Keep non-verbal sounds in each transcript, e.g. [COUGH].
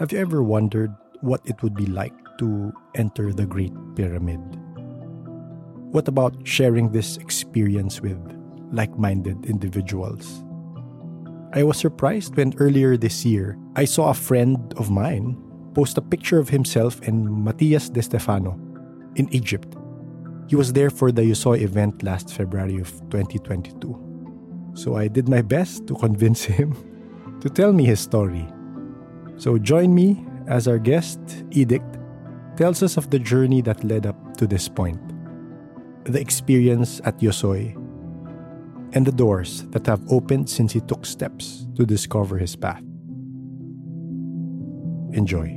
Have you ever wondered what it would be like to enter the Great Pyramid? What about sharing this experience with like minded individuals? I was surprised when earlier this year I saw a friend of mine post a picture of himself and Matias De Stefano in Egypt. He was there for the Yusoy event last February of 2022. So I did my best to convince [LAUGHS] him to tell me his story. So join me as our guest, Edict, tells us of the journey that led up to this point, the experience at Yusoy, and the doors that have opened since he took steps to discover his path. Enjoy.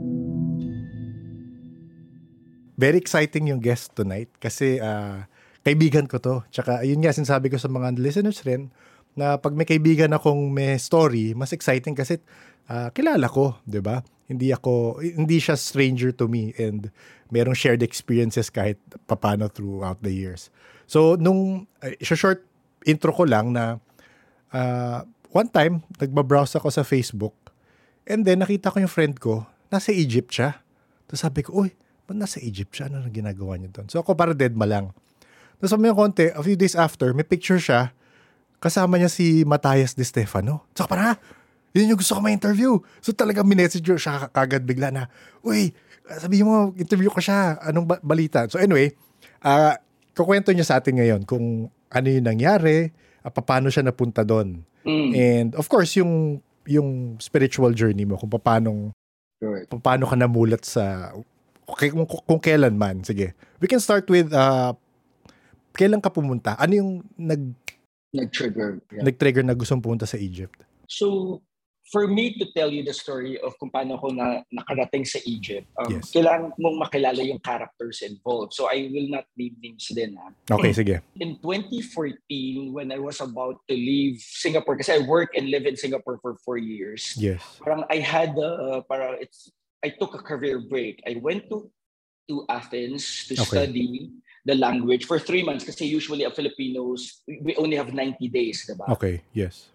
Very exciting yung guest tonight kasi uh, kaibigan ko to. Tsaka ayun nga sinasabi ko sa mga listeners rin na pag may kaibigan akong may story, mas exciting kasi uh, kilala ko, 'di ba? Hindi ako hindi siya stranger to me and merong shared experiences kahit papano throughout the years. So nung uh, short intro ko lang na uh, one time nagba-browse ako sa Facebook and then nakita ko yung friend ko nasa Egypt siya. Tapos sabi ko, uy, ba't nasa Egypt siya? Ano na ginagawa niya doon? So ako para dead ma lang. Tapos may konti, a few days after, may picture siya kasama niya si Matthias De Stefano. So para, yun yung gusto ko ma-interview. So talagang minessage siya kagad bigla na, uy, sabihin mo, interview ko siya. Anong ba- balita? So anyway, uh, kukwento niya sa atin ngayon kung ano yung nangyari, uh, paano siya napunta doon. Mm. And of course, yung yung spiritual journey mo, kung paano right. paano ka namulat sa kung, kung, kung kailan man. Sige. We can start with uh, kailan ka pumunta? Ano yung nag nag-trigger. Yeah. Nag-trigger na gustong pumunta sa Egypt. So, for me to tell you the story of kung paano ako na nakarating sa Egypt, um, yes. kailangan mong makilala yung characters involved. So, I will not name names din. Ha? Okay, sige. In 2014, when I was about to leave Singapore, kasi I work and live in Singapore for four years. Yes. Parang I had, uh, parang it's, I took a career break. I went to to Athens to okay. study the language for three months kasi usually a Filipinos, we only have 90 days, diba? Okay, yes.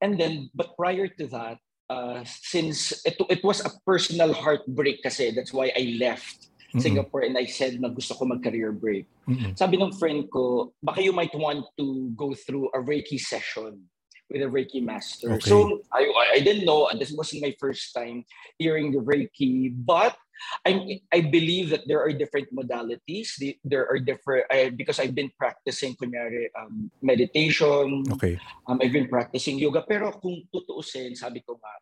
And then, but prior to that, uh, since it, it was a personal heartbreak kasi, that's why I left mm-hmm. Singapore and I said na gusto ko mag-career break. Mm-hmm. Sabi ng friend ko, baka you might want to go through a Reiki session with a Reiki master. Okay. So I, I didn't know, this wasn't my first time hearing the Reiki, but I I believe that there are different modalities. There are different I, because I've been practicing kunyari um, meditation. Okay. Um, I've been practicing yoga. Pero kung tutuusin, sabi ko nga,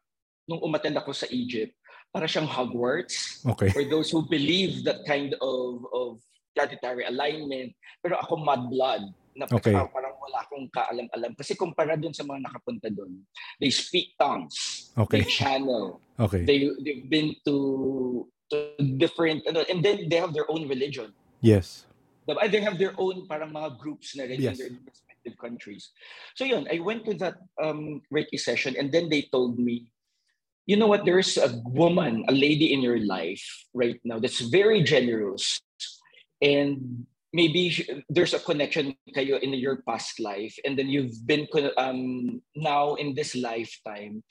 nung umattend ako sa Egypt, para siyang Hogwarts. Okay. For those who believe that kind of of planetary alignment. Pero ako mud blood na okay. parang wala akong kaalam-alam. Kasi kumpara dun sa mga nakapunta dun, they speak tongues. Okay. They channel. Okay. They, they've been to to different and then they have their own religion. Yes. They have their own parang mga groups na rin yes. in their respective countries. So yun, I went to that um, Reiki session and then they told me, you know what, there's a woman, a lady in your life right now that's very generous and maybe there's a connection kayo in your past life and then you've been um, now in this lifetime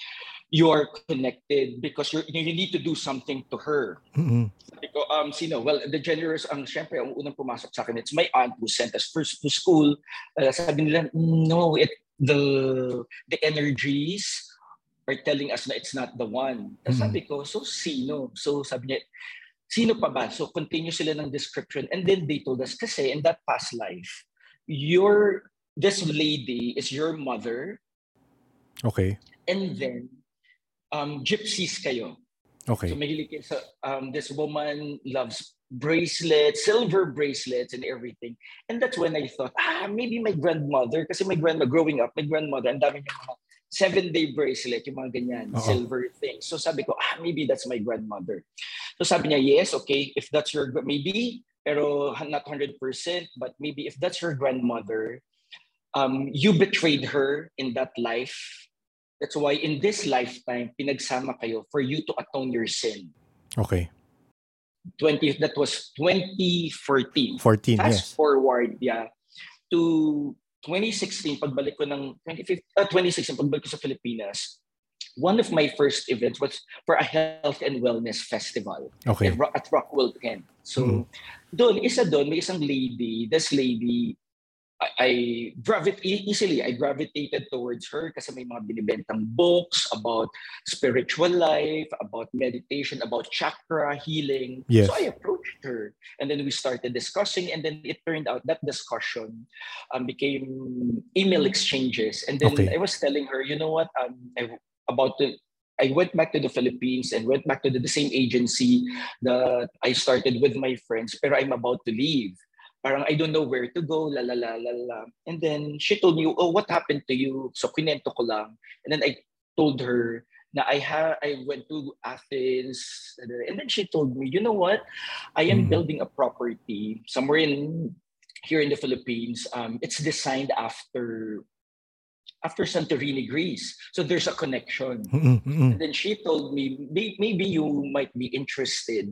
you are connected because you you need to do something to her. Mm-hmm. Sabi ko, um, sino? Well, the generous, ang syempre, ang unang pumasok sa akin, it's my aunt who sent us first to school. Uh, sabi nila, no, it, the, the energies are telling us na it's not the one. Mm-hmm. Sabi ko, so sino? So sabi niya, sino pa ba? So continue sila ng description. And then they told us, kasi in that past life, your, this lady is your mother. Okay. And then, um, gypsies kayo. Okay. So mahilig kayo sa, um, this woman loves bracelets, silver bracelets and everything. And that's when I thought, ah, maybe my grandmother, kasi my grandma, growing up, my grandmother, ang dami niya mga seven-day bracelet, yung mga ganyan, Uh-oh. silver things. So sabi ko, ah, maybe that's my grandmother. So sabi niya, yes, okay, if that's your, maybe, pero not 100%, but maybe if that's your grandmother, um, you betrayed her in that life That's why in this lifetime, pinagsama kayo for you to atone your sin. Okay. 20, that was 2014. 14, Fast yes. forward, yeah, to 2016, pagbalik ko ng 2015, uh, 2016, pagbalik ko sa Pilipinas, one of my first events was for a health and wellness festival Okay. at, Ro- at Rockwell Kent. So, Mhm. doon, isa doon, may isang lady, this lady, I, I gravit easily, I gravitated towards her kasi may mga binibentang books about spiritual life, about meditation, about chakra healing. Yes. So I approached her and then we started discussing and then it turned out that discussion um, became email exchanges. And then Okay. I was telling her, you know what, um, I, about the I went back to the Philippines and went back to the, the same agency that I started with my friends, pero I'm about to leave. Parang I don't know where to go, la la la la la. And then she told me, oh, what happened to you? So kinento ko lang. And then I told her na I ha I went to Athens. And then she told me, you know what? I am Mhm. building a property somewhere in here in the Philippines. Um, it's designed after after Santorini, Greece. So there's a connection. Mm-mm, mm-mm. And then she told me, "May- maybe you might be interested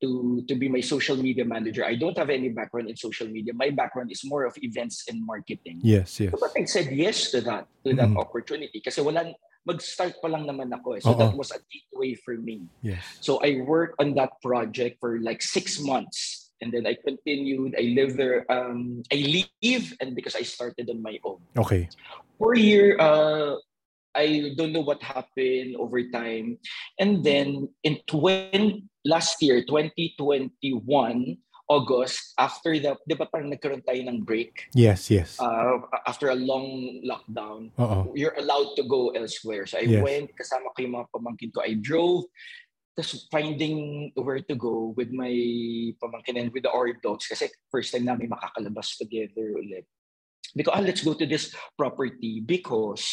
to, to be my social media manager. I don't have any background in social media. My background is more of events and marketing. Yes, yes. But I said yes to that, to that Mhm. opportunity. Kasi wala, mag-start pa lang naman ako. Eh. So Oo. that was a gateway for me. Yes. So I worked on that project for like six months. And then I continued, I lived there, um, I leave, and because I started on my own Okay. for a year, uh, I don't know what happened over time. And then in 20, last year, 2021, August, after the, di ba parang nagkaroon tayo ng break, Yes, yes. uh, after a long lockdown, Oo. you're allowed to go elsewhere. So I Yes. went, kasama ko yung mga pamangkin ko. I drove, tapos finding where to go with my pamangkin and with the our dogs kasi first time namin makakalabas together ulit. Because ah, let's go to this property because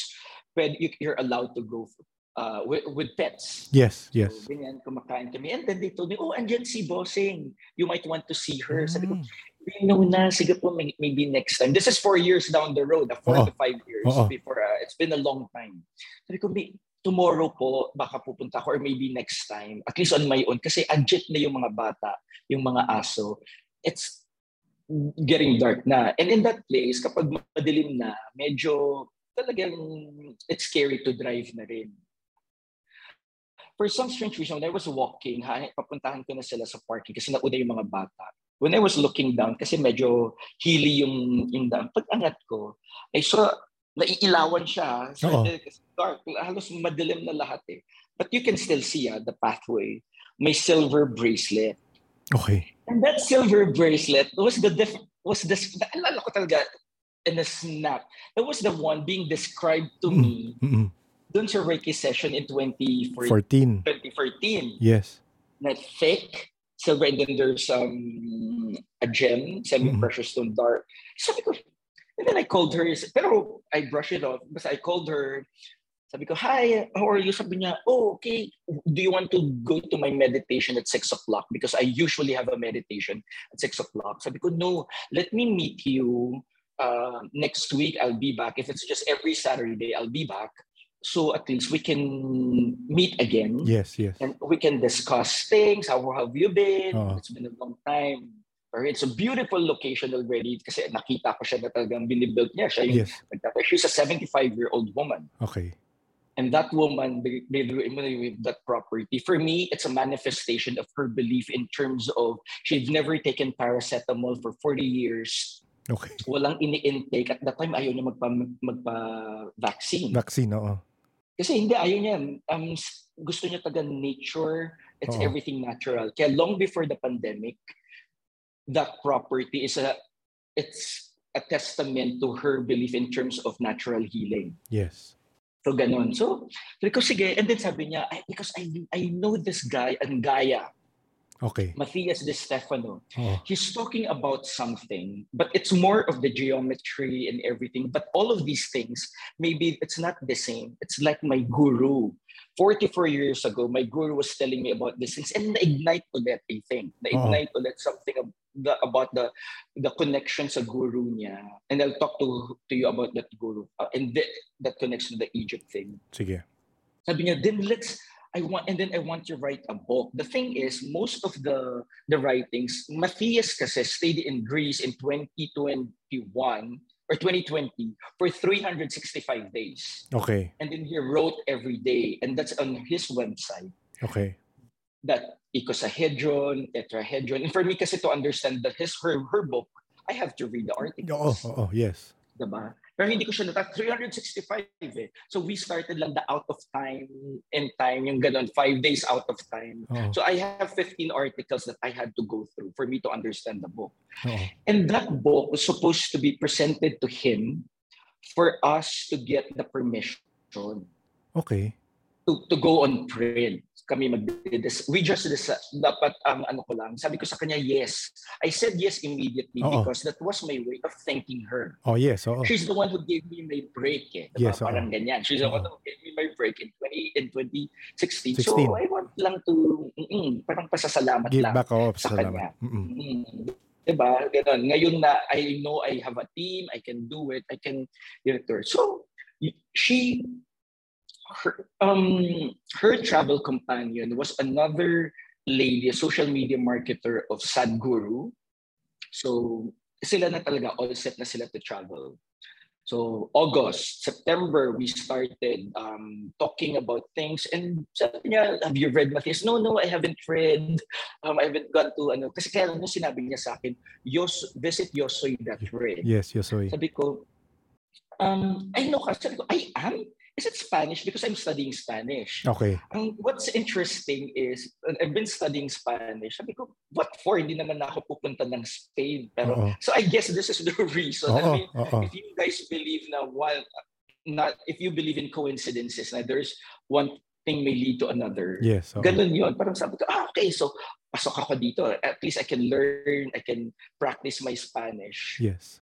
you, you're allowed to go uh, with, with pets. Yes, yes. So, ganyan, kumakain kami. And then they told me, oh, andyan si Bossing. You might want to see her. Sabi ko, Mm. no na, sige po, may- maybe next time. This is four years down the road, uh, four Oo. to five years Oo. before. Uh, it's been a long time. Sabi ko, may, tomorrow po, baka pupunta ko or maybe next time. At least on my own. Kasi adjit na yung mga bata, yung mga aso. It's getting dark na. And in that place, kapag madilim na, medyo talagang it's scary to drive na rin. For some strange reason, when I was walking, ha, papuntahan ko na sila sa parking kasi nauna yung mga bata. When I was looking down, kasi medyo hilly yung, yung down, pag angat ko, I saw, naiilawan siya. So, Oo. it's dark. Halos madilim na lahat eh. But you can still see ah, the pathway. May silver bracelet. Okay. And that silver bracelet was the def- was this naalala ko talaga in a snap. That was the one being described to Mm. me Mm-mm. dun sa Reiki session in 2014, 14. 2014. Yes. Na thick, silver, and then there's um, a gem, semi-precious stone, dark. Sabi ko, and then I called her, pero I brushed it off, because I called her, sabi ko, hi, how are you? Sabi niya, oh, okay, do you want to go to my meditation at 6 o'clock? Because I usually have a meditation at 6 o'clock. Sabi ko, no, let me meet you uh, next week. I'll be back. If it's just every Saturday, I'll be back. So at least we can meet again Yes, yes. and we can discuss things. How have you been? Oo. It's been a long time. Or it's a beautiful location already kasi nakita ko siya na talagang binibuild niya. Siya yung Yes. She's a 75-year-old woman. Okay. And that woman, with that property. For me, it's a manifestation of her belief in terms of she's never taken paracetamol for 40 years. Okay. Walang ini-intake. At that time, ayaw niya magpa, magpa-vaccine. Vaccine, oo. Kasi hindi, ayaw niya. Um, gusto niya taga nature. It's Oo. everything natural. Kaya long before the pandemic, that property is a, it's a testament to her belief in terms of natural healing. Yes. So, ganun. So, sabi ko, sige. And then sabi niya, I, because I, I know this guy, ang Gaya, Okay. Matthias De Stefano. Oo. He's talking about something, but it's more of the geometry and everything. But all of these things, maybe it's not the same. It's like my guru. 44 years ago, my guru was telling me about these things and na-ignite ulit, I think. Na-ignite ulit something the, about the the connection sa guru niya. And I'll talk to to you about that guru. Uh, and th- that connects to the Egypt thing. Sige. Sabi niya, then let's, I want, and then I want to write a book. The thing is, most of the the writings, Matthias kasi stayed in Greece in 2021 or 2020 for 365 days. Okay. And then he wrote every day. And that's on his website. Okay. That icosahedron, tetrahedron. And for me kasi to understand that his her, her book, I have to read the articles. Oh, oh, oh yes. Diba? Pero hindi ko siya nata 365 eh. So we started lang the out of time and time, yung ganun, five days out of time. Oo. So I have 15 articles that I had to go through for me to understand the book. Oo. And that book was supposed to be presented to him for us to get the permission Okay. to, to go on print. Kami mag We just decide, dapat ang ano ko lang. Sabi ko sa kanya, yes. I said yes immediately Oo. because that was my way of thanking her. Oh, yes. Oo. She's the one who gave me my break eh. Diba? Yes, oo. Parang ganyan. She's the Oo. one who gave me my break in 20 in 2016. 16. So I want lang to mm, parang pasasalamat Give lang. back. Oo, sa salamat. Mm-mm. Mm. Diba? Ganun. Ngayon na I know I have a team, I can do it, I can her. So she her um her travel companion was another lady, a social media marketer of Sadhguru. So sila na talaga all set na sila to travel. So August, September, we started um, talking about things. And sabi niya, have you read Matthias? No, no, I haven't read. Um, I haven't gone to, ano, kasi kaya ano sinabi niya sa akin, Yos, visit Yosoy that read. Yes, sorry. Sabi ko, um, I know ka. Sabi ko, I am? Is it Spanish? Because I'm studying Spanish. Okay. Ang what's interesting is, I've been studying Spanish. Sabi ko, what for? Hindi naman ako pupunta ng Spain. Pero, Oo. so I guess this is the [LAUGHS] reason. I Oo, mean, oo. if you guys believe na one, not, if you believe in coincidences, na there's one thing may lead to another. Yes. oo. Ganun yun. Parang sabi ko, ah, okay, so pasok ako dito. At least I can learn, I can practice my Spanish. Yes.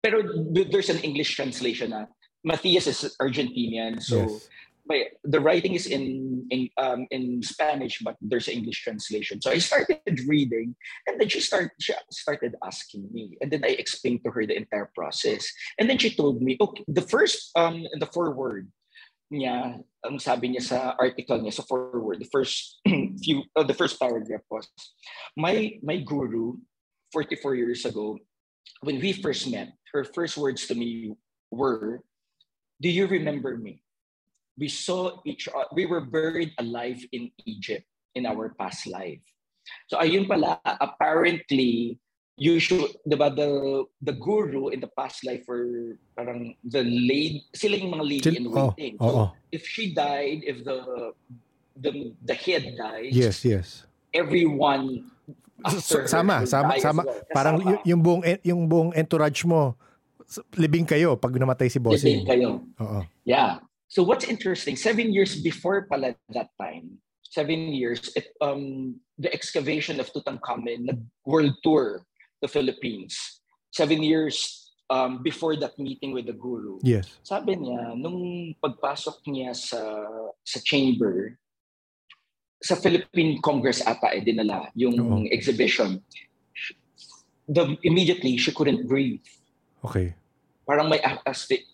Pero th- there's an English translation na Matthias is Argentinian, so yes. my, the writing is in in um, in Spanish, but there's an English translation. So I started reading, and then she started she started asking me, and then I explained to her the entire process, and then she told me, okay, the first um the forward niya, ang sabi niya sa article niya sa forward, the first [CLEARS THROAT] few uh, the first paragraph was, my my guru, 44 years ago, when we first met, her first words to me were, "Do you remember me? We saw each o- we were buried alive in Egypt in our past life." So ayun pala, apparently you should, di ba, the, the guru in the past life were parang the lady, sila yung mga lady in oh, waiting. oh, So oh. if she died, if the the the head dies, Yes, yes. everyone after her sama, will sama, sama. well. Parang Kasama. y- yung buong yung buong entourage mo s- libing kayo pag namatay si Bossing. kayo. Oo. Yeah. So what's interesting, seven years before pala that time, seven years, it, um, the excavation of Tutankhamen, nag world tour the Philippines. Seven years um, before that meeting with the guru. Yes. Sabi niya, nung pagpasok niya sa sa chamber, sa Philippine Congress ata eh, dinala yung Oo. exhibition. The, immediately, she couldn't breathe. Okay. Parang may a- asphy-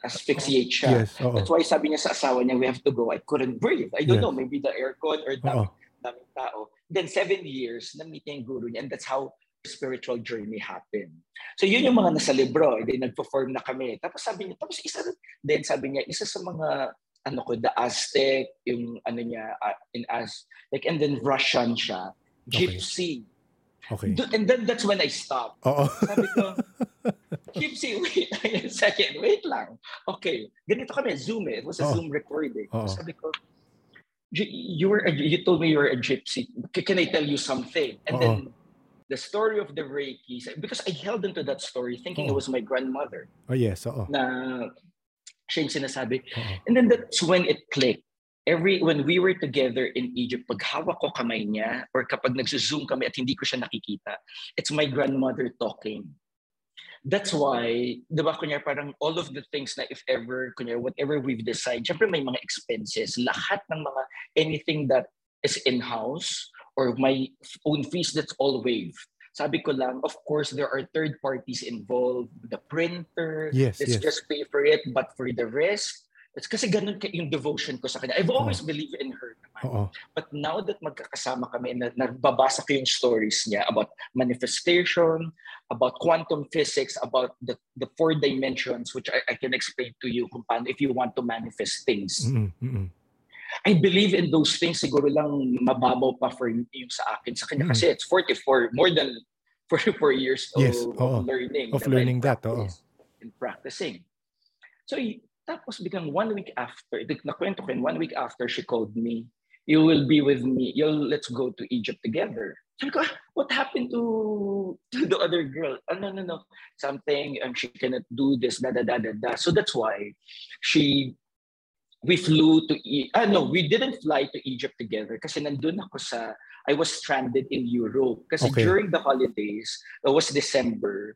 asphyxiate siya. Yes. Oo. That's why sabi niya sa asawa niya, we have to go. I couldn't breathe. I don't Yes. know, maybe the aircon or Oo. daming, tao. Then seven years, na-meet niya yung guru niya. And that's how spiritual journey happened. So yun yung mga nasa libro. And then nagpo-form na kami. Tapos sabi niya, tapos isa, then sabi niya, isa sa mga ano ko, the Aztec, yung ano niya, uh, in Az, like, and then Russian siya, Okay. Gypsy. Okay. Do- And then that's when I stopped. Oo. Sabi ko, [LAUGHS] Gypsy, [LAUGHS] wait a second, wait lang. Okay, ganito kami, Zoom eh. It was a Oo. Zoom recording. Oo. Sabi ko, "You- were a, you told me you were a gypsy. Can I tell you something? And Oo. then the story of the Reiki, because I held into that story thinking it Oo. was my grandmother Oh, yes. Oo. na siya yung sinasabi. Oo. And then that's when it clicked. Every when we were together in Egypt, pag hawak ko kamay niya or kapag nagzo-zoom kami at hindi ko siya nakikita, it's my grandmother talking. That's why, di ba, kunyar, parang all of the things na if ever, kunyar, whatever we've decided, syempre may mga expenses. Lahat ng mga, anything that is in-house or my own fees, that's all waived. Sabi ko lang, of course, there are third parties involved. The printer, Yes, let's yes. just pay for it. But for the rest, It's kasi ganun ka yung devotion ko sa kanya. I've always oh. believed in her naman. Oo. But now that magkakasama kami, na, nagbabasa ko yung stories niya about manifestation, about quantum physics, about the, the four dimensions, which I, I can explain to you kung paano if you want to manifest things. Mm-hmm. I believe in those things. Siguro lang mababaw pa for yung sa akin. Sa kanya mm-hmm. kasi it's 44, more than [LAUGHS] 44 years yes, of, of learning. Of learning that, oo. And practicing. So tapos biglang one week after, nakwento ko yun, one week after she called me, you will be with me, you'll, let's go to Egypt together. Sabi ko, ah, what happened to, to the other girl? Oh, no, no, no. Something, um, she cannot do this, da, da, da, da, da. So that's why she, we flew to, e- ah, no, we didn't fly to Egypt together kasi nandun ako sa, I was stranded in Europe. Kasi okay. during the holidays, it was December,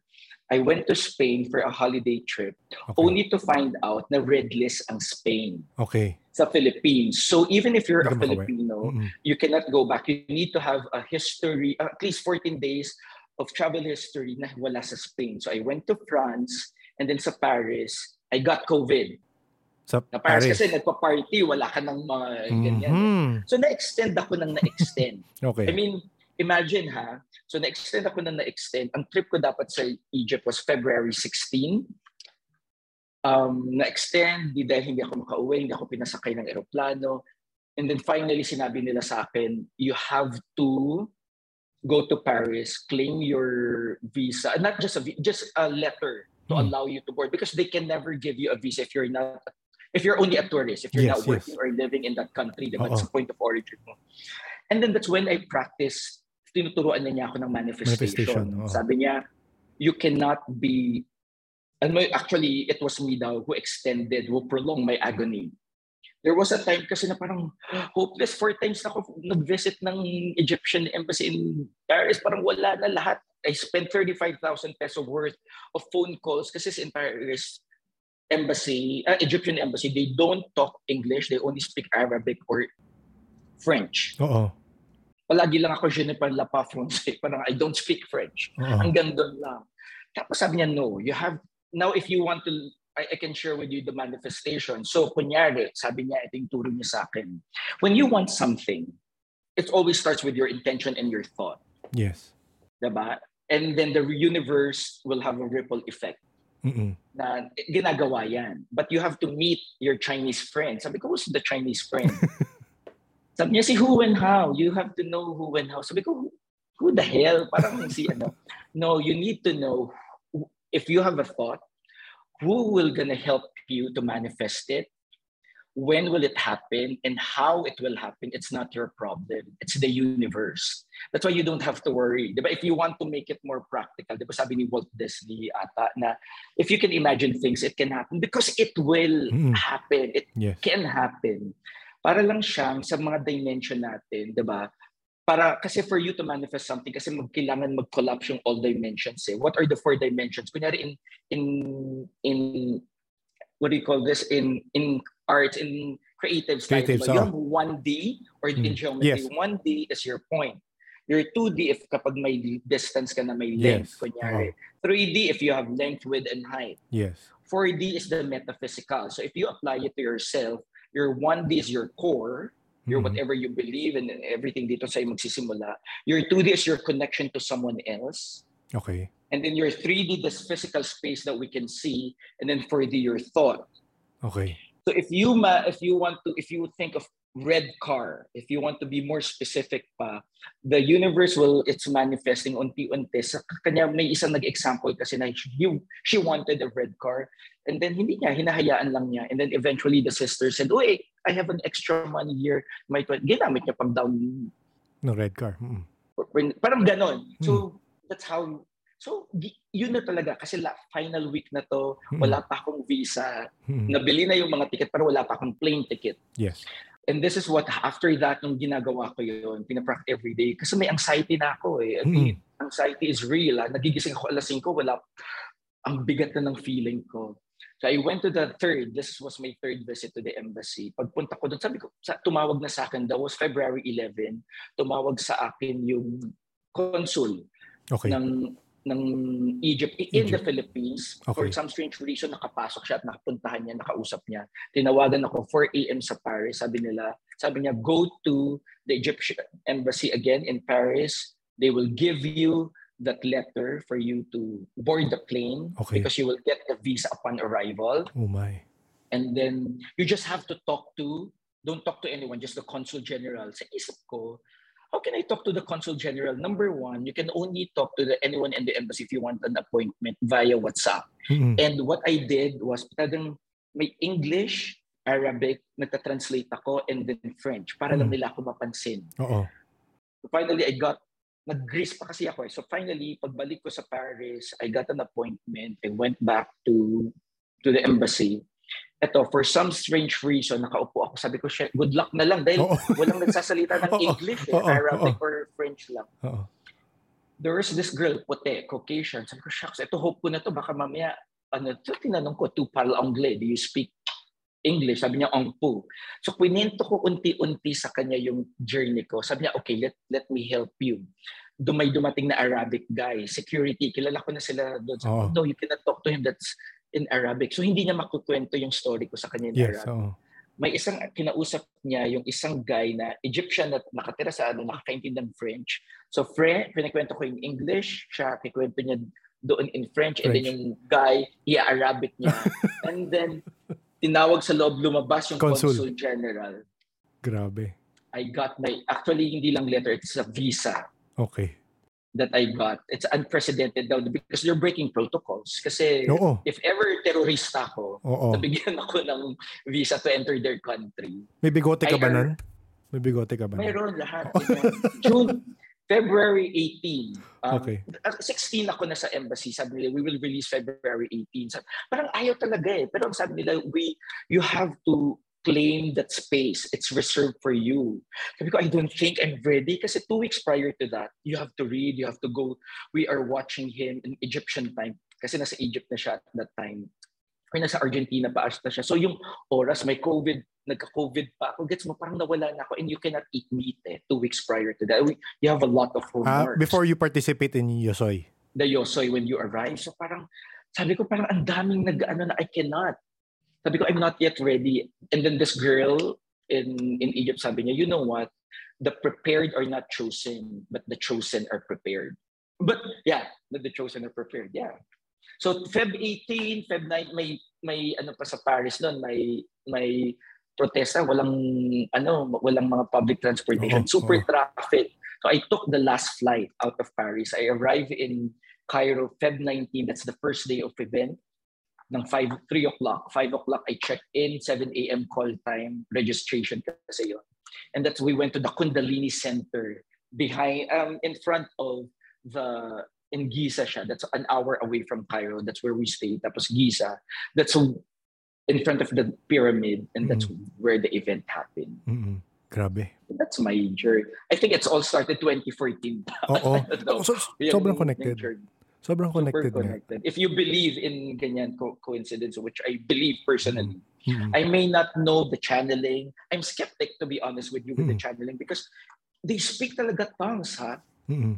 I went to Spain for a holiday trip okay. only to find out na red list ang Spain. Okay. Sa Philippines. So even if you're a Filipino, mm-hmm. you cannot go back. You need to have a history, uh, at least 14 days of travel history na wala sa Spain. So I went to France and then sa Paris, I got COVID. Sa na Paris, Paris. kasi nagpa-party, wala ka ng mga ganyan. Mm-hmm. So na-extend ako ng na-extend. [LAUGHS] okay. I mean, imagine ha, so na-extend ako na na-extend. Ang trip ko dapat sa Egypt was February 16. Um, na-extend, di dahil hindi ako makauwi, hindi ako pinasakay ng eroplano. And then finally, sinabi nila sa akin, you have to go to Paris, claim your visa, not just a just a letter to mm. allow you to board because they can never give you a visa if you're not if you're only a tourist, if you're yes, not working yes. or living in that country, diba? It's a point of origin mo. And then that's when I practiced tinuturuan niya ako ng manifestation. manifestation oh. Sabi niya, you cannot be, ano, actually, it was me daw who extended, who prolonged my agony. There was a time kasi na parang [GASPS] hopeless. Four times na ako nag-visit ng Egyptian embassy in Paris. Parang wala na lahat. I spent 35,000 peso worth of phone calls kasi sa Paris embassy, uh, Egyptian embassy, they don't talk English. They only speak Arabic or French. Oo palagi lang ako je ne parle pas français. Parang I don't speak French. Uh-huh. Hanggang doon lang. Tapos sabi niya, no, you have, now if you want to, I, I can share with you the manifestation. So, kunyari, sabi niya, ito yung turo niya sa akin. When you want something, it always starts with your intention and your thought. Yes. Diba? And then the universe will have a ripple effect. Mm-mm. Na ginagawa yan. But you have to meet your Chinese friend. Sabi ko, who's the Chinese friend? [LAUGHS] Sabi niya, si who and how. You have to know who and how. Sabi ko, who the hell? Parang [LAUGHS] si ano. No, you need to know if you have a thought, who will gonna help you to manifest it? When will it happen and how it will happen? It's not your problem. It's the universe. That's why you don't have to worry. Diba? If you want to make it more practical, diba sabi ni Walt Disney ata na if you can imagine things, it can happen because it will mm. happen. It yes. can happen para lang siyang sa mga dimension natin, 'di ba? Para kasi for you to manifest something kasi magkailangan mag-collapse yung all dimensions eh. What are the four dimensions? Kunyari in in in what do you call this in in art in creative style. Creative, so. Have 1D or mm. in geometry. Yes. 1D is your point. Your 2D if kapag may distance ka na may length, yes. kunyari. Uh-huh. 3D if you have length, width, and height. Yes. 4D is the metaphysical. So if you apply it to yourself, your 1D is your core, your mm-hmm. whatever you believe and everything dito sa magsisimula. Your 2D is your connection to someone else. Okay. And then your 3D, this physical space that we can see, and then 4D, your thought. Okay. So if you ma, if you want to, if you think of red car, if you want to be more specific pa, the universe will, it's manifesting unti-unti. Sa kanya may isang nag-example kasi na she, she wanted a red car. And then hindi niya, hinahayaan lang niya. And then eventually the sister said, oh, I have an extra money here. May ginamit niya pang down. No red car. Mm. Parang ganon. So mm. that's how So, yun na talaga. Kasi la, final week na to, wala pa akong visa. Hmm. Nabili na yung mga ticket pero wala pa akong plane ticket. Yes. And this is what, after that, nung ginagawa ko yun, pinapract every day. Kasi may anxiety na ako eh. Mm. Anxiety is real. Ah. Nagigising ako alas 5, wala, ang bigat na ng feeling ko. So I went to the third, this was my third visit to the embassy. Pagpunta ko doon, sabi ko, sa, tumawag na sa akin, that was February 11, tumawag sa akin yung consul okay. ng ng Egypt in the Egypt. Philippines. For Okay. some strange reason, nakapasok siya at nakapuntahan niya, nakausap niya. Tinawagan ako 4 a.m. sa Paris. Sabi nila, sabi niya, go to the Egyptian embassy again in Paris. They will give you that letter for you to board the plane Okay. because you will get the visa upon arrival. Oh my. And then you just have to talk to, don't talk to anyone, just the consul general. Sa isip ko, how can I talk to the consul general? Number one, you can only talk to the, anyone in the embassy if you want an appointment via WhatsApp. Mm-mm. And what I did was talagang may English, Arabic, nagta-translate ako, and then French para lang Mm. nila ako mapansin. Oo. So finally, I got, nag-Greece pa kasi ako eh. So finally, pagbalik ko sa Paris, I got an appointment. I went back to to the embassy. Ito, for some strange reason, nakaupo ako. Sabi ko, "Shit, good luck na lang dahil Oo. [LAUGHS] walang nagsasalita ng. English eh. Oo. Arabic Oo. or French lang. Oo. There was this girl, puti, Caucasian. Sabi ko, shucks, ito hope ko na to. Baka mamaya, ano, so tinanong ko, tu parles anglais, do you speak English? Sabi niya, on po. So, kwento ko unti-unti sa kanya yung journey ko. Sabi niya, okay, let, let me help you. Dumay dumating na Arabic guy, security, kilala ko na sila doon. Sabi Oo. no, you cannot talk to him, that's in Arabic. So, hindi niya makukwento yung story ko sa kanya in Yes, Arabic oo. may isang kinausap niya yung isang guy na Egyptian na nakatira sa ano, nakakaintindi ng French. So, French, pinakwento ko in English, siya kikwento niya doon in French, and then French. yung guy, yeah, Arabic niya. [LAUGHS] and then, tinawag sa loob, lumabas yung Consul. consul, general. Grabe. I got my, actually, hindi lang letter, it's a visa Okay. That I got. It's unprecedented daw because they're breaking protocols. Kasi, Oo. if ever terrorista ako, Oo. nabigyan [LAUGHS] ako ng visa to enter their country. May bigote ka I ba nun? May bigote ka ba? Mayroon lahat. June, February 18. Um, Okay. uh, 16 ako na sa embassy. Sabi nila, we will release February 18. Sabi, parang ayaw talaga eh. Pero ang sabi nila, we, you have to claim that space. It's reserved for you. Sabi ko, I don't think I'm ready. Kasi two weeks prior to that, you have to read, you have to go. We are watching him in Egyptian time. Kasi nasa Egypt na siya at that time. Or nasa Argentina pa ata siya. So yung oras, may COVID, nagka-COVID pa ako. Gets mo, parang nawala na ako and you cannot eat meat eh, two weeks prior to that. We- You have a lot of Ah, homework. before you participate in Yosoy. The yosoy when you arrive. So parang, sabi ko parang ang daming nag-ano na I cannot. Sabi ko, I'm not yet ready. And then this girl in, in Egypt sabi niya, you know what? The prepared are not chosen, but the chosen are prepared. But yeah, the, the chosen are prepared. Yeah. So Feb 18, Feb 9, may may ano pa sa Paris noon, may may protesta, walang ano, walang mga public transportation, Oo, super oo. traffic. So I took the last flight out of Paris. I arrived in Cairo Feb 19, that's the first day of event. Ng 5, 3 o'clock. 5 o'clock, I checked in. 7 a.m. call time, registration kasi yun. And that's, we went to the Kundalini Center behind, um, in front of the, in Giza siya. That's an hour away from Cairo. That's where we stayed. Tapos Giza. That's in front of the pyramid. And that's where the event happened. Mm-mm. Grabe. That's my journey. I think it's all started 2014. [LAUGHS] Oo. So, sobrang connected. journey. Sobrang Super connected nga. connected. If you believe in ganyan co- coincidence, which I believe personally, Mm-mm. I may not know the channeling. I'm skeptic to be honest with you with the Mm. channeling because they speak talaga tongues, ha? Mm-mm.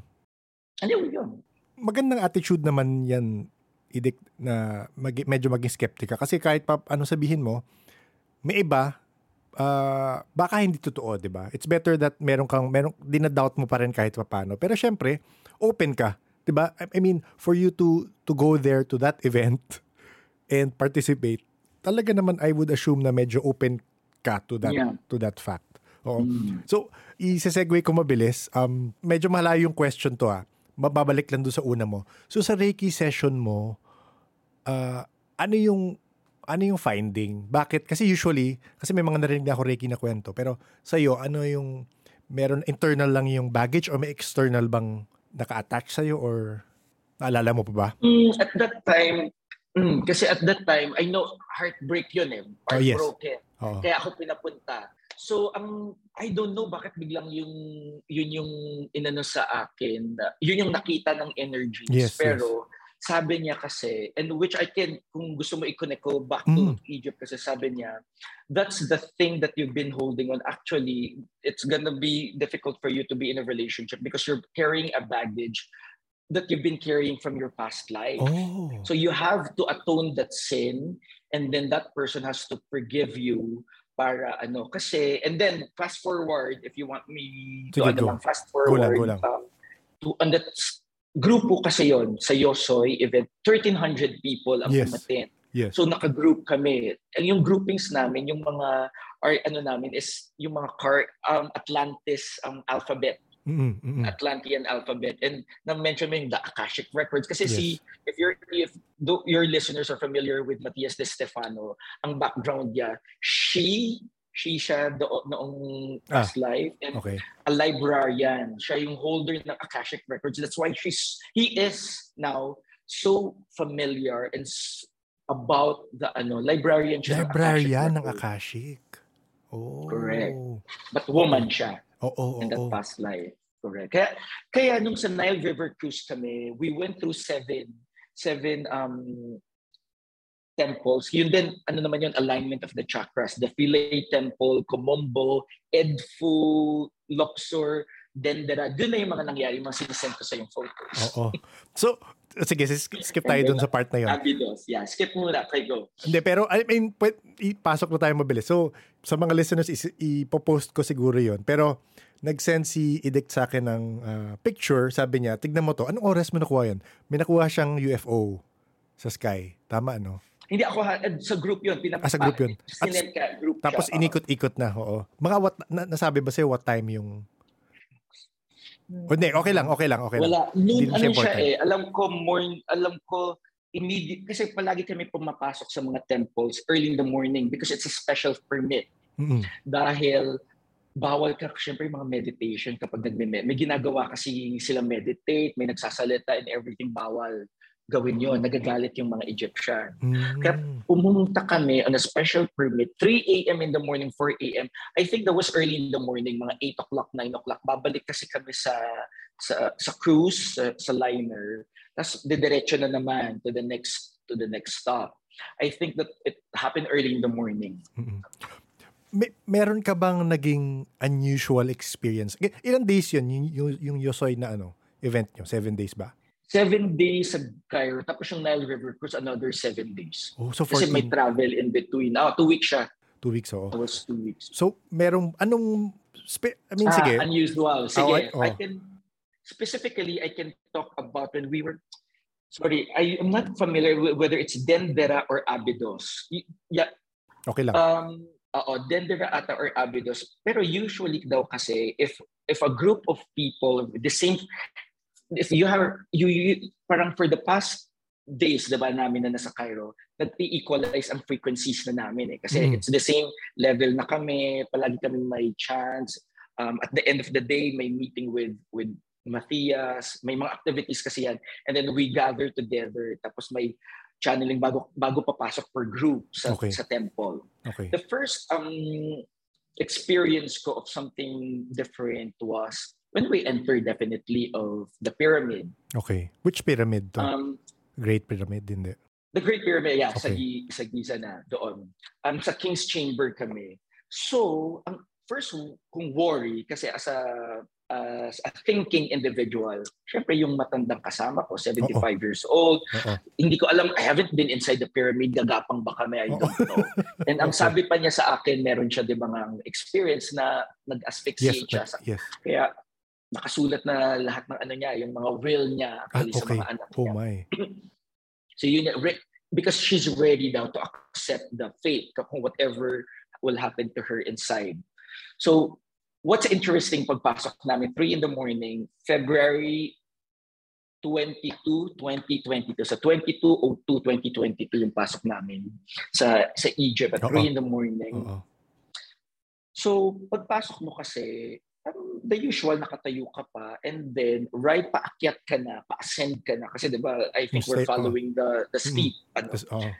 Ano yun? Magandang attitude naman yan, Idik, na mag- medyo maging skeptic ka. Kasi kahit pa ano sabihin mo, may iba, ah, baka hindi totoo, di ba? It's better that meron kang, meron, dinadoubt mo pa rin kahit pa paano. Pero syempre, open ka. Di ba? I, mean, for you to to go there to that event and participate, talaga naman I would assume na medyo open ka to that Yeah. to that fact. Oo. Mm. So, i-segue ko mabilis. Um, medyo malayo yung question to ah. Mababalik lang doon sa una mo. So, sa Reiki session mo, ah, ano yung ano yung finding? Bakit? Kasi usually, kasi may mga narinig na ako Reiki na kwento, pero sa iyo, ano yung meron internal lang yung baggage or may external bang naka-attach sa or naalala mo pa ba? Mm, at that time, mm, kasi at that time, I know heartbreak yun eh. Oh, yes. Heartbroken. Oo. Kaya ako pinapunta. So, ang I don't know bakit biglang yung yun yung inano sa akin. Yun yung nakita ng energies. Yes, Pero sabi niya kasi, and which I can, kung gusto mo i-connect ko back to Mm. Egypt kasi sabi niya, that's the thing that you've been holding on. Actually, it's gonna be difficult for you to be in a relationship because you're carrying a baggage that you've been carrying from your past life. Oh. So you have to atone that sin and then that person has to forgive you para ano kasi and then fast forward if you want me to Sige, ano go. lang fast Go forward lang, go lang. um, to and that grupo kasi yon sa Yosoy event 1300 people ang Yes. umattend. Yes. So naka-group kami. And yung groupings namin, yung mga or ano namin is yung mga car um, Atlantis um, alphabet, mm-mm. Atlantean alphabet. And na-mention mo yung the Akashic records kasi Yes. si if you're if do, your listeners are familiar with Matias de Stefano, ang background niya, she she siya do, noong past life and Okay. a librarian. Siya yung holder ng Akashic records. That's why she's he is now so familiar and about the ano librarian siya ng Librarian ng Akashic records. Akashic. Oh. Correct. But woman siya Oo, oo, in that oo. past life. Correct. Kaya, kaya nung sa Nile River Cruise kami, we went through seven, seven um, temples. Yun din, ano naman yun, alignment of the chakras. The Philae Temple, Komombo, Edfu, Luxor, Dendera. Doon na yung mga nangyari, yung mga sinisend ko sa yung photos. Oo. So, sige, skip tayo dun sa part na yun. Abidos. Yeah, skip muna. Okay, go. Hindi, pero I mean, ipasok na tayo mabilis. So, sa mga listeners, is, ipopost ko siguro yon Pero, nag-send si Edict sa akin ng ah, picture. Sabi niya, tignan mo to. Anong oras mo nakuha yun? May nakuha siyang UFO sa sky. Tama, no? Hindi ako, ha- eh, sa group yun. Pinap- Ah, sa group yun. At- ka, group Tapos siya. Inikot-ikot na, oo. Mga what, na, nasabi ba sa'yo what time yung... O, hindi, okay lang, okay lang, okay lang. Wala. Noon, ano siya eh, alam ko morning, alam ko immediate, kasi palagi kami pumapasok sa mga temples early in the morning because it's a special permit. Mm-mm. Dahil bawal ka, syempre yung mga meditation kapag nagme May ginagawa kasi sila meditate, may nagsasalita and everything bawal gawin yon Nagagalit yung mga Egyptian. Mm. Kaya- Pumunta kami on a special permit, 3 a.m. in the morning, 4 a.m. I think that was early in the morning, mga 8 o'clock, 9 o'clock. Babalik kasi kami sa sa, sa cruise, sa, sa liner. Tapos didiretso na naman to the next to the next stop. I think that it happened early in the morning. Mm-mm. May, meron ka bang naging unusual experience? Ilang days yun, yung, yung, yung Yosoy na ano, event nyo? Seven days ba? Seven days sa Cairo, tapos yung Nile River Cruise, another seven days. Oh, so Kasi 14, may travel in between. Ah, two weeks siya. two weeks, oo. It was two weeks. So, merong, anong, spe- I mean, Ah, sige. unusual. Sige, Ah, oh. I can, specifically, I can talk about when we were, sorry, I am not familiar with whether it's Dendera or Abydos. Yeah, Okay lang. um, oo, Dendera ata or Abydos. Pero usually daw kasi, if if a group of people, the same, if you have, you, you parang for the past days, diba, namin na nasa Cairo, nag-equalize ang frequencies na namin eh. Kasi Mm. it's the same level na kami, palagi kami may chance. Um, at the end of the day, may meeting with with Matthias, may mga activities kasi yan. And then we gather together, tapos may channeling bago bago papasok per group sa Okay. sa temple. Okay. The first um experience ko of something different was when we entered definitely of the pyramid. Okay. Which pyramid to? Um, Great Pyramid, hindi. the Great Pyramid, yeah, sa, Okay. Gi- sa Giza na, doon. Um, sa King's Chamber kami. So, ang first kong worry, kasi as a, as a thinking individual, syempre yung matandang kasama ko, 75 years old, Oo. hindi ko alam, I haven't been inside the pyramid, gagapang ba kami, I don't know. [LAUGHS] And ang Okay. sabi pa niya sa akin, meron siya di ba ng experience na Yes. nag-asphyxiate siya. that- Sa, yes. kaya nakasulat na lahat ng ano niya, yung mga will niya Ah, actually sa okay. mga anak Oh niya. my. [CLEARS THROAT] So yun, because she's ready now to accept the fate kung whatever will happen to her inside. So what's interesting pagpasok namin, 3 in the morning, February 22, 2022. Sa 2202, 2022 yung pasok namin sa sa Egypt at 3 Oo. in the morning. Oo. So, pagpasok mo kasi, the usual nakatayo ka pa and then right paakyat ka na, pa-ascend ka na. Kasi 'di ba, I think we're oh. following the the steep. Ano, oo.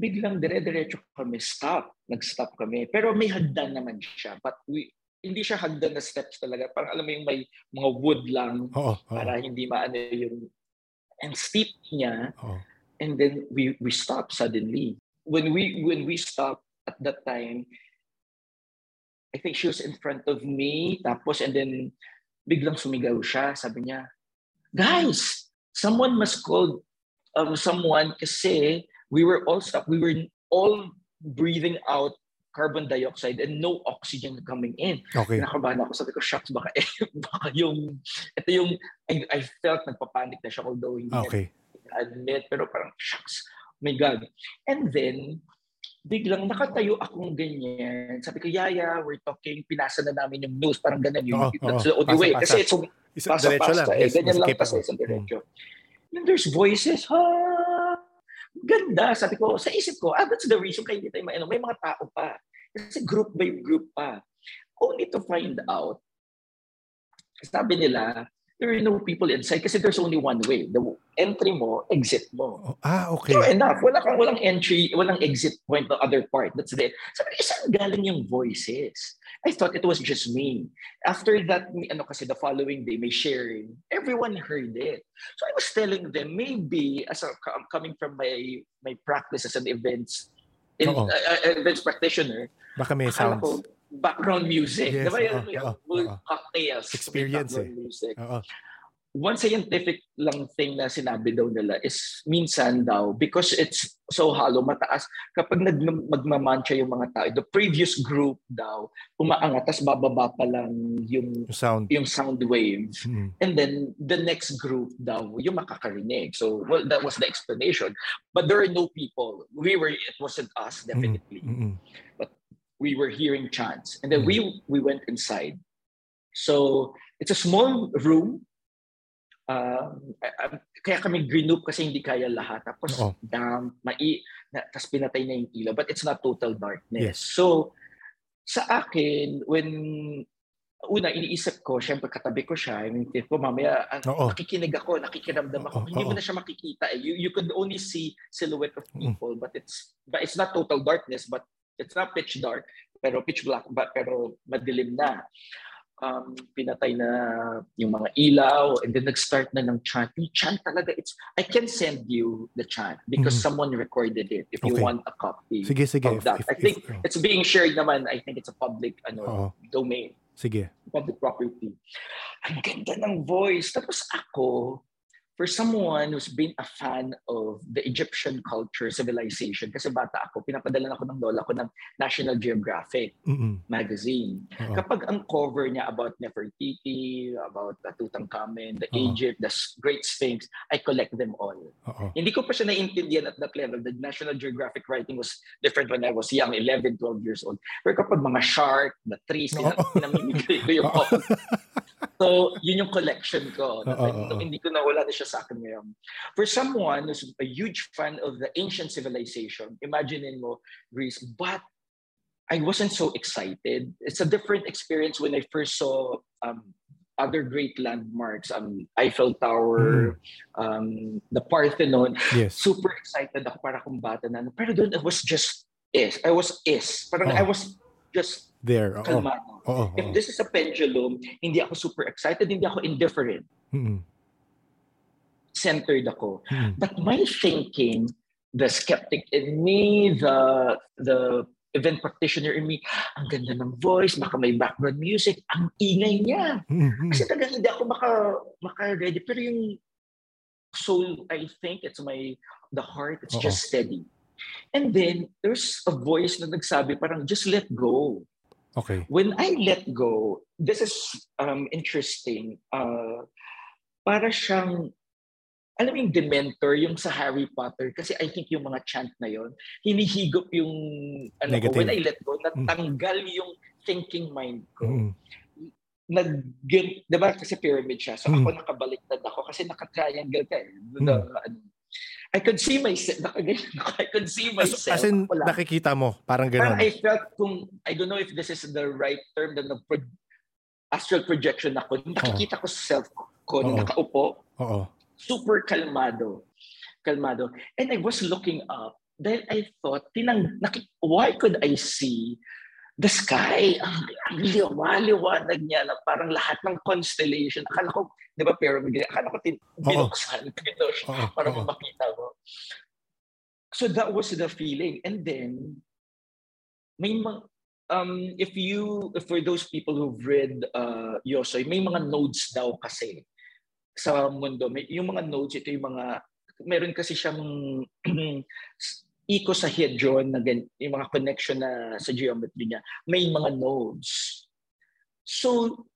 biglang dire-diretso kami, stop. Nag-stop kami. Pero may hagdan naman siya. But we, hindi siya hagdan na steps talaga. Parang alam mo yung may mga wood lang Oo. Oo. para hindi maano yung and steep niya Oo. and then we we stop suddenly when we when we stop at that time I think she was in front of me tapos and then biglang sumigaw siya sabi niya guys, someone must call um, someone kasi we were all stuck. We were all breathing out carbon dioxide and no oxygen coming in. Okay. Nakabahan ako. Sabi ko, shucks, baka, eh, [LAUGHS] baka yung, ito yung, I, I felt nagpapanik na siya although hindi Okay. admit, pero parang, shucks, my God. And then, biglang nakatayo akong ganyan. Sabi ko, Yaya, we're talking, pinasa na namin yung news, parang ganun yung, Oo, that's oo. the only Pasa, way. pasa. Kasi it's Isa, pasa, diretso lang. pasa, eh, Yes, ganyan lang kasi, isang Mm. diretso. And there's voices, ha, ganda. Sabi ko, sa isip ko, ah, that's the reason kaya hindi tayo mainom. May mga tao pa. Kasi group by group pa. Only to find out, sabi nila, there are no people inside kasi there's only one way. The entry mo, exit mo. Oh, ah, okay. True enough. Wala kang walang entry, walang exit point the other part. That's it. Sabi ko, saan galing yung voices? I thought it was just me. After that, ano kasi the following day, may sharing, everyone heard it. So I was telling them, maybe as a com- coming from my my practice as an events in, uh, uh, events practitioner, Baka may sounds. ko background music. Yes, Diba yung oo, full oo. Cocktails. Experience background music Oo. one scientific lang thing na sinabi daw nila is minsan daw because it's so hollow mataas kapag nag magmamantsa yung mga tao the previous group daw umaangat tas bababa pa lang yung sound. yung sound waves Mm. and then the next group daw yung makakarinig so well that was the explanation but there are no people we were it wasn't us definitely Mm-mm. we were hearing chants and then Mm. we we went inside so it's a small room um, I- kaya kami group kasi hindi kaya lahat tapos Oo. damp mai na, tapos pinatay na yung ilaw but it's not total darkness Yes. so sa akin when una iniisip ko syempre katabi ko siya I mean, ko mamaya ah, Oo. nakikinig ako nakikiramdam ako Oo, hindi mo na siya makikita eh. you, you could only see silhouette of Mm. people but it's but it's not total darkness but it's not pitch dark pero pitch black but pero madilim na um, pinatay na yung mga ilaw and then nag-start na ng chant yung chant talaga it's I can send you the chant because Mhm. someone recorded it if you Okay. want a copy Sige, sige. of that If- I if- think oh. it's being shared naman I think it's a public ano Oo. domain Sige. public property. Ang ganda ng voice. Tapos ako, for someone who's been a fan of the Egyptian culture, civilization, kasi bata ako, pinapadala ako ng lola ko ng National Geographic Mm-mm. magazine. Oo. Kapag ang cover niya about Nefertiti, about the Tutankhamun, the Oo. Egypt, the Great Sphinx, I collect them all. Oo. Hindi ko pa siya naiintindihan at that level. The National Geographic writing was different when I was young, 11, 12 years old. Pero kapag mga shark, the trees, pinamimigay ko yung [LAUGHS] Oo. So, yun yung collection ko. Oo, oo. Hindi ko na wala na siya sa akin ngayon. For someone who's a huge fan of the ancient civilization, imaginein mo, Greece, but I wasn't so excited. It's a different experience when I first saw um, other great landmarks, um, Eiffel Tower, um, the Parthenon. Yes. Super excited ako para akong bata na. Pero doon, I was just is. I was is. Parang Oo. I was just There. Oo. kalmado. Oo. If this is a pendulum, hindi ako super excited, hindi ako indifferent. Mm-mm. Centered ako. Mm-mm. But my thinking, the skeptic in me, the the event practitioner in me, ang ganda ng voice, baka may background music, ang ingay niya. Mm-mm. Kasi talagang hindi ako maka, maka-ready. Pero yung soul, I think, it's my, the heart, it's Oo. just steady. And then, there's a voice na nagsabi parang, just let go. Okay. when I let go, this is um, interesting. Uh, para siyang, alam mo yung Dementor, yung sa Harry Potter, kasi I think yung mga chant na yon hinihigop yung, ano ko, when I let go, natanggal yung thinking mind ko. Mm-mm. Nag, di ba kasi pyramid siya, so Mm. ako nakabaliktad ako kasi naka-triangle ka eh. The, ano, I could see myself, I could see myself. as in, Wala. nakikita mo. Parang Parang gano'n. I felt kung, I don't know if this is the right term, na nag astral projection ako. Nakikita ko sa self ko, Oo. nakaupo, Oo. Super kalmado. Kalmado. And I was looking up, dahil I thought, tinang, naki, why could I see the sky? Ang, ang liwa-liwanag niya na parang lahat ng constellation. Akala ko, di ba, pero akala ko tin, binuksan ko ito para Oo. makita mo. So that was the feeling. And then, may mga, um, if you, for those people who've read uh, Yosoy, may mga nodes daw kasi. Sa mundo. May, yung mga nodes, ito yung mga, meron kasi siyang [CLEARS THROAT] icosahedron na gan, yung mga connection na sa geometry niya, may mga nodes. So,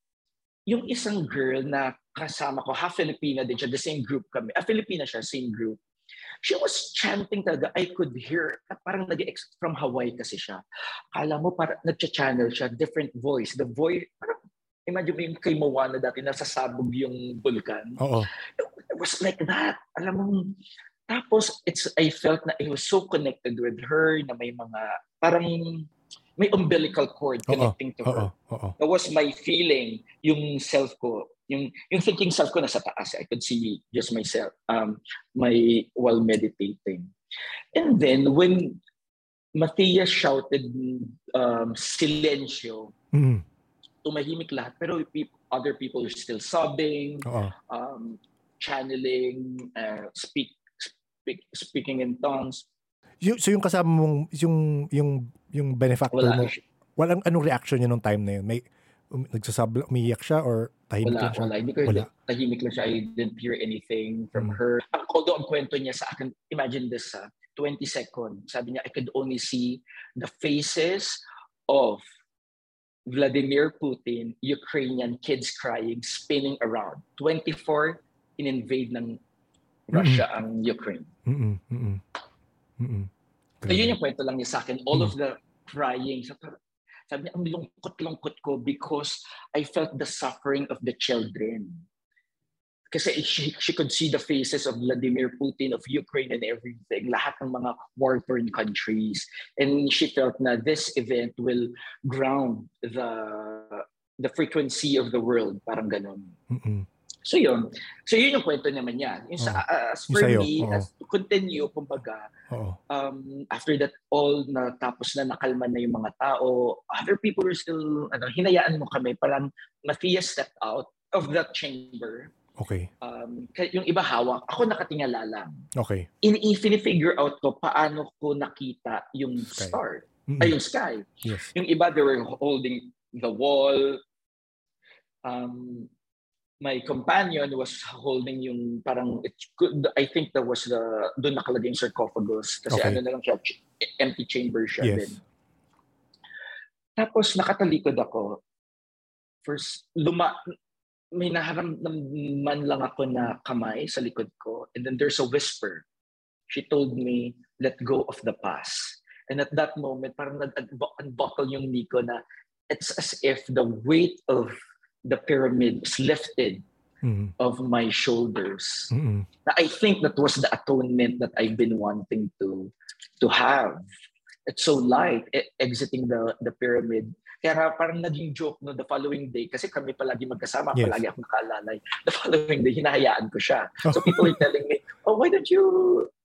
yung isang girl na kasama ko, half Filipina din siya, the same group kami. Ah, Filipina siya, same group. She was chanting talaga. I could hear, parang nag from Hawaii kasi siya. Kala mo, parang nag-channel siya, different voice. The voice, parang imagine mo yung kay Moana dati, nasasabog yung vulkan. Oo. It was like that. Alam mo, tapos it's I felt na I was so connected with her na may mga parang may umbilical cord connecting to her. Oo, That was my feeling, yung self ko, yung yung thinking self ko nasa taas. I could see just myself um my while meditating. And then when Matthias shouted um, silencio, mm. Tumahimik lahat. Pero people, other people are still sobbing, Oo. um, channeling, uh, speak speak, speaking in tongues. Yung, so yung kasama mong, yung, yung, yung benefactor Wala, mo, walang anong reaction niya nung time na yun? May, um, nagsasabla, umiiyak siya or tahimik wala, lang siya? wala. Hindi ko, Wala. tahimik lang siya. I didn't hear anything from Mm. her. Although ang kwento niya sa akin, imagine this, ah, 20 seconds. Sabi niya, I could only see the faces of Vladimir Putin, Ukrainian kids crying, spinning around. 24, in-invade ng Russia ang Ukraine. Mm-mm, mm-mm. So yun yung kwento lang niya sa akin. All Mm. of the crying. Sabi niya, ang lungkot-lungkot ko because I felt the suffering of the children. Kasi she, she could see the faces of Vladimir Putin, of Ukraine and everything. Lahat ng mga war-torn countries. And she felt na this event will ground the the frequency of the world. Parang ganun. Mm-mm. So yun. So yun yung kwento naman niya. Yung sa, as Yung for sa'yo, me, oo. as to continue, kumbaga, Oo. um, after that all na tapos na nakalma na yung mga tao, other people are still, ano, hinayaan mo kami. Parang Matthias stepped out of that chamber. Okay. Um, yung iba hawak. Ako nakatingala lang. Okay. In, figure out ko paano ko nakita yung Sky. star. Mm-mm. Ay, yung sky. Yes. Yung iba, they were holding the wall. Um, my companion was holding yung parang, it could, I think that was the, doon nakalagay yung sarcophagus. Kasi Okay. ano na lang siya, empty chamber siya Yes. din. Tapos nakatalikod ako. First, luma, may naharamdaman lang ako na kamay sa likod ko. And then there's a whisper. She told me, let go of the past. And at that moment, parang nag-unbuckle yung Nico na it's as if the weight of the pyramid was lifted Mm-mm. of my shoulders. Mm-mm. Na I think that was the atonement that I've been wanting to to have. It's so light e- exiting the the pyramid. Kaya parang naging joke no the following day kasi kami palagi magkasama, Yes. palagi ako nakaalalay. The following day, hinahayaan ko siya. [LAUGHS] So people were telling me, oh, why don't you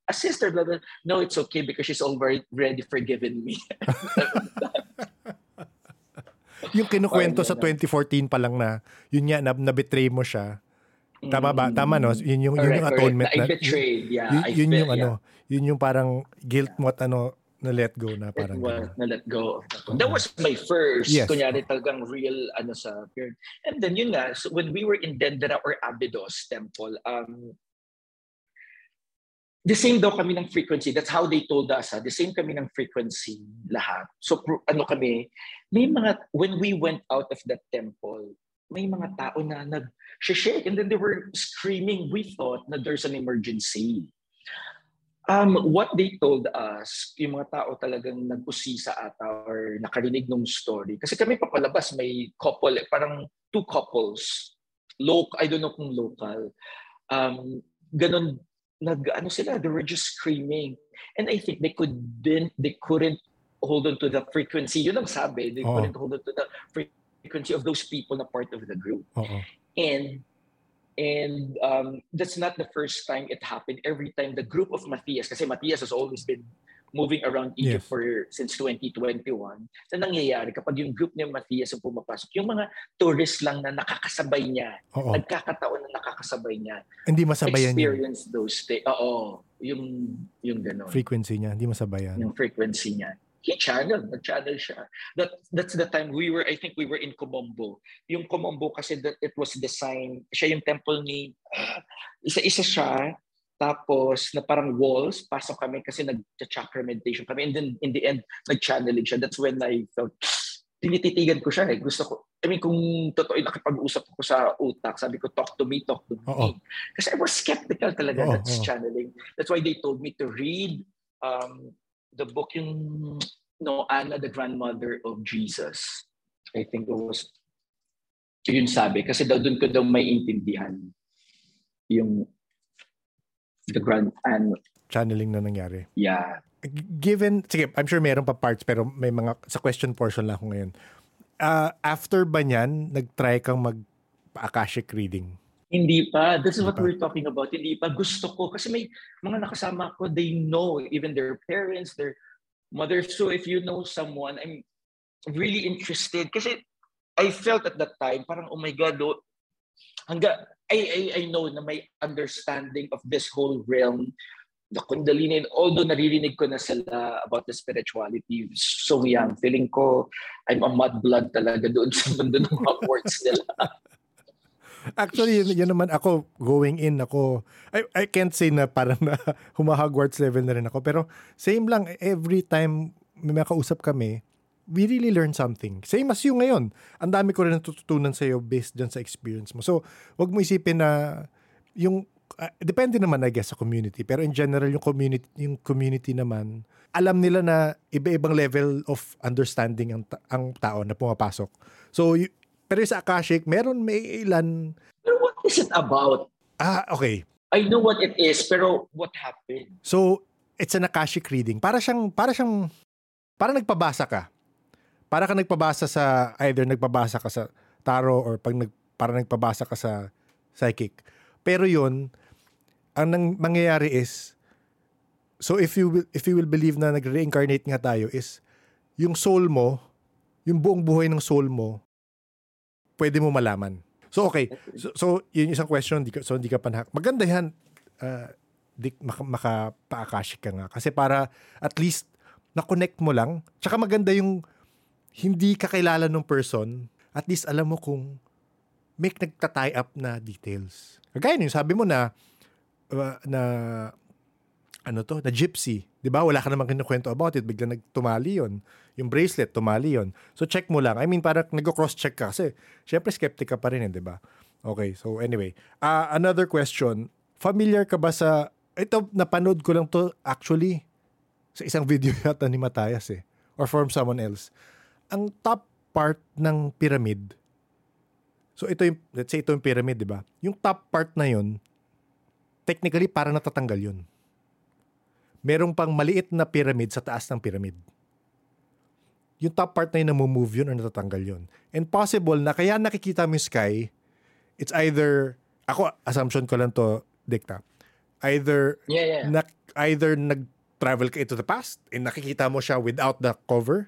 assist her? No, it's okay because she's already forgiven me. [LAUGHS] Yung kinukwento sa Parang 2014 pa lang na, yun nga, na, na-betray mo siya. Tama ba? Tama no? Yun yung, yun Correct, yung correct. atonement Na I betrayed. Yeah, yun, I yun felt- yung ano, yeah. yun yung parang guilt mo at ano, na let go na parang ganun. na let go of that was my first, Yes. kunyari talagang real ano sa period. And then yun nga, so when we were in Dendera or Abydos temple, um, the same daw kami ng frequency. That's how they told us. Ha? The same kami ng frequency lahat. So ano kami, may mga, when we went out of that temple, may mga tao na nag-shake and then they were screaming. We thought na there's an emergency. Um, what they told us, yung mga tao talagang nag-usisa ata or nakarinig ng story. Kasi kami papalabas, may couple, eh, parang two couples. Local, I don't know kung local. Um, ganun, nag, ano sila, they were just screaming. And I think they couldn't, they couldn't hold on to the frequency. Yun ang sabi, they Oo. couldn't hold on to the frequency of those people na part of the group. Oo. And and um, that's not the first time it happened. Every time the group of Matthias, kasi Matthias has always been moving around Yes. Egypt for since 2021. So nangyayari kapag yung group ni Matthias ang pumapasok, yung mga tourists lang na nakakasabay niya, Oo. nagkakataon na nakakasabay niya, Hindi masabayan yung experience those things. Oo, yung yung gano'n, frequency niya. Hindi masabayan. yung frequency niya. He channeled, nag-channel siya. That that's the time we were, I think we were in Komombo. Yung Komombo kasi that it was designed, siya yung temple ni, [GASPS] isa-isa siya, tapos na parang walls, pasok kami kasi nag-chakra meditation kami. And then in the end, nag-channeling siya. That's when I felt, [SNIFFS] tinititigan ko siya eh. Gusto ko, I mean, kung totoo nakipag-usap ko sa utak, sabi ko, talk to me, talk to Oo. me. Kasi I was skeptical talaga Oo, that's oo. channeling. That's why they told me to read um, the book yung no Anna the grandmother of Jesus. I think it was yun sabi kasi daw doon ko daw may intindihan yung the grand and Channeling na nangyari. yeah Given, sige, I'm sure meron pa parts pero may mga, sa question portion lang ako ngayon. Ah, after ba niyan, nag-try kang mag-akashic reading? Hindi pa. This is what we're talking about. Hindi pa. Gusto ko. Kasi may mga nakasama ko, they know, even their parents, their mothers. So if you know someone, I'm really interested. Kasi I felt at that time, parang, oh my God, oh, hangga, I, I, I know na may understanding of this whole realm, the Kundalini, and although naririnig ko na sila about the spirituality, so young, feeling ko, I'm a mudblood talaga doon [LAUGHS] sa mundo ng Hogwarts nila. Actually, yun, yun naman ako, going in ako, I, I can't say na parang na [LAUGHS] humahogwarts level na rin ako, pero same lang, every time may makausap kami, we really learn something. Same as you ngayon. Ang dami ko rin natututunan sa'yo based dyan sa experience mo. So, wag mo isipin na yung, ah, depende naman I guess sa community, pero in general, yung community, yung community naman, alam nila na iba-ibang level of understanding ang, ta- ang tao na pumapasok. So, y- pero sa Akashic, meron may ilan Pero what is it about? Ah, okay. I know what it is, pero what happened? So, it's an Akashic reading. Para siyang, para siyang, para nagpabasa ka. Para ka nagpabasa sa, either nagpabasa ka sa tarot or pag nag, para nagpabasa ka sa psychic. Pero yun, ang nang, mangyayari is, so if you will, if you will believe na nag-reincarnate nga tayo is, yung soul mo, yung buong buhay ng soul mo, pwede mo malaman. So okay, so, so yun yung isang question, di ka, so hindi ka panhak. Maganda yan, ah, di, maka, makapaakashik ka nga. Kasi para at least na-connect mo lang. Tsaka maganda yung hindi ka kilala ng person, at least alam mo kung may nagta-tie up na details. Kagaya nung sabi mo na uh, na ano to, na gypsy. 'Di ba? Wala ka namang kinukwento about it, bigla nagtumali 'yon. Yung bracelet, tumali 'yon. So check mo lang. I mean, parang nag-cross check ka kasi syempre skeptic ka pa rin, eh, 'di ba? Okay, so anyway, Ah, another question. Familiar ka ba sa ito napanood ko lang to actually sa isang [LAUGHS] video yata ni Matthias eh or from someone else. Ang top part ng pyramid. So ito yung let's say ito yung pyramid, 'di ba? Yung top part na 'yon technically para natatanggal 'yun. Merong pang maliit na pyramid sa taas ng pyramid. Yung top part na yun move yun or natatanggal yun. And possible na kaya nakikita mo yung sky, it's either, ako, assumption ko lang to, Dikta, either Yeah, yeah. na, either nag-travel ka into the past and nakikita mo siya without the cover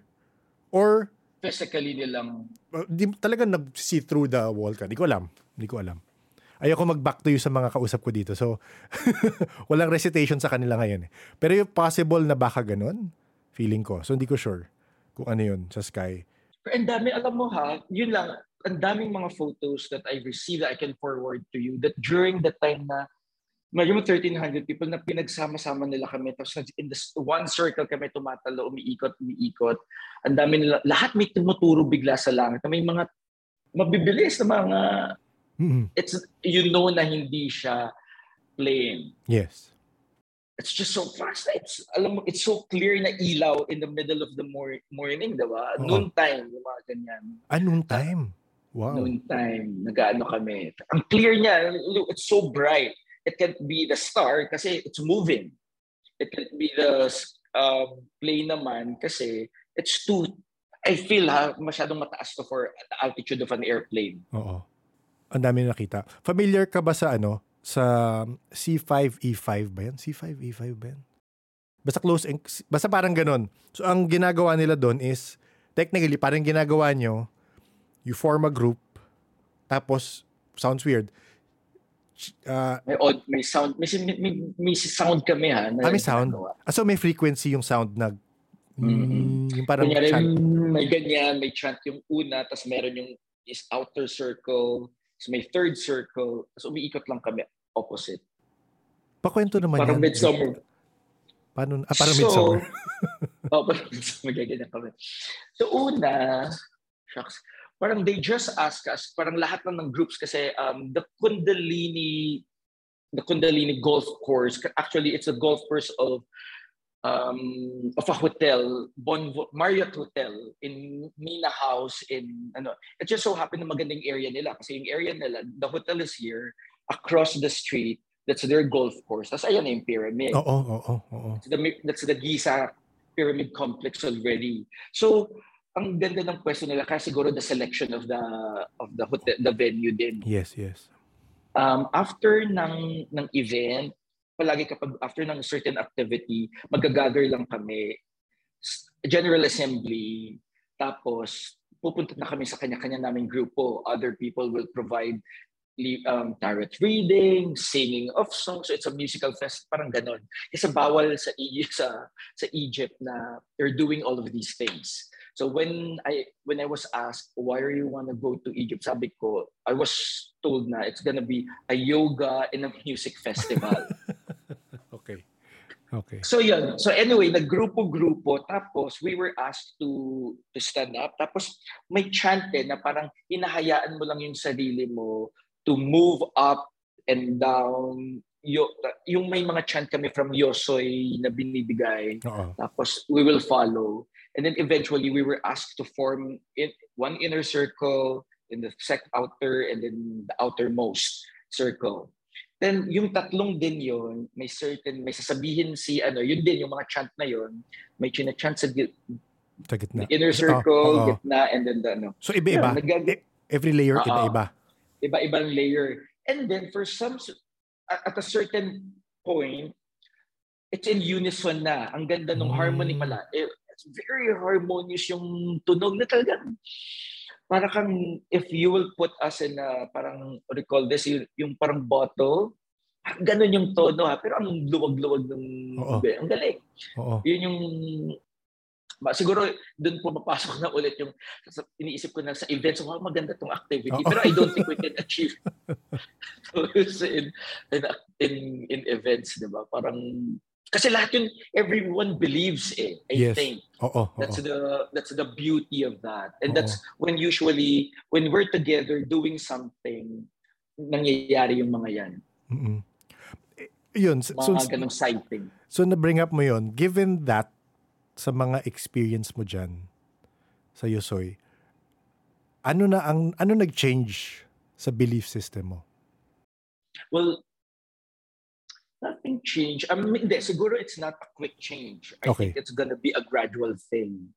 or Physically nilang di, talaga nag-see through the wall ka. Di ko alam. Di ko alam. Ayoko mag-back to you sa mga kausap ko dito. So, [LAUGHS] walang recitation sa kanila ngayon. Eh. Pero yung possible na baka ganun, feeling ko. So, hindi ko sure kung ano yun sa sky. Ang dami, alam mo ha, yun lang, ang daming mga photos that I received that I can forward to you that during the time na medyo mo 1,300 people na pinagsama-sama nila kami. Tapos in this one circle kami tumatalo, umiikot, umiikot. Ang dami nila, lahat may tumuturo bigla sa langit. May mga mabibilis na mga, Mhm. it's, you know na hindi siya plain. Yes. It's just so fast. It's, alam mo, it's so clear na ilaw in the middle of the mor- morning, diba? Oo. Noon time, yung mga ganyan. Ah, noon time. Wow. noon time, nag-ano kami. Ang clear niya, it's so bright. It can be the star kasi it's moving. It can be the um, plane naman kasi it's too, I feel ha, masyadong mataas to for the altitude of an airplane. Oo. Ang dami na nakita. Familiar ka ba sa ano? Sa C5E5 ba yan? C5E5 ba yan? Basta close, en- basta parang ganun. So, ang ginagawa nila doon is, technically, parang ginagawa nyo, you form a group, tapos, sounds weird, uh, May odd, may sound, may, may, may, sound kami ha. Na Ah, may sound? ah, so may frequency yung sound na Mm, yung parang Kunyari, chant. may ganyan, may chant yung una, tapos meron yung is outer circle, tapos may third circle, tapos umiikot lang kami opposite. Pakwento naman Parang yan. midsummer. Paano, ah, parang So, midsummer. [LAUGHS] oh, parang midsummer, ganyan kami. So una, shucks, parang they just ask us, parang lahat lang ng groups kasi um, the Kundalini, the Kundalini golf course, actually it's a golf course of um, of a hotel, bon, Marriott Hotel in Mina House in ano. It just so happened na magandang area nila kasi yung area nila, the hotel is here across the street. That's their golf course. Tapos ayan na yung pyramid. Oo, oo, oo. That's the, that's the Giza pyramid complex already. So, ang ganda ng pwesto nila kaya siguro the selection of the of the hotel, the venue din. Yes, yes. Um, after ng ng event, palagi kapag after ng certain activity, magagather lang kami, general assembly, tapos pupunta na kami sa kanya-kanya naming grupo. Other people will provide um, tarot reading, singing of songs. So it's a musical fest, parang ganon. Kasi bawal sa, [LAUGHS] sa, sa Egypt na they're doing all of these things. So when I when I was asked why are you want to go to Egypt, sabi ko, I was told na it's gonna be a yoga and a music festival. [LAUGHS] okay. So yun. So anyway, naggrupo-grupo tapos we were asked to to stand up tapos may chant eh, na parang hinahayaan mo lang yung sarili mo to move up and down yung, yung may mga chant kami from Yosoy na binibigay. Oo. Tapos we will follow. And then eventually we were asked to form in, one inner circle, in the second outer, and then the outermost circle. Then yung tatlong din yon may certain, may sasabihin si ano, yun din yung mga chant na yon may china-chant sa gi- Sa gitna. inner circle, Oo, oo. gitna, and then the ano. So iba-iba. Yeah, nagag- E- Every layer Oo. iba-iba. iba-ibang layer. And then for some, at, a certain point, it's in unison na. Ang ganda ng Mm. harmony pala. Eh, It's very harmonious yung tunog na talagang para kang if you will put us in a parang recall this yung, yung parang bottle ganun yung tono ha pero ang luwag-luwag ng ang galing Oo. yun yung siguro doon po mapasok na ulit yung iniisip ko na sa events wow maganda tong activity Oo. pero I don't think we can achieve [LAUGHS] in, in in in events di ba parang kasi lahat yun everyone believes eh I Yes. think Oo. oo. that's the that's the beauty of that Oo. and that's when usually when we're together doing something nangyayari yung mga yan Mm-mm. Eh, Yun. So, so, mga ganong sighting so na-bring up mo yun. Given that sa mga experience mo dyan sa Yosoy, ano na ang ano nag-change sa belief system mo? Well, nothing changed. I mean, hindi, siguro it's not a quick change. I Okay. think it's gonna be a gradual thing.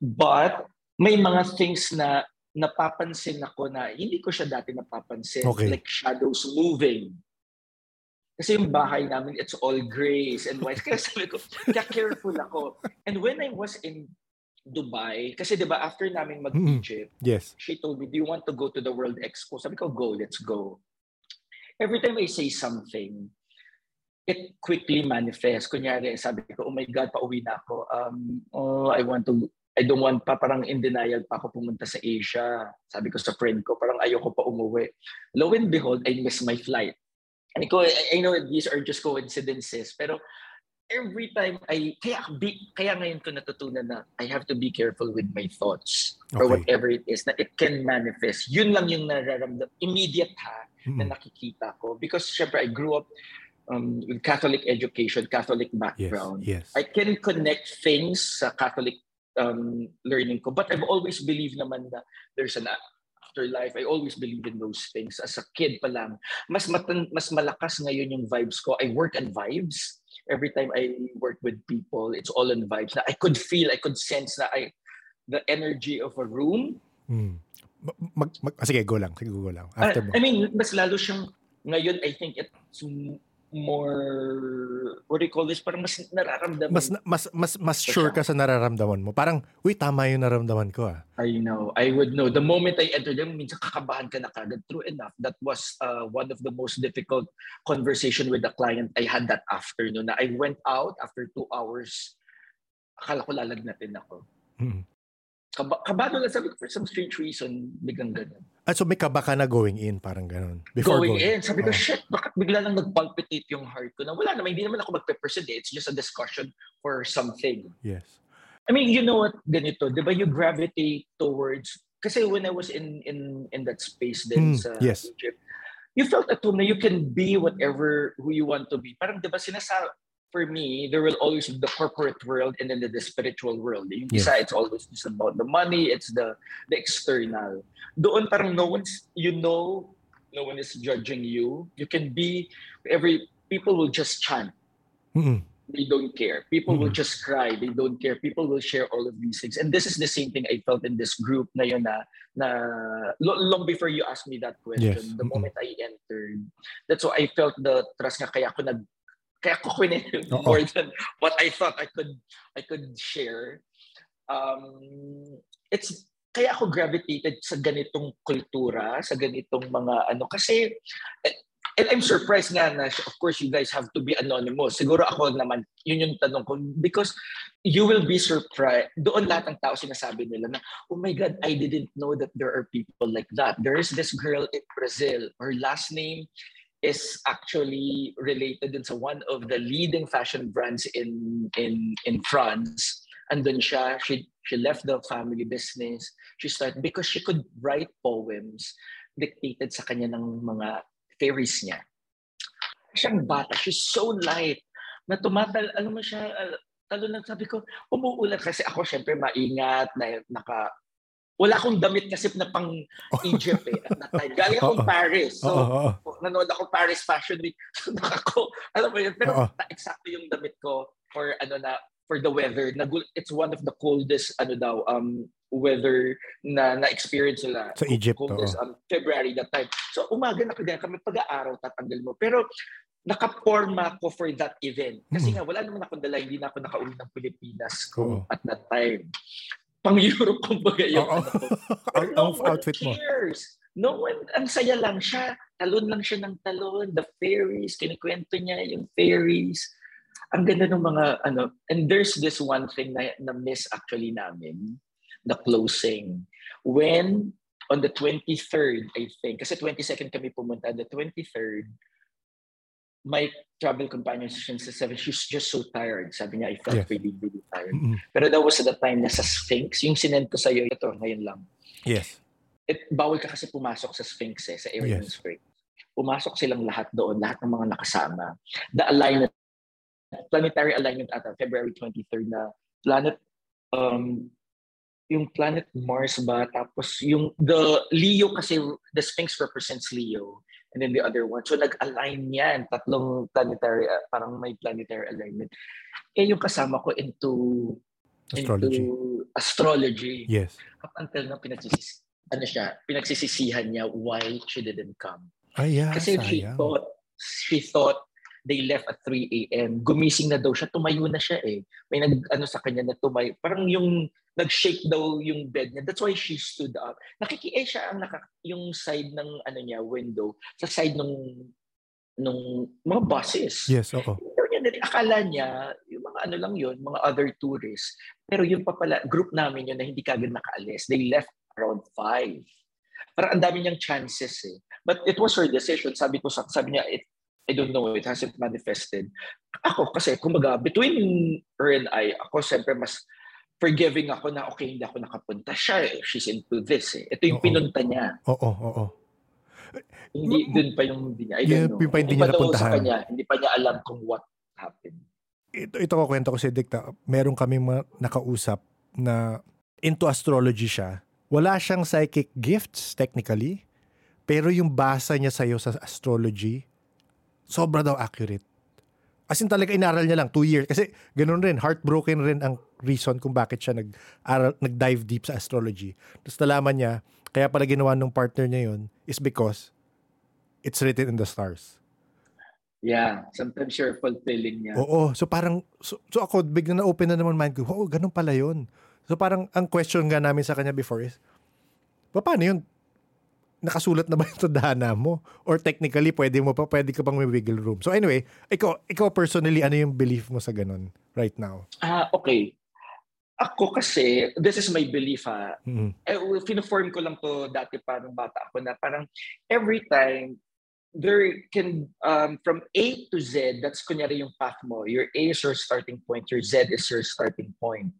But may mga things na napapansin ako na hindi ko siya dati napapansin. Okay. Like shadows moving. Kasi yung bahay namin, it's all grays and white. Kaya sabi ko, kaya careful ako. And when I was in Dubai, kasi di ba after namin mag-Egypt, Yes. she told me, do you want to go to the World Expo? Sabi ko, go, let's go. Every time I say something, it quickly manifests. Kunyari, sabi ko, oh my God, pauwi na ako. Um, oh, I want to, I don't want pa, parang in denial pa ako pumunta sa Asia. Sabi ko sa friend ko, parang ayoko pa umuwi. Lo and behold, I missed my flight. And ko, I, I know these are just coincidences, pero every time I, kaya, be, kaya ngayon ko natutunan na I have to be careful with my thoughts or Okay. whatever it is na it can manifest. Yun lang yung nararamdam. Immediate ha, Mm. na nakikita ko. Because syempre, I grew up um, with Catholic education, Catholic background. Yes. I can connect things sa Catholic um, learning ko. But I've always believed naman na there's an afterlife. I always believe in those things. As a kid pa lang, mas, matan, mas malakas ngayon yung vibes ko. I work on vibes. Every time I work with people, it's all on vibes. Na I could feel, I could sense na I, the energy of a room. Mm. Mag, mag, sige, go lang. Sige, go lang. Ah, After mo. I mean, mas lalo siyang, ngayon, I think it's more, what do you call this? Parang mas nararamdaman. Mas, mas, mas, mas sure ka sa nararamdaman mo. Parang, uy, tama yung nararamdaman ko ah. I know. I would know. The moment I entered them, minsan kakabahan ka na kagad. True enough, that was uh, one of the most difficult conversation with the client I had that afternoon. Na I went out after two hours. akala ko lalagnatin ako. Mm. Kaba, kabado lang sabi ko for some strange reason, biglang ganun. Ah, so may kaba ka na going in, parang ganun. Before going, going, in, sabi ko, Oo. shit, bakit bigla lang nag-palpitate yung heart ko? Na wala naman, hindi naman ako magpe-present eh. It's just a discussion for something. Yes. I mean, you know what, ganito, di ba you gravitate towards, kasi when I was in in in that space din Hmm, sa yes. Egypt, you felt at home na you can be whatever who you want to be. Parang di ba sinasa for me, there will always be the corporate world and then the, the spiritual world. Yung Yes. isa, it's always just about the money, it's the the external. Doon parang no one's, you know, no one is judging you. You can be, every, people will just chant Mm-mm. they don't care. People will Mhm. just cry. They don't care. People will share all of these things. And this is the same thing I felt in this group na yun na, na lo- long before you asked me that question, Yes. the Mhm. moment I entered, that's why I felt the trust nga kaya ako nag kaya ko [LAUGHS] Oo. more than what I thought I could I could share. Um, it's kaya ako gravitated sa ganitong kultura, sa ganitong mga ano kasi And I'm surprised nga na, of course, you guys have to be anonymous. Siguro ako naman, yun yung tanong ko. Because you will be surprised. Doon lahat ng tao sinasabi nila na, oh my God, I didn't know that there are people like that. There is this girl in Brazil. Her last name is actually related dun sa one of the leading fashion brands in in in France. Andun siya, she, she left the family business. She started, because she could write poems dictated sa kanya ng mga fairies niya. Siyang bata, she's so light na tumatal, alam mo siya, talo na sabi ko, umuulan kasi ako syempre maingat, na, naka, wala akong damit kasi na pang [LAUGHS] Egypt eh at that time. Galing akong Oo. Paris. So, oo. nanood ako Paris Fashion Week. [LAUGHS] So, nakako, alam mo yun, pero ta- eksakto yung damit ko for ano na, for the weather. Nagul- It's one of the coldest, ano daw, um, weather na na-experience nila. Sa Egypt, Coldest, um, February that time. So, umaga na kagaya kami, pag-aaraw, tatanggal mo. Pero, nakaporma ko for that event. Kasi Mm. nga, wala naman akong dala, hindi na ako nakauwi ng Pilipinas kung Oo. at that time. Pang-Europe, [LAUGHS] kumbaga Oo. ano ko. Ang- no outfit mo. cares. No one, ang saya lang siya. Talon lang siya ng talon. The fairies, kinikwento niya yung fairies. Ang ganda ng mga ano. And there's this one thing na, na miss actually namin. The closing. When on the 23rd, I think, kasi 22nd kami pumunta, the 23rd, my travel companion, she said, she's just so tired. Sabi niya, I felt Yes. really, really tired. Mm-mm. Pero that was the time na sa Sphinx, yung sinend ko sa'yo, ito, ngayon lang Yes. it, bawal ka kasi pumasok sa Sphinx eh, sa Arian Yes. Spring. Pumasok silang lahat doon, lahat ng mga nakasama. The alignment, planetary alignment ata, February 23rd na planet, um, yung planet Mars ba, tapos yung, the Leo kasi, the Sphinx represents Leo, and then the other one. So nag-align yan, tatlong planetary, uh, parang may planetary alignment. Eh yung kasama ko into, Astrology. into astrology Yes. up until na pinagsisis ano siya, pinagsisisihan niya why she didn't come. Ay, yeah, Kasi she thought, she thought they left at 3 a.m. Gumising na daw siya, tumayo na siya eh. May nag, ano sa kanya na tumayo. Parang yung, nag-shake daw yung bed niya. That's why she stood up. Nakiki eh, siya ang naka, yung side ng, ano niya, window, sa side ng, nung mga buses. Yes, oo. Pero niya, nari- akala niya, yung mga ano lang yun, mga other tourists. Pero yung pa pala, group namin yun na hindi kagad nakaalis. They left around 5. Parang ang dami niyang chances eh. But it was her decision. Sabi ko sa, sabi niya, it, I don't know, it hasn't manifested. Ako kasi, kumbaga, between her and I, ako siyempre mas forgiving ako na okay, hindi ako nakapunta. Siya, eh, she's into this eh. Ito yung Oo. pinunta niya. Oo, oo. Hindi, dun pa yung hindi niya. I don't know. yung pa hindi pa niya napuntahan. Sa kanya, hindi pa niya alam kung what happened. Ito, ito ko kwento ko si Dick na meron kami mga nakausap na into astrology siya. Wala siyang psychic gifts technically, pero yung basa niya sa'yo sa astrology, sobra daw accurate. As in talaga inaral niya lang, two years. Kasi ganun rin, heartbroken rin ang reason kung bakit siya nag, nag-dive deep sa astrology. Tapos nalaman niya, kaya pala ginawa ng partner niya yun is because it's written in the stars. Yeah, sometimes you're fulfilling niya. Oo. So parang, so, so ako, bigla na open na naman mind ko, oh, ganun pala yun. So parang, ang question nga namin sa kanya before is, "Pa- paano yun? Nakasulat na ba yung tadhana mo? Or technically, pwede mo pa, pwede ka pang may wiggle room. So anyway, ikaw, ikaw personally, ano yung belief mo sa ganun right now? Ah, okay. Ako kasi, this is my belief ha. Mm. Eh, well, Fina-form ko lang to dati parang bata ako na parang every time there can um, from A to Z, that's kunyari yung path mo. Your A is your starting point, your Z is your starting point.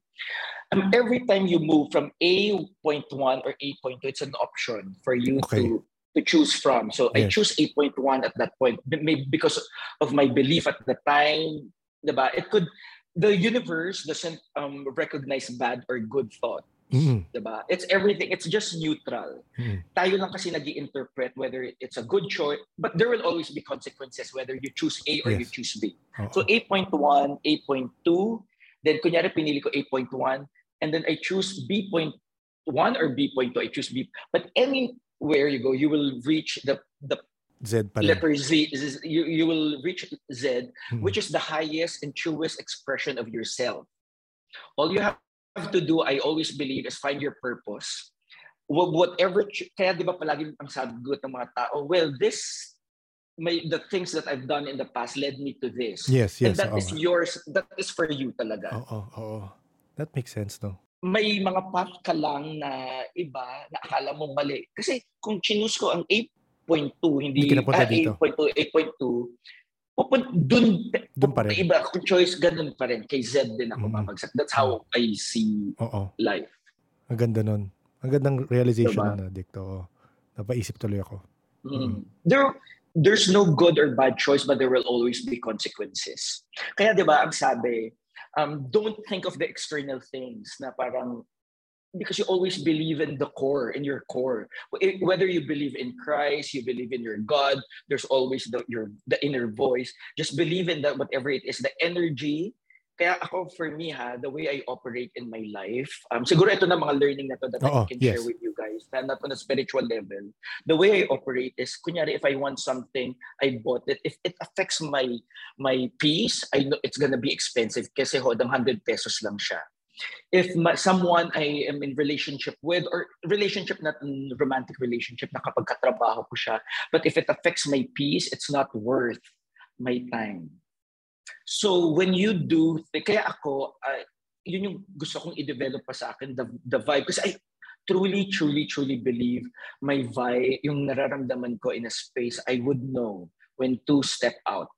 Um, every time you move from A point one or A point two, it's an option for you Okay. to to choose from. So I Yes. choose 8.1 at that point, maybe because of my belief at the time. Diba? It could the universe doesn't um, recognize bad or good thought. Mm. Diba? It's everything. It's just neutral. Mm. Tayo lang kasi nag interpret whether it's a good choice, but there will always be consequences whether you choose A or you Yes. choose B. Oo. So 8.1, 8.2, then kunyari pinili ko 8.1, and then I choose B.1 or B.2, I choose B. But anywhere you go, you will reach the, the Z pa letter Z, Z- you, you will reach Z, Mm. which is the highest and truest expression of yourself. All you have to do, I always believe, is find your purpose. Whatever, kaya di ba palagi ang sagot ng mga tao, well, this, may, the things that I've done in the past led me to this. Yes, And yes. that oo is yours, that is for you talaga. Oo, oo. That makes sense, no? May mga path ka lang na iba na akala mo mali. Kasi kung chinus ko ang 8.2, hindi, Hindi ah, dito. 8.2, 8.2, pupun, dun, Dun pa rin. iba, kung choice, ganun pa rin. Kay Z din ako Mm. mamagsak. That's how I see Oo. life. Ang ganda nun. Ang gandang realization Diba? nun, Addict. Oo. Napaisip tuloy ako. Mm. There, there's no good or bad choice, but there will always be consequences. Kaya di ba, ang sabi, um, don't think of the external things na parang because you always believe in the core, in your core. Wh- Whether you believe in Christ, you believe in your God, there's always the your the inner voice. Just believe in that whatever it is, the energy. Kaya ako, for me ha, the way I operate in my life, um, siguro ito na mga learning na to that Oo, I can share yes. with you guys, na not on a spiritual level. The way I operate is, kunyari, if I want something, I bought it. If it affects my my peace, I know it's gonna be expensive kasi hodang 100 pesos lang siya if ma- someone I am in relationship with or relationship not in romantic relationship na kapag katrabaho ko siya but if it affects my peace it's not worth my time so when you do kaya ako uh, yun yung gusto kong i-develop pa sa akin the, the vibe kasi I truly truly truly believe my vibe yung nararamdaman ko in a space I would know when to step out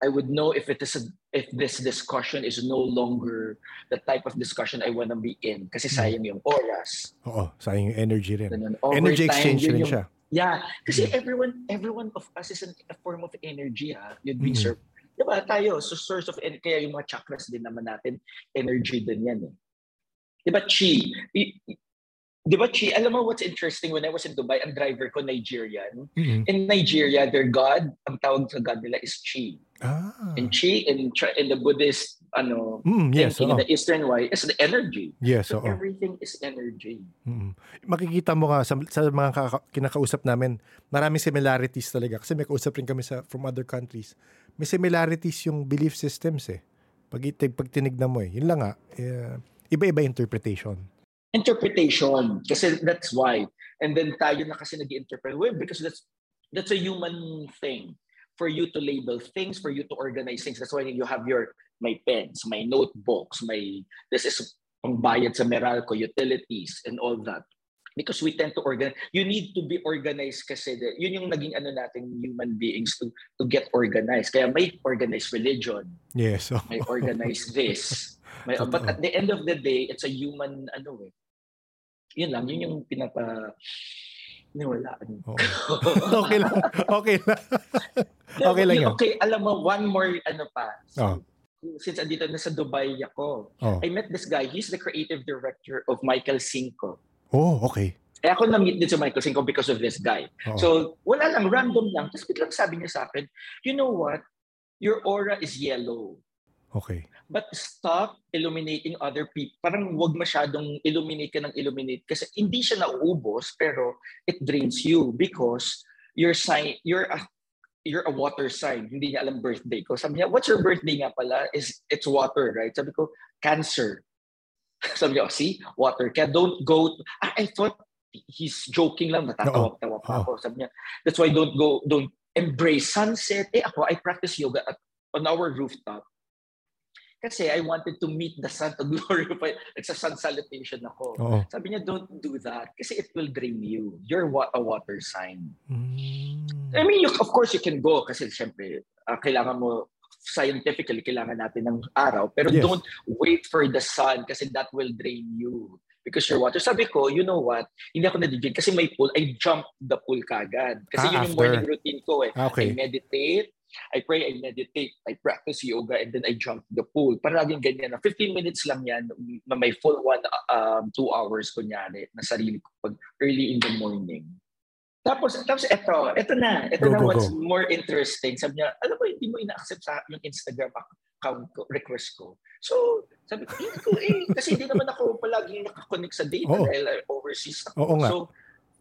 I would know if it is a, if this discussion is no longer the type of discussion I want to be in kasi sayang yung oras. Oo. Sayang yung energy rin. Ganun. Energy exchange yun rin yung- siya. Yeah, kasi Mm. everyone everyone of us is an, a form of energy ha. You'd be Mhm. sur- Diba tayo, so source of energy, kaya yung mga chakras din naman natin, energy din yan eh. Diba chi? I- i- Diba chi, alam mo what's interesting when I was in Dubai, ang driver ko Nigerian. Mhm. In Nigeria, their God, ang tawag sa God nila is chi. Ah. And chi in, in the Buddhist ano, Mm, yes, thinking, in the Eastern way, is the energy. Yes, So oo. everything is energy. Mm. Makikita mo nga sa, sa mga kaka- kinakausap namin, maraming similarities talaga. Kasi may kausap rin kami sa, from other countries. May similarities yung belief systems eh. Pag, pag tinignan mo eh. Yun lang nga. eh, iba-iba interpretation. Interpretation, kasi that's why. And then tayo na kasi nag-interpret, well, because that's that's a human thing. For you to label things, for you to organize things. That's why you have your my pens, my notebooks, my this is pangbayad sa Meralco, utilities, and all that. Because we tend to organize. You need to be organized kasi the, yun yung naging ano natin human beings to to get organized. Kaya may organized religion, Yes. oo. [LAUGHS] may organized this. May, Totoo. but at the end of the day, it's a human ano eh. Yun lang, yun yung pinapa niwalaan. Oo. [LAUGHS] okay lang. Okay lang. [LAUGHS] Okay lang yun. Okay, alam mo, one more ano pa. Oh. Since andito na sa Dubai ako, Oh. I met this guy. He's the creative director of Michael Cinco. oh, okay. Eh ako na-meet din si Michael Cinco because of this guy. Oo. So, wala lang, random lang. Tapos biglang sabi niya sa akin, you know what? Your aura is yellow. okay. But stop illuminating other people. Parang wag masyadong illuminate ka ng illuminate kasi hindi siya nauubos pero it drains you because your sign, you're a, you're a water sign. Hindi niya alam birthday ko. Sabi niya, what's your birthday nga pala? Is it's water, right? Sabi ko, cancer. [LAUGHS] Sabi niya, oh, see, water. Kaya don't go, to, ah, I thought he's joking lang, natatawa-tawa pa ako. Sabi niya, that's why don't go, don't embrace sunset. Eh ako, I practice yoga at, on our rooftop Kasi I wanted to meet the sun to [LAUGHS] glorify. It's a sun salutation ako. Oo. Sabi niya, don't do that kasi it will drain you. You're wa- a water sign. Mm. I mean, you, of course, you can go kasi syempre, uh, kailangan mo scientifically, kailangan natin ng araw. Pero Yes. don't wait for the sun kasi that will drain you. Because your water. Sabi ko, you know what? Hindi ako nadigil kasi may pool. I jump the pool kagad. Kasi Ah, yun yung after. morning routine ko eh. Ah, okay. I meditate, I pray, I meditate, I practice yoga, and then I jump the pool. Paraging ganyan na. 15 minutes lang yan na may full one, um, two hours kunyari na sarili ko pag early in the morning. Tapos, tapos eto, eto na. Eto Go, na go, what's go. more interesting. Sabi niya, alam mo, hindi mo ina-accept sa yung Instagram account ko, request ko. So, sabi ko, hindi ko eh. Kasi hindi naman ako palaging nakakonect sa data Oo. dahil overseas ako. Oo nga. So,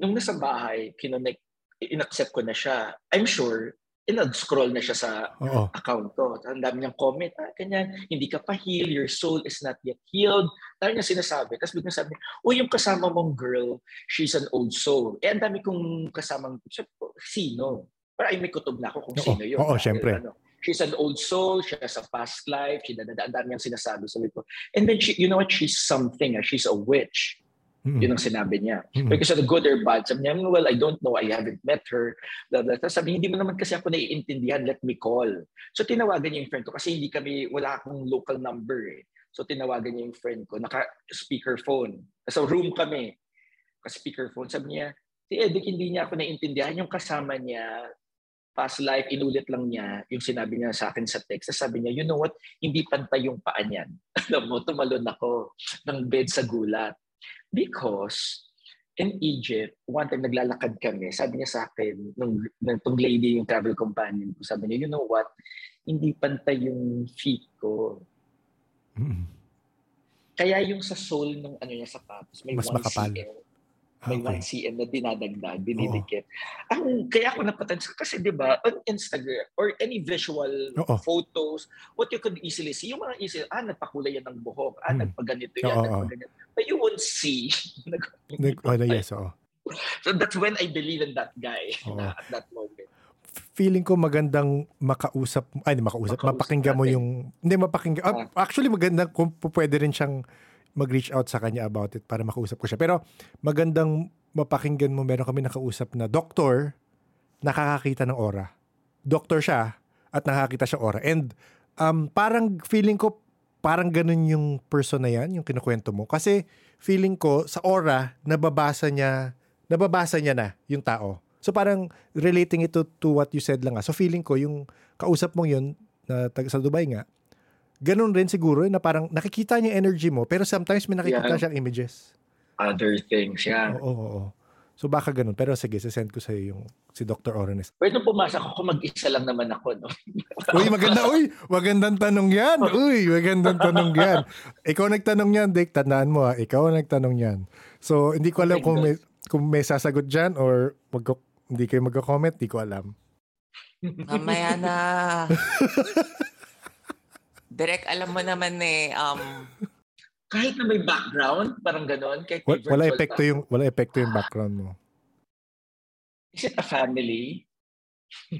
nung nasa bahay, kinonect, in-accept ko na siya. I'm sure, in-scroll na siya sa Oo. account ko. Ang dami niyang comment, ah, ganyan, hindi ka pa heal, your soul is not yet healed. Dahil niya sinasabi. Tapos biglang sabi, oh, yung kasama mong girl, she's an old soul. Eh, ang dami kong kasamang, sabi ko, sino? Para ay may kutob na ako kung Oo, sino yun. oo, Dahil, syempre. Ano, she's an old soul, she has a past life, she dadada, ang dami niyang sinasabi. Sabi ko, and then, she, you know what, she's something, ah, she's a witch. Mm. Yun ang sinabi niya. Mm. Because of the good or bad, sabi niya, well, I don't know, I haven't met her. Blah, blah. Tapos sabi, hindi mo naman kasi ako naiintindihan, let me call. So tinawagan niya yung friend ko kasi hindi kami, wala akong local number eh. So tinawagan niya yung friend ko, naka-speakerphone. Sa room kami, naka-speakerphone. Sabi niya, si Edic, hindi niya ako naiintindihan. Yung kasama niya, past life, inulit lang niya yung sinabi niya sa akin sa text. Tapos sabi niya, you know what, hindi pantay yung paa niyan. [LAUGHS] Alam mo, tumalon ako ng bed sa gulat. Because in Egypt, one time naglalakad kami, sabi niya sa akin, nung, nung lady, yung travel companion ko, sabi niya, you know what, hindi pantay yung feet ko. Mm. Kaya yung sa sole ng ano niya sapatos, may Mas 1 makapal. cm. Ah, May Okay. 1 cm na dinadagdag, dinidikit. Ang, kaya ako napatansin, kasi di ba, on Instagram, or any visual Oo. photos, what you could easily see, yung mga easy, ah, nagpakulay yan ng buhok, ah, Hmm. nagpaganito yan, Oo, nagpaganito. But you won't see. [LAUGHS] Nag- oh, yes, oo. so that's when I believe in that guy [LAUGHS] Oo. na, at that moment. feeling ko magandang makausap, ay hindi makausap, Makausap mapakinggan mo natin. yung, hindi mapakinggan, ah, actually maganda kung pwede rin siyang mag-reach out sa kanya about it para makausap ko siya. Pero magandang mapakinggan mo, meron kami nakausap na doktor, nakakakita ng aura. Doktor siya at nakakita siya aura. And um, parang feeling ko, parang ganun yung person na yan, yung kinukwento mo. Kasi feeling ko, sa aura, nababasa niya, nababasa niya na yung tao. So parang relating ito to what you said lang nga. So feeling ko, yung kausap mong yun, na sa Dubai nga, ganun rin siguro na parang nakikita niya energy mo, pero sometimes may nakikita Yeah. siyang images. Other things, yeah. Oo, oo, oo. So baka ganun. Pero sige, send ko sa'yo yung si Dr. Oranes. Pwede pumasok ako, mag-isa lang naman ako, no? [LAUGHS] Uy, maganda. Uy, magandang tanong yan. Uy, magandang tanong yan. Ikaw nagtanong yan, Dick. Tandaan mo ha. Ikaw ang nagtanong yan. So, hindi ko alam Oh kung may, kung may sasagot dyan or magko, hindi kayo magko-comment. Hindi ko alam. Mamaya na. [LAUGHS] Direk, alam mo naman eh, um, Kahit na may background, parang ganon. Kahit Wala, wala epekto yung wala epekto yung background mo. Is it a family? [LAUGHS]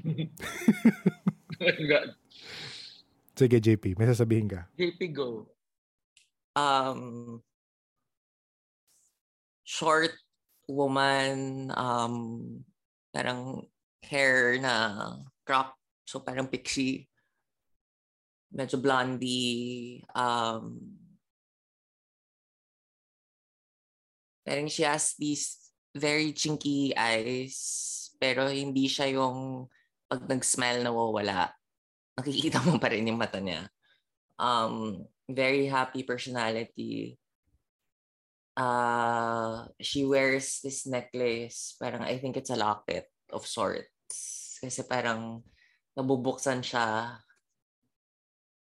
oh my God. Sige, JP, may sasabihin ka. JP, go. um, short woman, um, parang hair na crop, so parang pixie, medyo blondie, um, parang she has these very chinky eyes, pero hindi siya yung pag nag-smile nawawala. Nakikita mo pa rin yung mata niya. Um, very happy personality. Uh, she wears this necklace. Parang I think it's a locket of sorts. Kasi parang nabubuksan siya.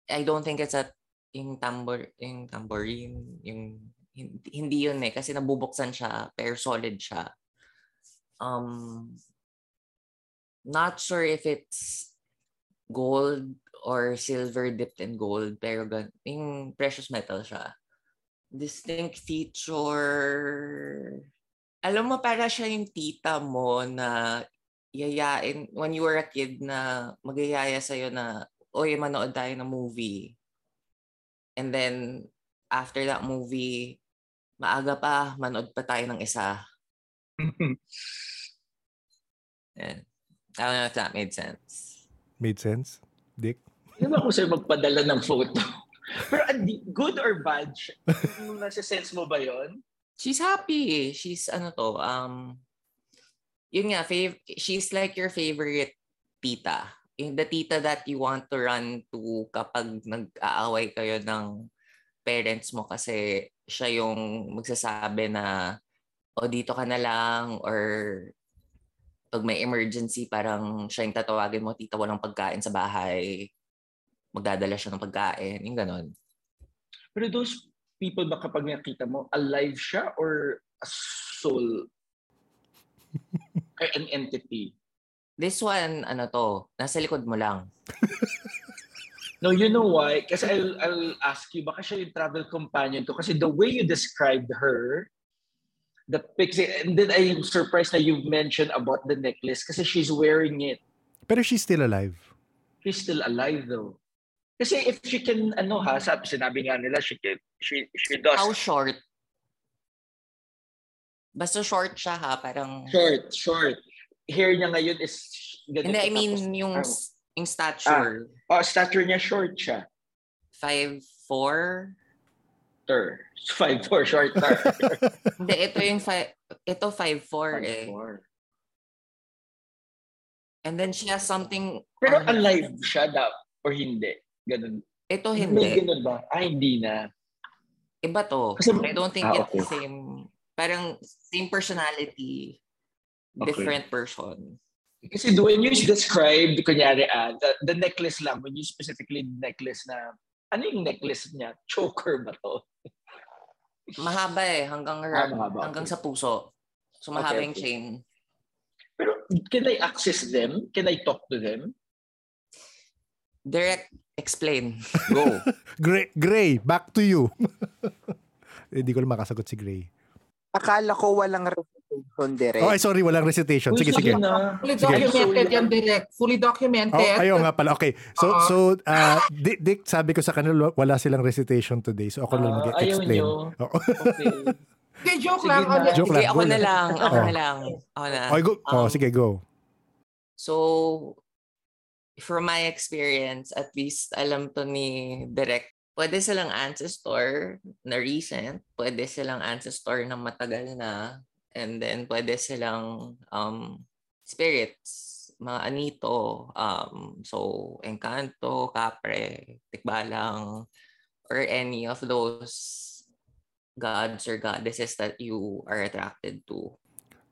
I don't think it's at yung tambor yung tambourine yung hindi, hindi yun eh kasi nabubuksan siya pero solid siya. Um not sure if it's gold or silver dipped in gold pero gan yung precious metal siya. Distinct feature. Alam mo para siya yung tita mo na yayain when you were a kid na magyayaya sa'yo na oy manood tayo ng movie And then, after that movie, maaga pa, manood pa tayo ng isa. [LAUGHS] yeah. I don't know if that made sense. Made sense? Dick? Yun ako sa'yo magpadala ng photo. [LAUGHS] Pero andi- good or bad? nasa sense mo ba yon? She's happy. She's ano to, um, yun nga, fav- she's like your favorite tita. Yung the tita that you want to run to kapag nag-aaway kayo ng parents mo kasi siya yung magsasabi na o dito ka na lang or pag may emergency parang siya yung tatawagin mo tita walang pagkain sa bahay magdadala siya ng pagkain yung ganon Pero those people ba kapag nakita mo, alive siya or a soul? [LAUGHS] or an entity? This one ano to nasa likod mo lang [LAUGHS] No, you know why? Kasi I'll, I'll ask you, baka siya yung travel companion ko. Kasi the way you described her, the pixie, and then I'm surprised na you've mentioned about the necklace kasi she's wearing it. Pero she's still alive. She's still alive though. Kasi if she can, ano ha, sabi, sinabi nga nila, she can, she, she does. how short basta short siya ha parang Short, short. Hair niya ngayon is ganito. hindi I mean tapos, yung um, yung stature oh, stature niya short siya. 5'4 Ter. [LAUGHS] Five four short ter. [LAUGHS] Hindi, ito yung fi- ito 5'4 eh. And then she has something Pero on- alive siya daw or hindi? Ganun. ito May hindi. ganun ba? Ah, hindi na. Iba to. Kasi- I don't think Ah, it's the okay. same. Parang same personality, Okay. different person. Kasi when you describe, kunyari, ah, the, the necklace lang, when you specifically necklace na, ano yung necklace niya? Choker ba to? [LAUGHS] Mahaba eh, hanggang Ah, mahaba, hanggang okay. sa puso. So mahaba Okay, yung okay. chain. Pero can I access them? Can I talk to them? Direct explain. Go. [LAUGHS] Gray, Gray, back to you. [LAUGHS] Hindi ko lang makasagot si Gray. Akala ko walang recitation direct. Oh, ay, sorry, walang recitation. Sige, sige. na. Fully Sige. documented yan direct. Fully Oh, documented. ayaw nga pala. Okay. So, Oo. so uh, Dick, Dick, sabi ko sa kanila, wala silang recitation today. So, ako lang Ah, ayaw mag-explain. nyo. Oo. Okay. Hindi, joke Sige lang. na. Joke Sige, lang, ako na lang. lang. Ako Oh. na lang. Ako na. Okay, go. oh, Um, sige, go. So, from my experience, at least alam to ni Direct, pwede silang ancestor na recent, pwede silang ancestor na matagal na, and then pwede silang um, spirits, mga anito, um, so Encanto, Capre, Tikbalang, or any of those gods or goddesses that you are attracted to.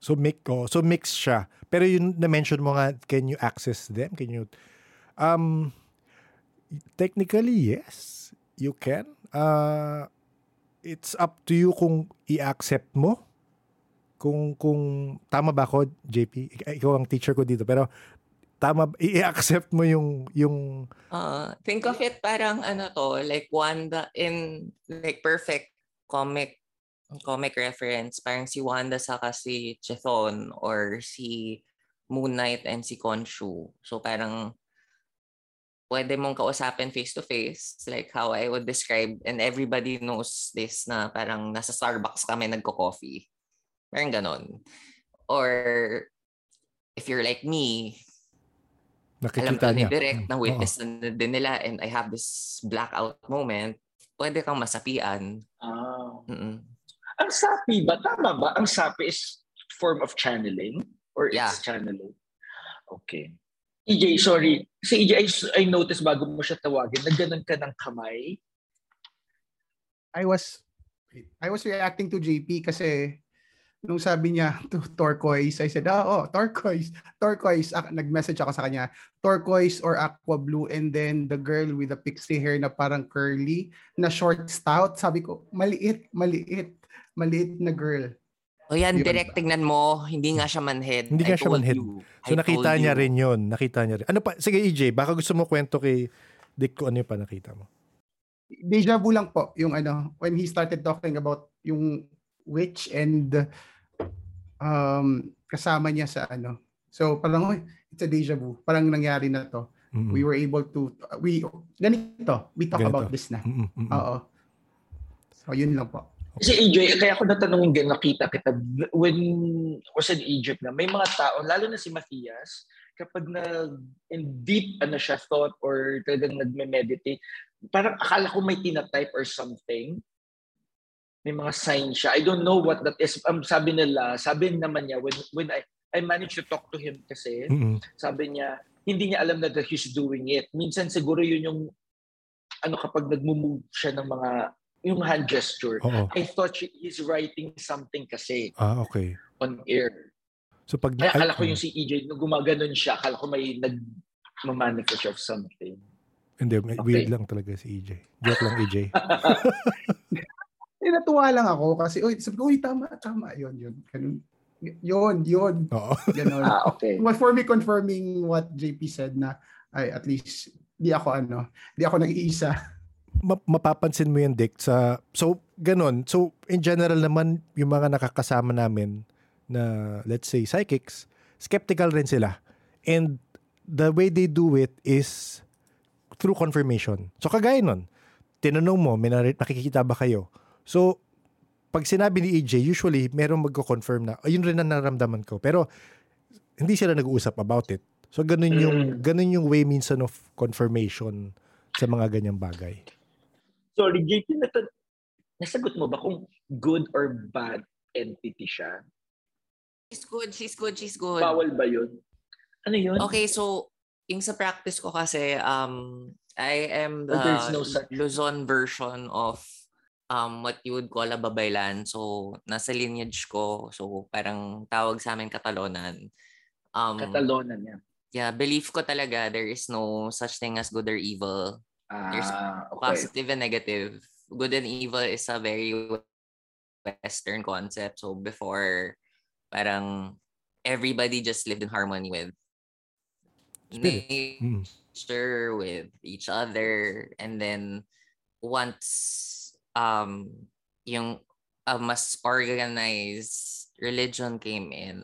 So, mix, oh, so mix siya. Pero yun na-mention mo nga, can you access them? Can you... Um, technically, yes. You can. Uh, it's up to you kung i-accept mo. Kung, kung, tama ba ako, JP? Ik- Ikaw ang teacher ko dito. Pero, tama, i-accept mo yung, yung, Uh, think of it parang ano to, like Wanda in like perfect comic comic reference. Parang si Wanda saka si Chethon or si Moon Knight and si Khonshu. So parang pwede mong kausapin face to face like how I would describe and everybody knows this na parang nasa Starbucks kami nagko-coffee. Parang ganon. Or if you're like me, alam nakikita ko ni niya. Direct na Mm, witness na din nila and I have this blackout moment, pwede kang masapian. Ah. Mm-mm. Ang sapi ba? Tama ba? Ang sapi is form of channeling? Or Yeah. it's channeling? Okay. EJ, sorry. Si EJ, I, I noticed bago mo siya tawagin, nagganon ka ng kamay. I was I was reacting to JP kasi nung sabi niya to turquoise, I said, ah, oh, turquoise, turquoise. Ah, nag-message ako sa kanya, turquoise or aqua blue. And then the girl with the pixie hair na parang curly, na short stout. Sabi ko, maliit, maliit, maliit na girl. O yan, Yun. Direct, tignan mo, hindi nga siya manhead. Hindi I nga siya manhead. you. So I nakita niya you. rin yun. Nakita niya rin. Ano pa? Sige EJ, baka gusto mo kwento kay Dick kung ano yung pa nakita mo. Deja vu lang po yung ano, when he started talking about yung witch and um, kasama niya sa ano. So parang, "Uy, it's a deja vu. Parang nangyari na to. Mm-mm. We were able to, we, ganito, we talk Ganito. about this na. Mm-mm. Oo. So, yun lang po. Kasi EJ, kaya ako natanongin din, nakita kita, when I was in Egypt na, may mga tao, lalo na si Matthias, kapag na in deep ano siya thought or talagang nagme-meditate, parang akala ko may tinatype or something. May mga sign siya. I don't know what that is. Um, sabi nila, sabi naman niya, when, when I, I managed to talk to him kasi, Mm-mm. sabi niya, hindi niya alam na that he's doing it. Minsan siguro yun yung, ano kapag nagmumove siya ng mga, yung hand gesture. Oo. I thought she, he's writing something kasi Ah, okay. on air. So pag Kaya akala ko yung si EJ, nung gumaganon siya, akala ko may nag manifest of something. Hindi, Okay. weird lang talaga si EJ. Joke lang EJ. [LAUGHS] Eh, natuwa lang ako kasi, uy, sabi ko, uy, tama, tama. Yun, yun. Ganun. Yun, yun. Oo. [LAUGHS] Ganon. ah, okay. Well, for me, confirming what JP said na, ay, at least, di ako ano, di ako nag-iisa. Ma- mapapansin mo yan, Dick, sa... So, ganun. So, in general naman, yung mga nakakasama namin na, let's say, psychics, skeptical rin sila. And the way they do it is through confirmation. So, kagaya nun, tinanong mo, may nakikita ba kayo? So, pag sinabi ni EJ, usually, merong magko-confirm na, ayun rin ang naramdaman ko. Pero, hindi sila nag-uusap about it. So, ganun yung, ganun yung way minsan of confirmation sa mga ganyang bagay. Sorry, JP, nata- nasagot mo ba kung good or bad entity siya? She's good, she's good, she's good. Bawal ba yun? Ano yun? Okay, so yung sa practice ko kasi um I am the Oh, no such- Luzon version of um what you would call a babaylan. So nasa lineage ko. So parang tawag sa amin Katalonan. Um Catalonan niya. yeah, belief ko talaga there is no such thing as good or evil. There's Ah, okay. Positive and negative. Good and evil is a very western concept. So before parang everybody just lived in harmony with Spirits. Mm. nature with each other and then once um yung a mas organized religion came in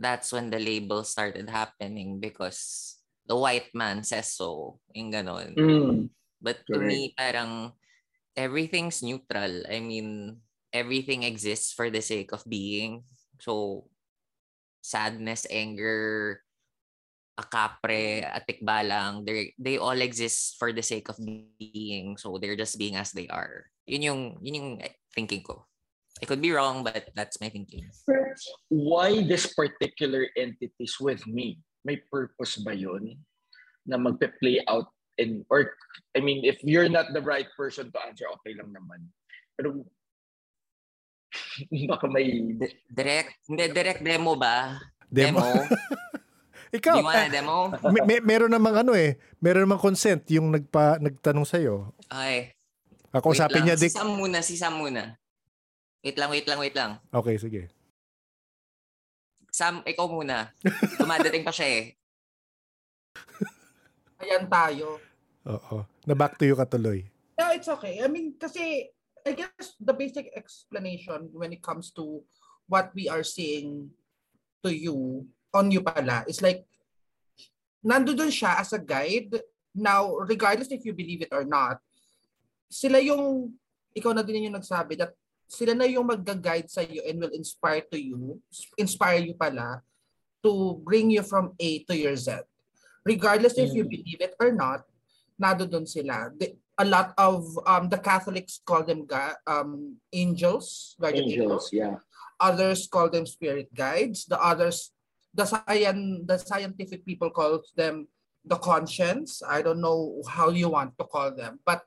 that's when the label started happening because the white man says so yung ganon Mm. but to me parang everything's neutral i mean everything exists for the sake of being so sadness anger akapre, atikbalang, they they all exist for the sake of being. So they're just being as they are. Yun yung yun yung thinking ko. I could be wrong, but that's my thinking. Why this particular entities with me? May purpose ba yun? Na magpe-play out in, or, I mean, if you're not the right person to answer, okay lang naman. Pero, [LAUGHS] baka may, D- direct, hindi, direct demo ba? Demo. Demo? [LAUGHS] Ikaw, Do you wanna eh, demo? [LAUGHS] may, may, meron namang ano eh, meron namang consent yung nagpa, nagtanong sa'yo. Okay. Ako Wait usapin lang. niya, Dick. Si Sam muna, si Sam muna. Wait lang, wait lang, wait lang. Okay, sige. Sam, ikaw muna. Dumadating pa siya eh. [LAUGHS] Ayan tayo. Oo. Na back to you katuloy. Yeah, it's okay. I mean, kasi I guess the basic explanation when it comes to what we are seeing to you, on you pala, is like, nandoon siya as a guide. Now, regardless if you believe it or not, sila yung, ikaw na din yung nagsabi that sila na yung mag-guide sa iyo and will inspire to you, inspire you pala to bring you from A to your Z. Regardless if you Mm. believe it or not, nandoon sila. The, a lot of um, the Catholics call them ga- um, angels, guardian angels. yeah. Others call them spirit guides. The others, the science, the scientific people call them the conscience. I don't know how you want to call them, but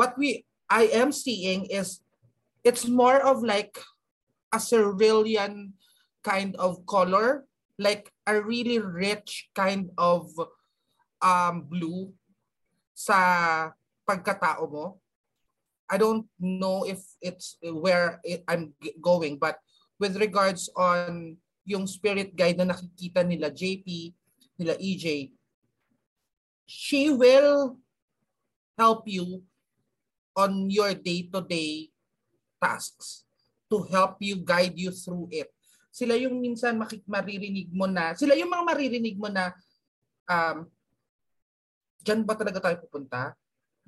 what we I am seeing is it's more of like a cerulean kind of color, like a really rich kind of um blue sa pagkatao mo. I don't know if it's where it, I'm going, but with regards on yung spirit guide na nakikita nila JP, nila EJ, she will help you on your day-to-day tasks to help you guide you through it. Sila yung minsan makik maririnig mo na, sila yung mga maririnig mo na um, Diyan ba talaga tayo pupunta?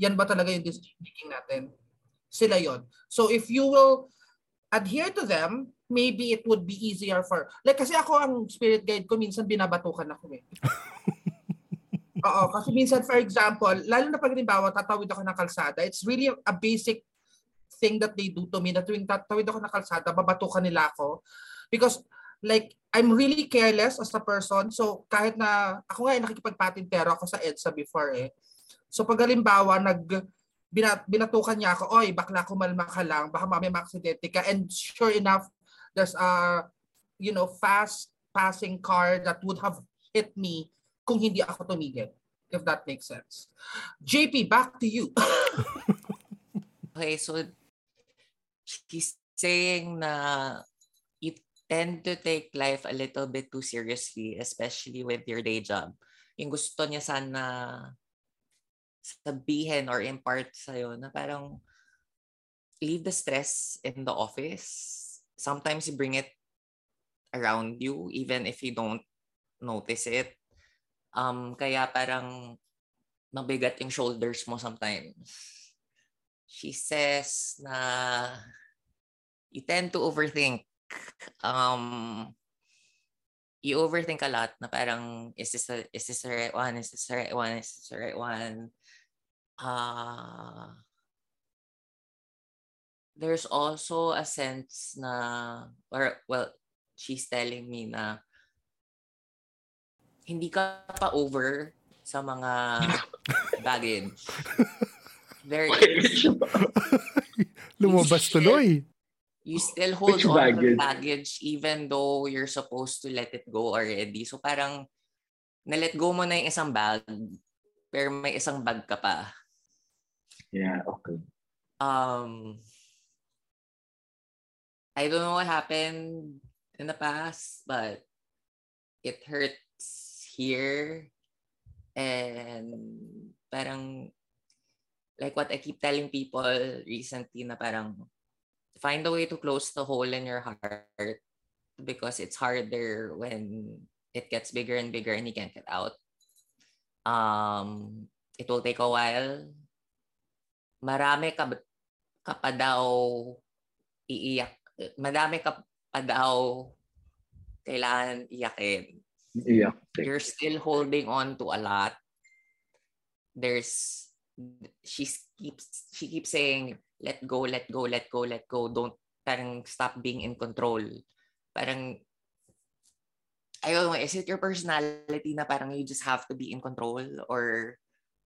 Yan ba talaga yung decision making natin? Sila yon. So if you will adhere to them, maybe it would be easier for, like kasi ako ang spirit guide ko, minsan binabatukan ako eh. [LAUGHS] Oo, kasi minsan for example, lalo na pag halimbawa tatawid ako ng kalsada, it's really a basic thing that they do to me na tuwing tatawid ako ng kalsada, babatukan nila ako. Because like, I'm really careless as a person. So kahit na, ako nga eh, nakikipagpatintero ako sa EDSA before eh. So pag halimbawa, nag, binat, binatukan niya ako, oy, bakla kumalma ka lang, baka mamaya maksidente ka. And sure enough, there's a, you know, fast passing car that would have hit me kung hindi ako tumigil. If that makes sense. JP, back to you. [LAUGHS] Okay, so she's saying na you tend to take life a little bit too seriously, especially with your day job. Yung gusto niya sana sabihin or impart sa'yo na parang leave the stress in the office. Sometimes you bring it around you even if you don't notice it. Um, kaya parang mabigat yung shoulders mo sometimes. She says na you tend to overthink. Um, you overthink a lot na parang is this the, is this the right one? Is this the right one? Is this the right one? Uh, there's also a sense na or well she's telling me na hindi ka pa over sa mga baggage. There is, Lumabas still- tuloy. you still hold Which on to baggage? baggage even though you're supposed to let it go already. So parang na-let go mo na yung isang bag pero may isang bag ka pa. Yeah, okay. Um, I don't know what happened in the past, but it hurts here. And parang, like what I keep telling people recently na parang, find a way to close the hole in your heart because it's harder when it gets bigger and bigger and you can't get out. Um, it will take a while. Marami ka, ka pa daw iiyak. Madami ka pa daw kailangan iyakin. Yeah. You're still holding on to a lot. There's she keeps she keeps saying let go, let go, let go, let go. Don't parang stop being in control. Parang I don't know, is it your personality na parang you just have to be in control or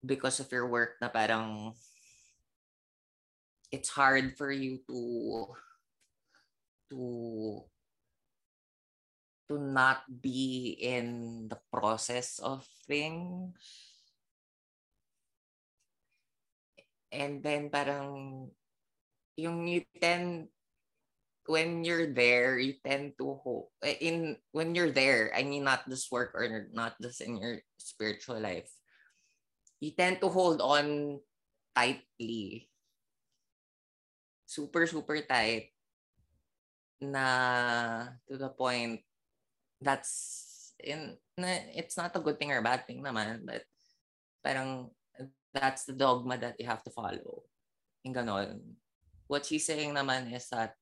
because of your work na parang it's hard for you to to to not be in the process of things. And then parang yung you tend when you're there, you tend to hope eh, in when you're there, I mean not just work or not just in your spiritual life. You tend to hold on tightly. Super, super tight na to the point that's in it's not a good thing or bad thing naman but parang that's the dogma that you have to follow. Yung ganon what she's saying naman is that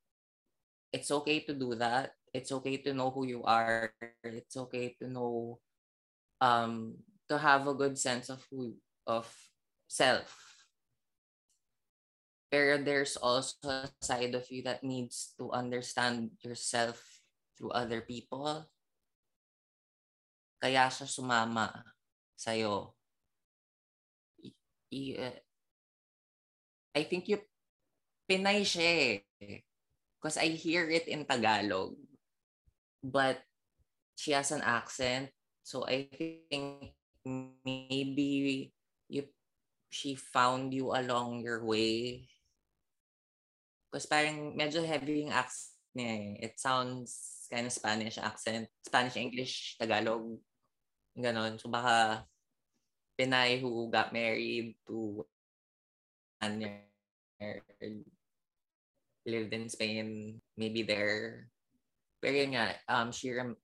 it's okay to do that. It's okay to know who you are. It's okay to know um to have a good sense of who of self. Pero there's also a side of you that needs to understand yourself through other people. Kaya siya sumama sa'yo. I, uh, I think you Pinay siya eh. Because I hear it in Tagalog. But she has an accent. So I think maybe you she found you along your way Because parang medyo heavy yung accent niya eh. It sounds kind of Spanish accent. Spanish, English, Tagalog. Ganon. So baka Pinay who got married to lived in Spain, maybe there. Pero yun nga, um, she rem-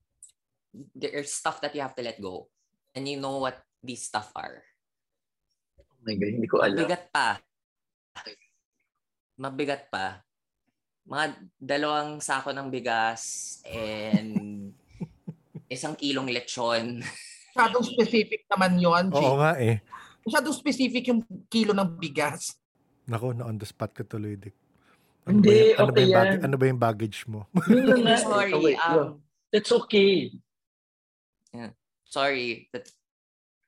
there's stuff that you have to let go. And you know what these stuff are. Oh my God, hindi ko alam. Mabigat pa. Mabigat pa. Mga dalawang sako ng bigas and [LAUGHS] isang kilong lechon. Masyadong specific naman yon Oo nga eh. Masyadong specific yung kilo ng bigas. Nako, na on the spot ka tuloy, Dick. Hindi, ba yung, ano, ba okay yung yan. bag- ano ba yung baggage mo? [LAUGHS] Yun lang nga. [LAUGHS] sorry. Oh, wait, um, no. That's okay. sorry. That-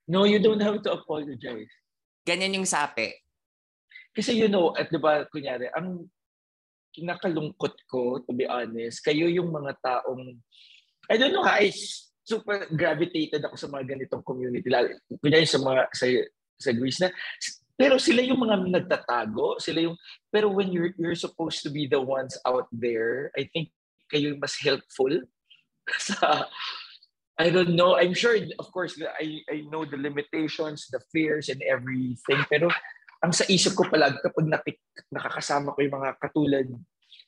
No, you don't have to apologize. Ganyan yung sape. Kasi you know, at 'di ba, kunyari, ang kinakalungkot ko, to be honest, kayo yung mga taong, I don't know, I super gravitated ako sa mga ganitong community. Lalo, kunyari sa mga, sa, sa Greece na, pero sila yung mga nagtatago, sila yung, pero when you're, you're supposed to be the ones out there, I think kayo yung mas helpful [LAUGHS] sa, I don't know. I'm sure, of course, I, I know the limitations, the fears, and everything. Pero ang sa isip ko palagi kapag napik, nakakasama ko yung mga katulad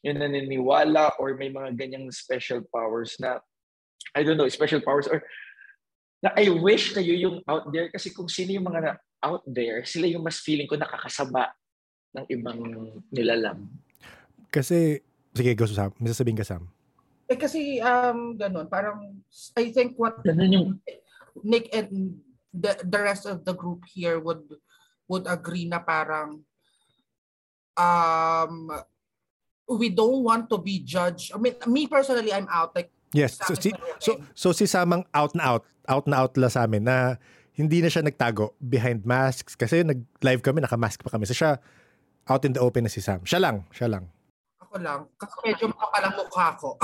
yung naniniwala or may mga ganyang special powers na, I don't know, special powers or na I wish kayo yung out there kasi kung sino yung mga na, out there, sila yung mas feeling ko nakakasama ng ibang nilalang. Kasi, sige, go Sam. May sasabihin ka, Sam. Eh kasi um ganun, parang I think what Ganun yung, Nick and the the rest of the group here would would agree na parang um we don't want to be judged. I mean, me personally, I'm out. Like, Yes. So, si, so, so si Samang out na out. Out na out la sa amin na hindi na siya nagtago behind masks. Kasi nag-live kami, naka-mask pa kami. So siya, out in the open na si Sam. Siya lang, siya lang. ako lang. Kasi medyo makapalang mukha ko.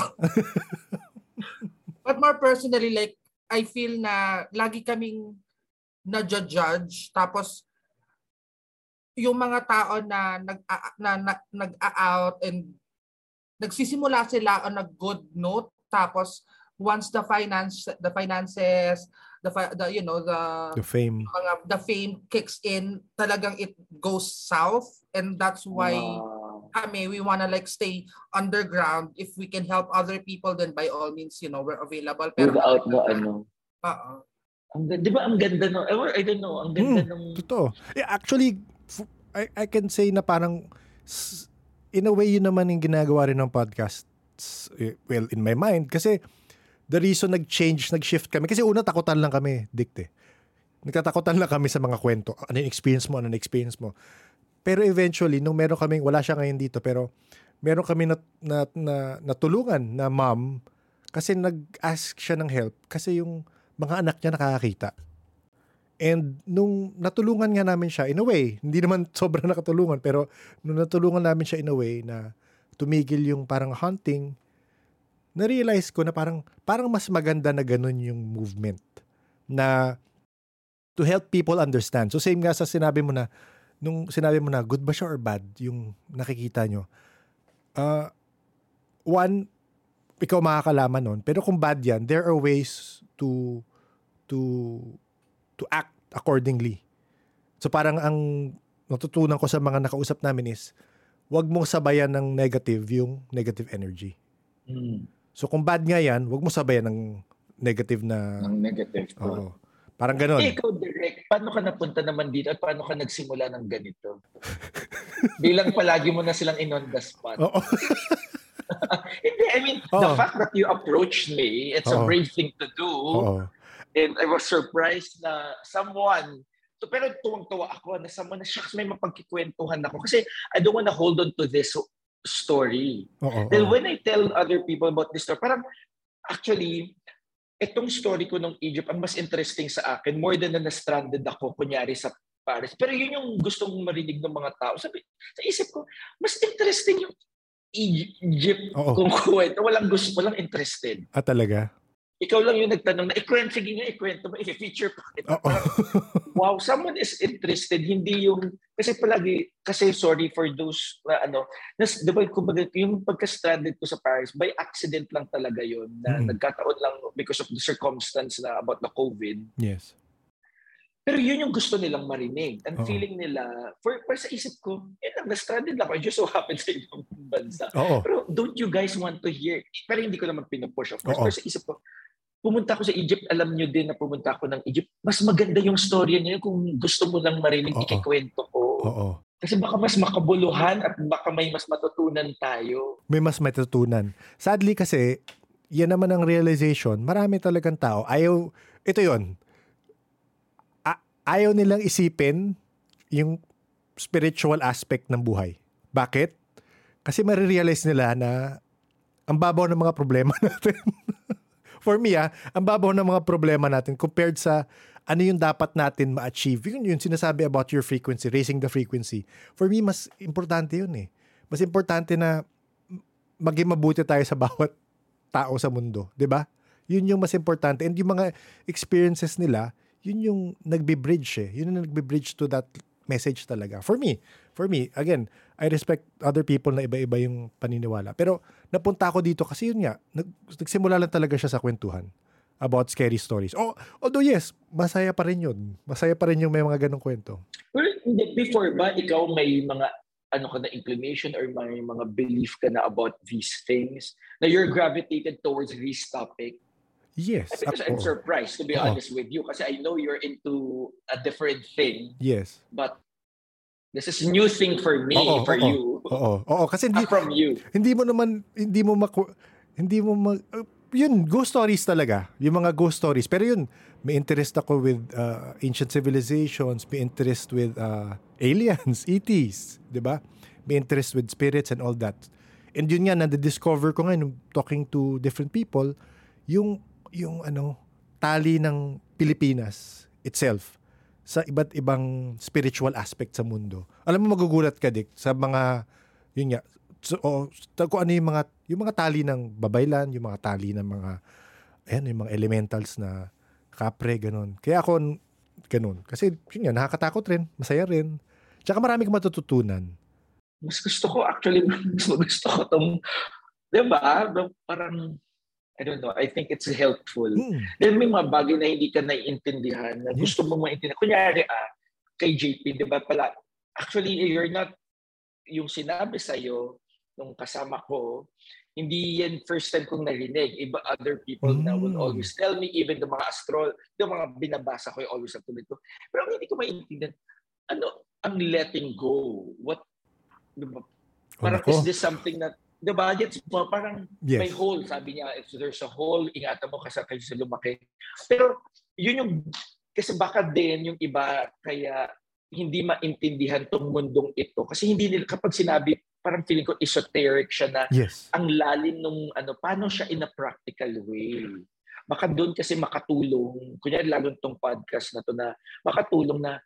[LAUGHS] But more personally, like, I feel na lagi kaming na-judge. Tapos, yung mga tao na nag na, na nag-out and nagsisimula sila on a good note tapos once the finance the finances the, the you know the The fame. mga the fame kicks in talagang it goes south and that's why Wow. kami we wanna like stay underground if we can help other people then by all means you know we're available without the ano. Oo. Ang, ganda- di ba ang ganda no? I don't know, ang ganda nung Totoo. Yeah, actually, I, I can say na parang in a way yun naman yung ginagawa rin ng podcast. S- eh, Well, in my mind. Kasi the reason nag-change, nag-shift kami. Kasi una, takutan lang kami, Dict eh. Nagtatakutan lang kami sa mga kwento. Ano yung experience mo, ano yung experience mo. Pero eventually, nung meron kaming, wala siya ngayon dito, pero meron kami na, na, na, natulungan na mom kasi nag-ask siya ng help kasi yung mga anak niya nakakakita. And nung natulungan nga namin siya, in a way, hindi naman [LAUGHS] sobrang nakatulungan, pero nung natulungan namin siya in a way na tumigil yung parang hunting, na-realize ko na parang, parang mas maganda na ganun yung movement. Na to help people understand. So same nga sa sinabi mo na, nung sinabi mo na, good ba siya or bad yung nakikita nyo? Uh, one, ikaw makakalaman nun. Pero kung bad yan, there are ways to to to act accordingly. So parang ang natutunan ko sa mga nakausap namin is wag mong sabayan ng negative yung negative energy. hmm, So kung bad nga yan, wag mo sabayan ng negative na ng negative. Oo. Parang ganon. Eh, ikaw, Direk, paano ka napunta naman dito at paano ka nagsimula ng ganito? [LAUGHS] Bilang palagi mo na silang in on the spot. Oo. [LAUGHS] Hindi, I mean, the Oo. fact that you approached me, it's a Oo. brave thing to do. Oo. And I was surprised na someone, pero tuwang-tuwa ako na someone na, shucks, may mapagkikwentuhan ako. Kasi I don't wanna hold on to this story. Oo. Then when I tell other people about this story, parang actually, itong story ko ng Egypt ang mas interesting sa akin more than na na-stranded ako, kunyari sa Paris. Pero yun yung gustong marinig ng mga tao. Sabi, sa isip ko, mas interesting yung Egypt Oo. kung [LAUGHS] kwento. Walang gusto, walang interested. Ah, talaga? Ikaw lang yung nagtanong na, ikwento, sige nga, ikwento mo, i-feature pa kita. [LAUGHS] Wow, someone is interested, hindi yung, kasi palagi, kasi sorry for those na ano, nas, di ba, kumbaga, yung pagka-stranded ko sa Paris, by accident lang talaga yun, na Mm. nagkataon lang because of the circumstance na about the COVID. yes. Pero yun yung gusto nilang marinig. Ang Oo. feeling nila, for, for sa isip ko, yun lang, na-stranded lang ako. I just so happened sa ibang bansa. Oo. Pero don't you guys want to hear? Pero hindi ko naman pinupush, of course. Oo. Pero sa isip ko, pumunta ako sa Egypt, alam nyo din na pumunta ako ng Egypt, mas maganda yung storya niya kung gusto mo lang marinig, Oo. ikikwento ko. Oo. Kasi baka mas makabuluhan at baka may mas matutunan tayo. May mas matutunan. Sadly kasi, yan naman ang realization, marami talagang tao, ayaw, ito yon A- ayaw nilang isipin yung spiritual aspect ng buhay. Bakit? Kasi marirealize nila na ang babaw ng mga problema [LAUGHS] natin. For me, ah, ang babaw ng mga problema natin compared sa ano yung dapat natin ma-achieve. Yun yung sinasabi about your frequency, raising the frequency. For me, mas importante yun eh. Mas importante na maging mabuti tayo sa [LAUGHS] bawat tao sa mundo, ba? Yun yung mas importante. And yung mga experiences nila, yun yung nagbe-bridge eh. Yun yung nagbe-bridge to that message talaga. For me, for me, again, I respect other people na iba-iba yung paniniwala. Pero napunta ako dito kasi yun nga, nag, nagsimula lang talaga siya sa kwentuhan about scary stories. Oh, although yes, masaya pa rin yun. Masaya pa rin yung may mga ganong kwento. Well, before ba, ikaw may mga ano ka na inclination or may mga belief ka na about these things na you're gravitated towards this topic Yes. because ako. I'm surprised to be Oo. honest with you kasi I know you're into a different thing Yes. but this is new thing for me Oo, for oo. you Oo. Oo, kasi hindi, from you hindi mo naman hindi mo maku hindi mo ma, uh, yun ghost stories talaga yung mga ghost stories pero yun may interest ako with uh, ancient civilizations may interest with uh, aliens [LAUGHS] ETs di ba may interest with spirits and all that and yun nga na-discover ko ngayon talking to different people yung yung ano tali ng Pilipinas itself sa iba't ibang spiritual aspect sa mundo. Alam mo magugulat ka dik sa mga yun nga so, o, sa- kung ano yung mga yung mga tali ng babaylan, yung mga tali ng mga ayan yung mga elementals na kapre ganun. Kaya ako ganun. Kasi yun nga nakakatakot rin, masaya rin. Tsaka marami kang matututunan. mas gusto ko actually [LAUGHS] mas gusto ko tong 'di ba parang I don't know I think it's helpful Hmm. Then may mga bagay na hindi ka naiintindihan na Yes. gusto mo maintindihan. Kunyari, ah, kay JP, di ba pala, actually, you're not, yung sinabi sa'yo, nung kasama ko, hindi yan first time kong narinig. Iba other people na will Mm. always tell me, even the mga astro, yung mga binabasa ko, yung always ang tuloy ko. Pero hindi ko maintindihan, ano ang letting go? What, di ba? Oh, Parang is this something that, ba, gets mo, parang may Yes. hole, sabi niya, if there's a hole, ingatan mo kasi kayo sa lumaki. Pero yun yung, kasi baka din yung iba, kaya hindi maintindihan tong mundong ito. Kasi hindi nila, kapag sinabi, parang feeling ko esoteric siya na Yes. ang lalim nung ano, paano siya in a practical way. Baka doon kasi makatulong, kunyari lalo tong podcast na to na makatulong na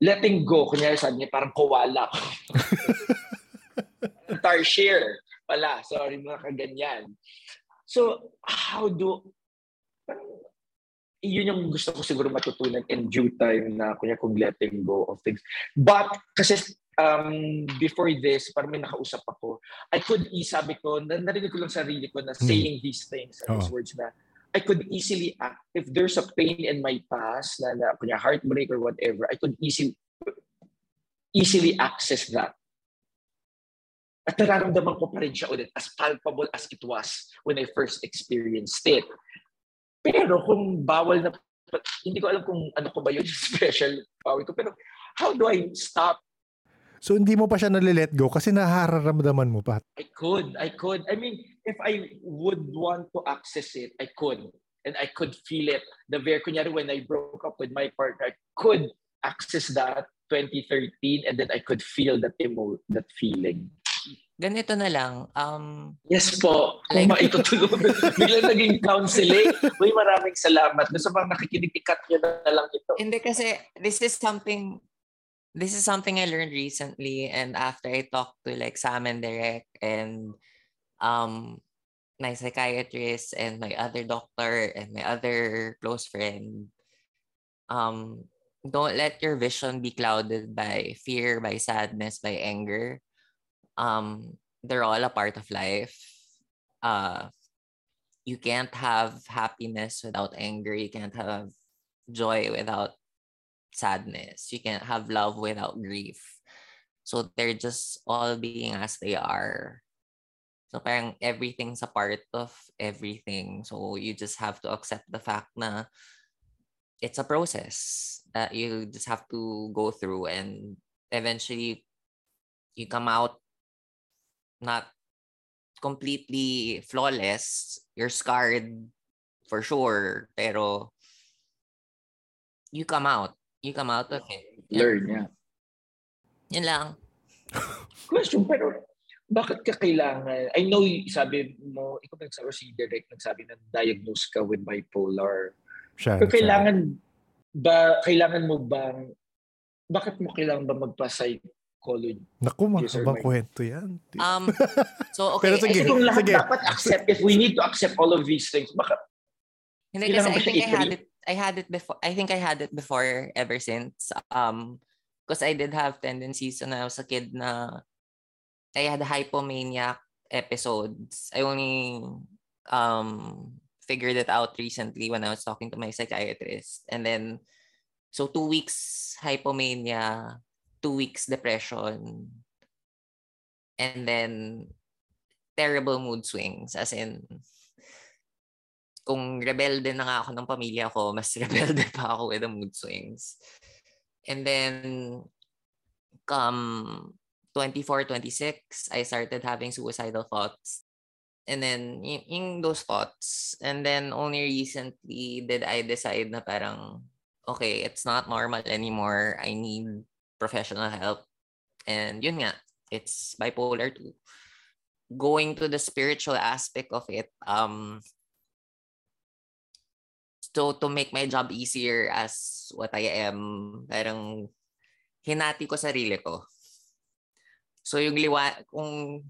letting go, kunyari sabi niya parang kowala. [LAUGHS] Tarshare pala, sorry mga kaganyan. So, how do, parang, yun yung gusto ko siguro matutunan in due time na kunya kung letting go of things. But, kasi um, before this, parang may nakausap ako, I could, e- sabi ko, na, narinig ko lang sarili ko na Hmm. saying these things, and these Oo. words na, I could easily act, if there's a pain in my past, na, na kunya heartbreak or whatever, I could easily, easily access that. At nararamdaman ko pa rin siya ulit as palpable as it was when I first experienced it. Pero kung bawal na, hindi ko alam kung ano ko ba yun, [LAUGHS] special power ko. Pero how do I stop? So hindi mo pa siya nalilet go kasi nahararamdaman mo pa. I could, I could. I mean, if I would want to access it, I could. And I could feel it. The very, kunyari, when I broke up with my partner, I could access that 2013 and then I could feel that emo, that feeling. Ganito na lang. Um, Yes po. Kung Like- maitutulog. [LAUGHS] Biglang naging counseling. Uy, maraming salamat. Gusto bang nakikinig, ikat nyo na lang ito. Hindi kasi this is something this is something I learned recently and after I talked to like Sam and Derek and um my psychiatrist and my other doctor and my other close friend um don't let your vision be clouded by fear by sadness by anger um they're all a part of life uh you can't have happiness without anger you can't have joy without sadness. You can't have love without grief. So they're just all being as they are. So parang everything's a part of everything. So you just have to accept the fact na it's a process that you just have to go through and eventually you come out not completely flawless. You're scarred for sure, pero you come out. You come out of it. Learn, yeah. Yun lang. Question, pero bakit ka kailangan, I know sabi mo, ikaw nagsabi, si Derek nagsabi na diagnose ka with bipolar. Siya. Pero siya. kailangan ba, kailangan mo bang, bakit mo kailangan ba magpa-psychology? Naku, mahabang kwento yan. Um, so okay. Pero I sige. Think- kung lahat sige. dapat accept, if we need to accept all of these things, baka, Hindi kasi I think I had it I had it before I think I had it before ever since um because I did have tendencies when I was a kid na I had hypomaniac episodes. I only um figured it out recently when I was talking to my psychiatrist. And then so two weeks hypomania, two weeks depression, and then terrible mood swings as in kung rebelde na nga ako ng pamilya ko, [LAUGHS] mas rebelde pa ako with the mood swings. And then, come 24, 26, I started having suicidal thoughts. And then, y- yung those thoughts. And then, only recently did I decide na parang, okay, it's not normal anymore. I need professional help. And yun nga, it's bipolar 2. Going to the spiritual aspect of it, um, so to make my job easier as what I am, parang hinati ko sarili ko. So yung liwa, kung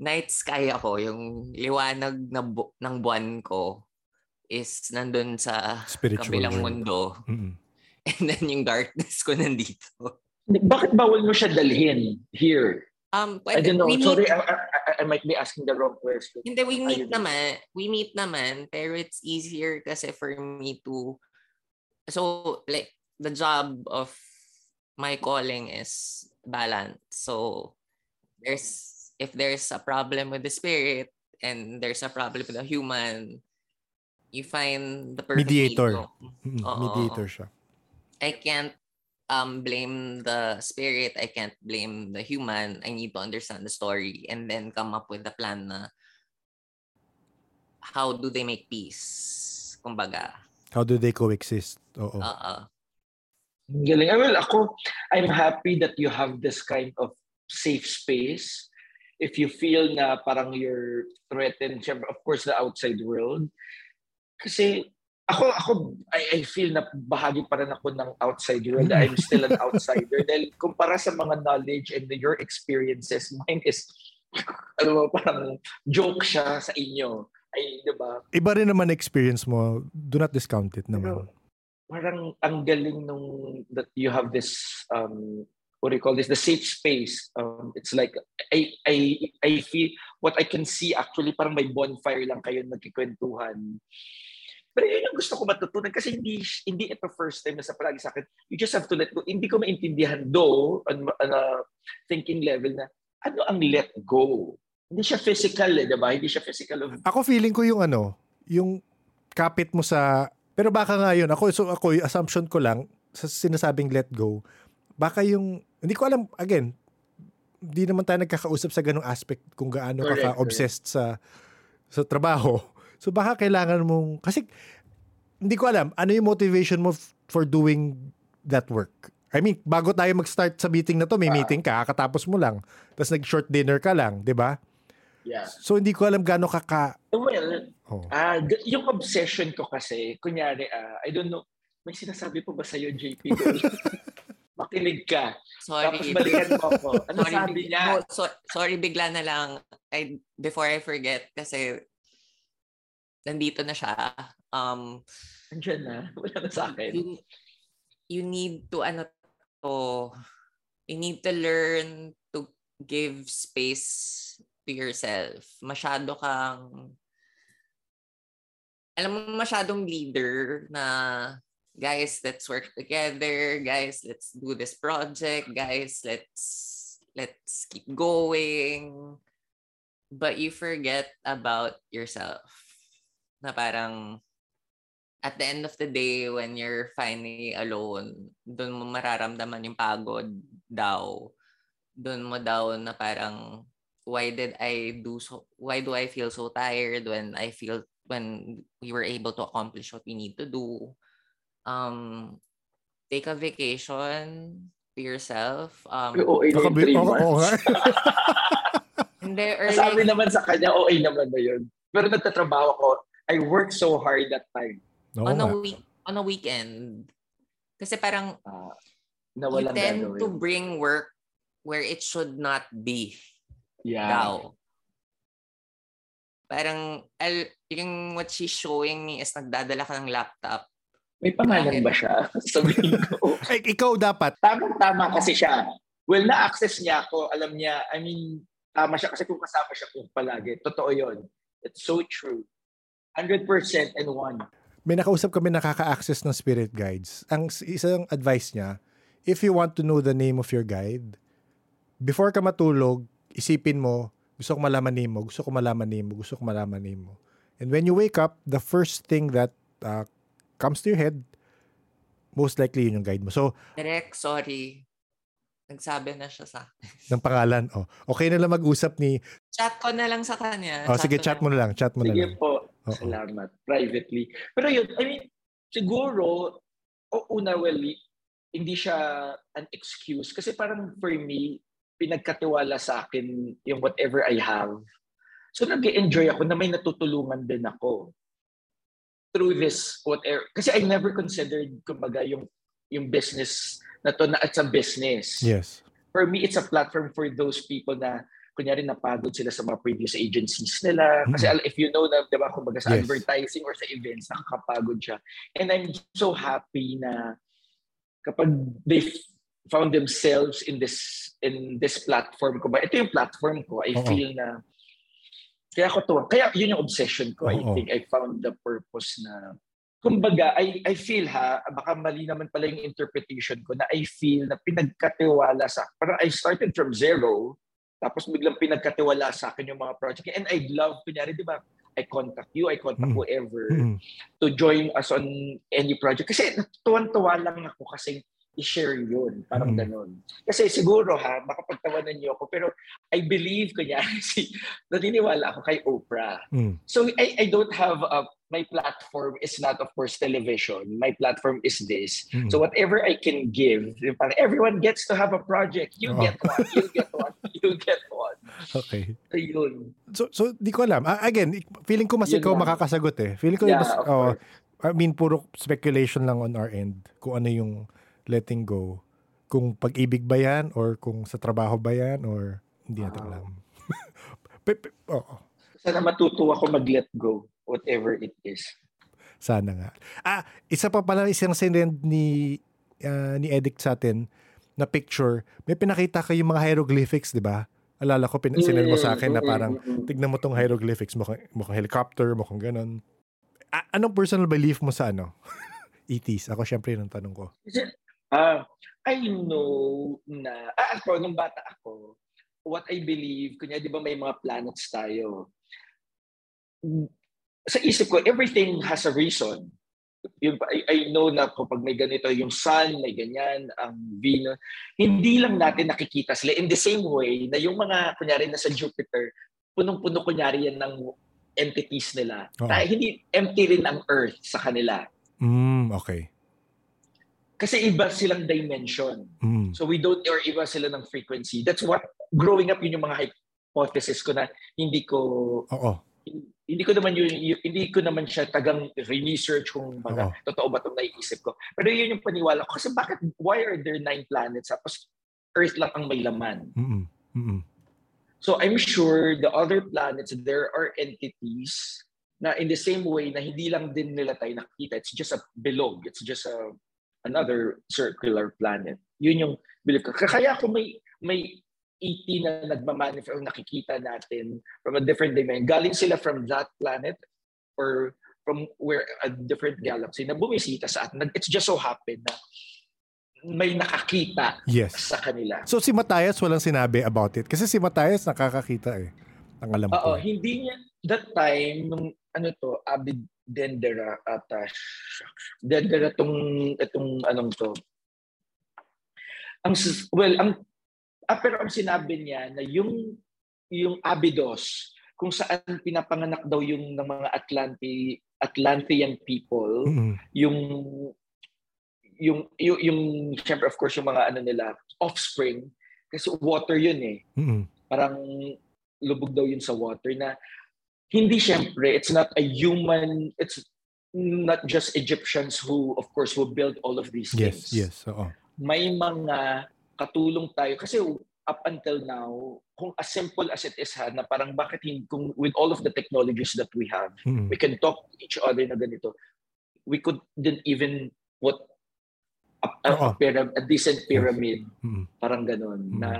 night sky ako, yung liwanag na bu- ng buwan ko is nandun sa Spiritual kabilang world. mundo. Mm-mm. [LAUGHS] And then yung darkness ko nandito. bakit bawal mo siya dalhin here? Um, I pwede, don't know. we meet, Sorry, I, I, I might be asking the wrong question. hindi, we meet Ayun. naman. We meet naman, pero it's easier kasi for me to, so like, the job of my calling is balance. So, there's, if there's a problem with the spirit and there's a problem with the human, you find the perfect Mediator. Mediator siya. I can't um blame the spirit, I can't blame the human. I need to understand the story and then come up with a plan na how do they make peace? Kumbaga. How do they coexist? Oo. Oo. Ang Galing. Ah, Well, ako, I'm happy that you have this kind of safe space. If you feel na parang you're threatened, of course, the outside world. Kasi ako, ako, I, I feel na bahagi pa rin ako ng outside world. I'm still an outsider. [LAUGHS] Dahil kumpara sa mga knowledge and your experiences, mine is, ano mo, parang joke siya sa inyo. Ay, di ba? Iba rin naman experience mo. Do not discount it naman. parang ang galing nung that you have this um what do you call this the safe space um it's like I I I feel what I can see actually parang may bonfire lang kayo nagkikwentuhan pero yun ang gusto ko matutunan kasi hindi hindi ito first time na sa palagi sa akin you just have to let go hindi ko maintindihan do on, on a thinking level na ano ang let go hindi siya physical eh, diba? Hindi siya physical of Ako feeling ko yung ano, yung kapit mo sa pero baka nga yun, ako so ako yung assumption ko lang sa sinasabing let go. Baka yung hindi ko alam again, hindi naman tayo nagkakausap sa ganung aspect kung gaano ka Correct, ka-obsessed sa sa trabaho. So baka kailangan mong kasi hindi ko alam ano yung motivation mo f- for doing that work. I mean, bago tayo mag-start sa meeting na to, may Ah. meeting ka, kakatapos mo lang. Tapos nag-short dinner ka lang, 'di ba? yeah So hindi ko alam gaano ka ka well oh. G- yung obsession ko kasi, kunyari, ah, I don't know, may sinasabi po ba sa'yo, JP? [LAUGHS] Makinig ka. Tapos Sorry. balikan mo ako. Ano sorry, sabi big- niya? no, so- sorry, bigla na lang. I, before I forget, kasi nandito na siya. Um, Andiyan na. [LAUGHS] Wala na sa akin. you, you need to ano to you need to learn to give space to yourself. Masyado kang alam mo masyadong leader na guys, let's work together. Guys, let's do this project. Guys, let's let's keep going. but you forget about yourself. Na parang at the end of the day, when you're finally alone, doon mo mararamdaman yung pagod daw. Doon mo daw na parang, why did I do so, why do I feel so tired when I feel, when we were able to accomplish what we need to do? Um, take a vacation to yourself. Um, OA na yung three months. [LAUGHS] hindi, or Sabi like, naman sa kanya, OA naman na yun. Pero nagtatrabaho ko, I worked so hard that time. Oo on a week, on a weekend. Kasi parang, Uh, you tend gagawin. to bring work where it should not be yeah. daw. Parang, al, yung what she's showing me is nagdadala ka ng laptop. May pangalan ba siya? [LAUGHS] Sabihin ko. Ay, ikaw dapat. Tama-tama kasi siya. Well, na-access niya ako. Alam niya, I mean, tama siya kasi kung kasama siya kung palagi. Totoo yon. It's so true. 100% and one. May nakausap kami nakaka-access ng spirit guides. Ang isang advice niya, if you want to know the name of your guide, before ka matulog, isipin mo, gusto ko malaman name mo, gusto ko malaman name mo, gusto ko malaman name mo. And when you wake up, the first thing that uh, comes to your head, most likely yun yung guide mo. So, Direk, sorry. Nagsabi na siya sa [LAUGHS] ng pangalan, oh, okay na lang mag-usap ni, Chat ko na lang sa kanya. oh, sige, ko chat na- mo na lang, chat mo na Sige lang. po. Oo. Salamat. Privately. Pero yun, I mean, siguro, o una, well, hindi siya an excuse. Kasi parang for me, pinagkatiwala sa akin yung whatever I have. So nag enjoy ako na may natutulungan din ako through this whatever. Kasi I never considered, kumbaga, yung, yung business na to na it's a business Yes. for me, it's a platform for those people na kunyari napagod sila sa mga previous agencies nila. Kasi al- if you know na, di ba, kumbaga sa Yes. advertising or sa events, nakakapagod siya. And I'm so happy na kapag they found themselves in this in this platform ko ba, ito yung platform ko, I Oo. feel na kaya ako tuwa. Kaya yun yung obsession ko. I Oo. think I found the purpose na kumbaga, I, I feel ha, baka mali naman pala yung interpretation ko na I feel na pinagkatiwala sa, parang I started from zero, tapos biglang pinagkatiwala sa akin yung mga project. And I'd love, kunyari, di ba, I contact you, I contact Mm. whoever Mm. to join us on any project. Kasi natutuwan-tuwa lang ako kasi i-share yun. Parang Mm. ganun. Kasi siguro ha, makapagtawanan niyo ako, pero I believe, kunyari, [LAUGHS] si, naniniwala ako kay Oprah. Mm. So I, I don't have a, my platform is not of course television. My platform is this. Mm. So whatever I can give, everyone gets to have a project. You Oo. get one, you get one, [LAUGHS] you get one. Okay. Ayun. So, so di ko alam. Again, feeling ko mas Yun ikaw lang. makakasagot eh. Feeling ko Yeah, mas, oh. I mean, puro speculation lang on our end. Kung ano yung letting go. Kung pag-ibig ba yan or kung sa trabaho ba yan or hindi natin alam. [LAUGHS] Oo. Sana matuto ako mag-let go, whatever it is. Sana nga. Ah, isa pa pala isang sinend ni ah, ni Edict sa atin na picture. May pinakita kayong mga hieroglyphics, di ba? Alala ko, pin- sinend mo sa akin na Mm, parang mm, mm. tignan mo tong hieroglyphics, mukhang, mukhang helicopter, mukhang ganon. A- anong personal belief mo sa ano? [LAUGHS] ETs. Ako syempre yung tanong ko. Ah, I know na, ah, ako, nung bata ako, what I believe, kunya, di ba may mga planets tayo? Sa isip ko, everything has a reason. Yung, I, I know na kapag may ganito, yung sun, may ganyan, ang Venus, hindi lang natin nakikita sila. In the same way na yung mga, kunyari, na sa Jupiter, punong-puno kunyari yan ng entities nila. Oo. Tayo, hindi empty rin ang Earth sa kanila. Mm, okay. Kasi iba silang dimension. Mm. So we don't, or iba sila ng frequency. That's what, growing up, yun yung mga hypothesis ko na hindi ko, Oo. hindi ko naman yun, hindi ko naman siya tagang research kung baga, Oo. totoo ba itong naiisip ko. Pero yun yung paniwala ko. Kasi bakit, why are there nine planets? Tapos Earth lang ang may laman. Mm-mm. Mm-mm. So I'm sure the other planets, there are entities na in the same way na hindi lang din nila tayo nakikita. It's just a belong. It's just a another circular planet. Yun yung believe ko. Kaya kung may may ET na nagmamanifest o nakikita natin from a different dimension, galing sila from that planet or from where a different galaxy na bumisita sa atin. It's just so happen na may nakakita Yes. sa kanila. So si Matthias walang sinabi about it. Kasi si Matthias nakakakita eh. Ang alam Oo, ko. hindi niya, that time, nung ano to, Abid Dendera ata, shucks. Dendera tong, itong anong to. Ang, well, ang, ah, pero ang sinabi niya na yung, yung Abydos, kung saan pinapanganak daw yung ng mga Atlanti, Atlantean people, Mm-mm. yung yung yung, yung syempre of course yung mga ano nila offspring kasi water yun eh Mm-mm. parang lubog daw yun sa water na hindi syempre it's not a human it's not just Egyptians who of course who build all of these Yes, things yes. Oo. may mga katulong tayo kasi up until now kung as simple as it is ha na parang bakit hindi kung with all of the technologies that we have Mm-mm. we can talk to each other na ganito. We couldn't even put a, a, a, pyram- a decent pyramid, Mm-mm. parang ganon. Mm. Na,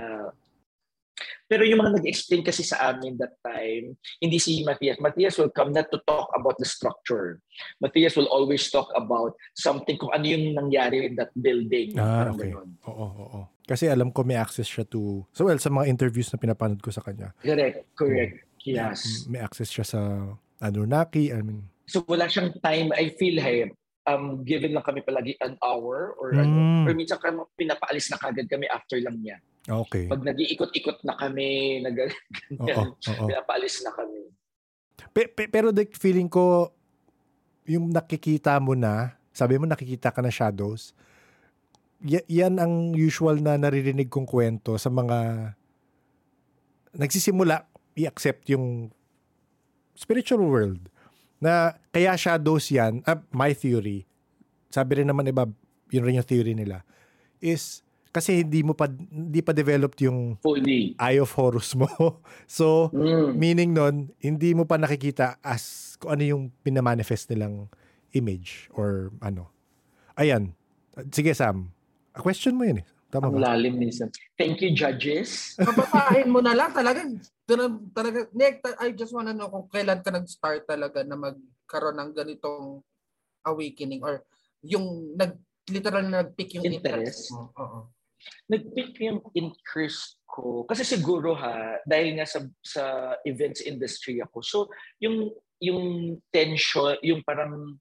pero yung mga nag-explain kasi sa amin that time, hindi si Matthias. Matthias will come not to talk about the structure. Matthias will always talk about something, kung ano yung nangyari in that building. Ah, okay. ganon. Oo, oo. Kasi alam ko may access siya to, so well, sa mga interviews na pinapanood ko sa kanya. Correct, correct. Mm. Yes. May access siya sa Anunnaki. I mean, So wala siyang time, I feel hey, um, given lang kami palagi an hour or ano, Mm. or minsan kami pinapaalis na kagad kami after lang niya. Okay. Pag nag-iikot-ikot na kami, Oo, [LAUGHS] oo. pinapaalis na kami. Pe- pe- pero the feeling ko, yung nakikita mo na, sabi mo nakikita ka na shadows, y- yan ang usual na naririnig kong kwento sa mga nagsisimula i-accept yung spiritual world. Na kaya shadows yan, ah, my theory, sabi rin naman iba, yun rin yung theory nila, is kasi hindi mo pa, hindi pa developed yung Fully. eye of Horus mo. [LAUGHS] so, Mm. Meaning nun, hindi mo pa nakikita as kung ano yung pinamanifest nilang image or ano. Ayan. Sige, Sam. A question mo yun eh. Tama Ang ba? lalim minsan. Thank you, judges. [LAUGHS] Papapahin mo na lang talaga. Talaga, talaga Nick, I just wanna know kung kailan ka nag-start talaga na magkaroon ng ganitong awakening or yung nag literal na nag-pick yung Interest? interest. Oo. Nag-pick yung interest ko. Kasi siguro ha, dahil nga sa, sa events industry ako. So, yung yung tension, yung parang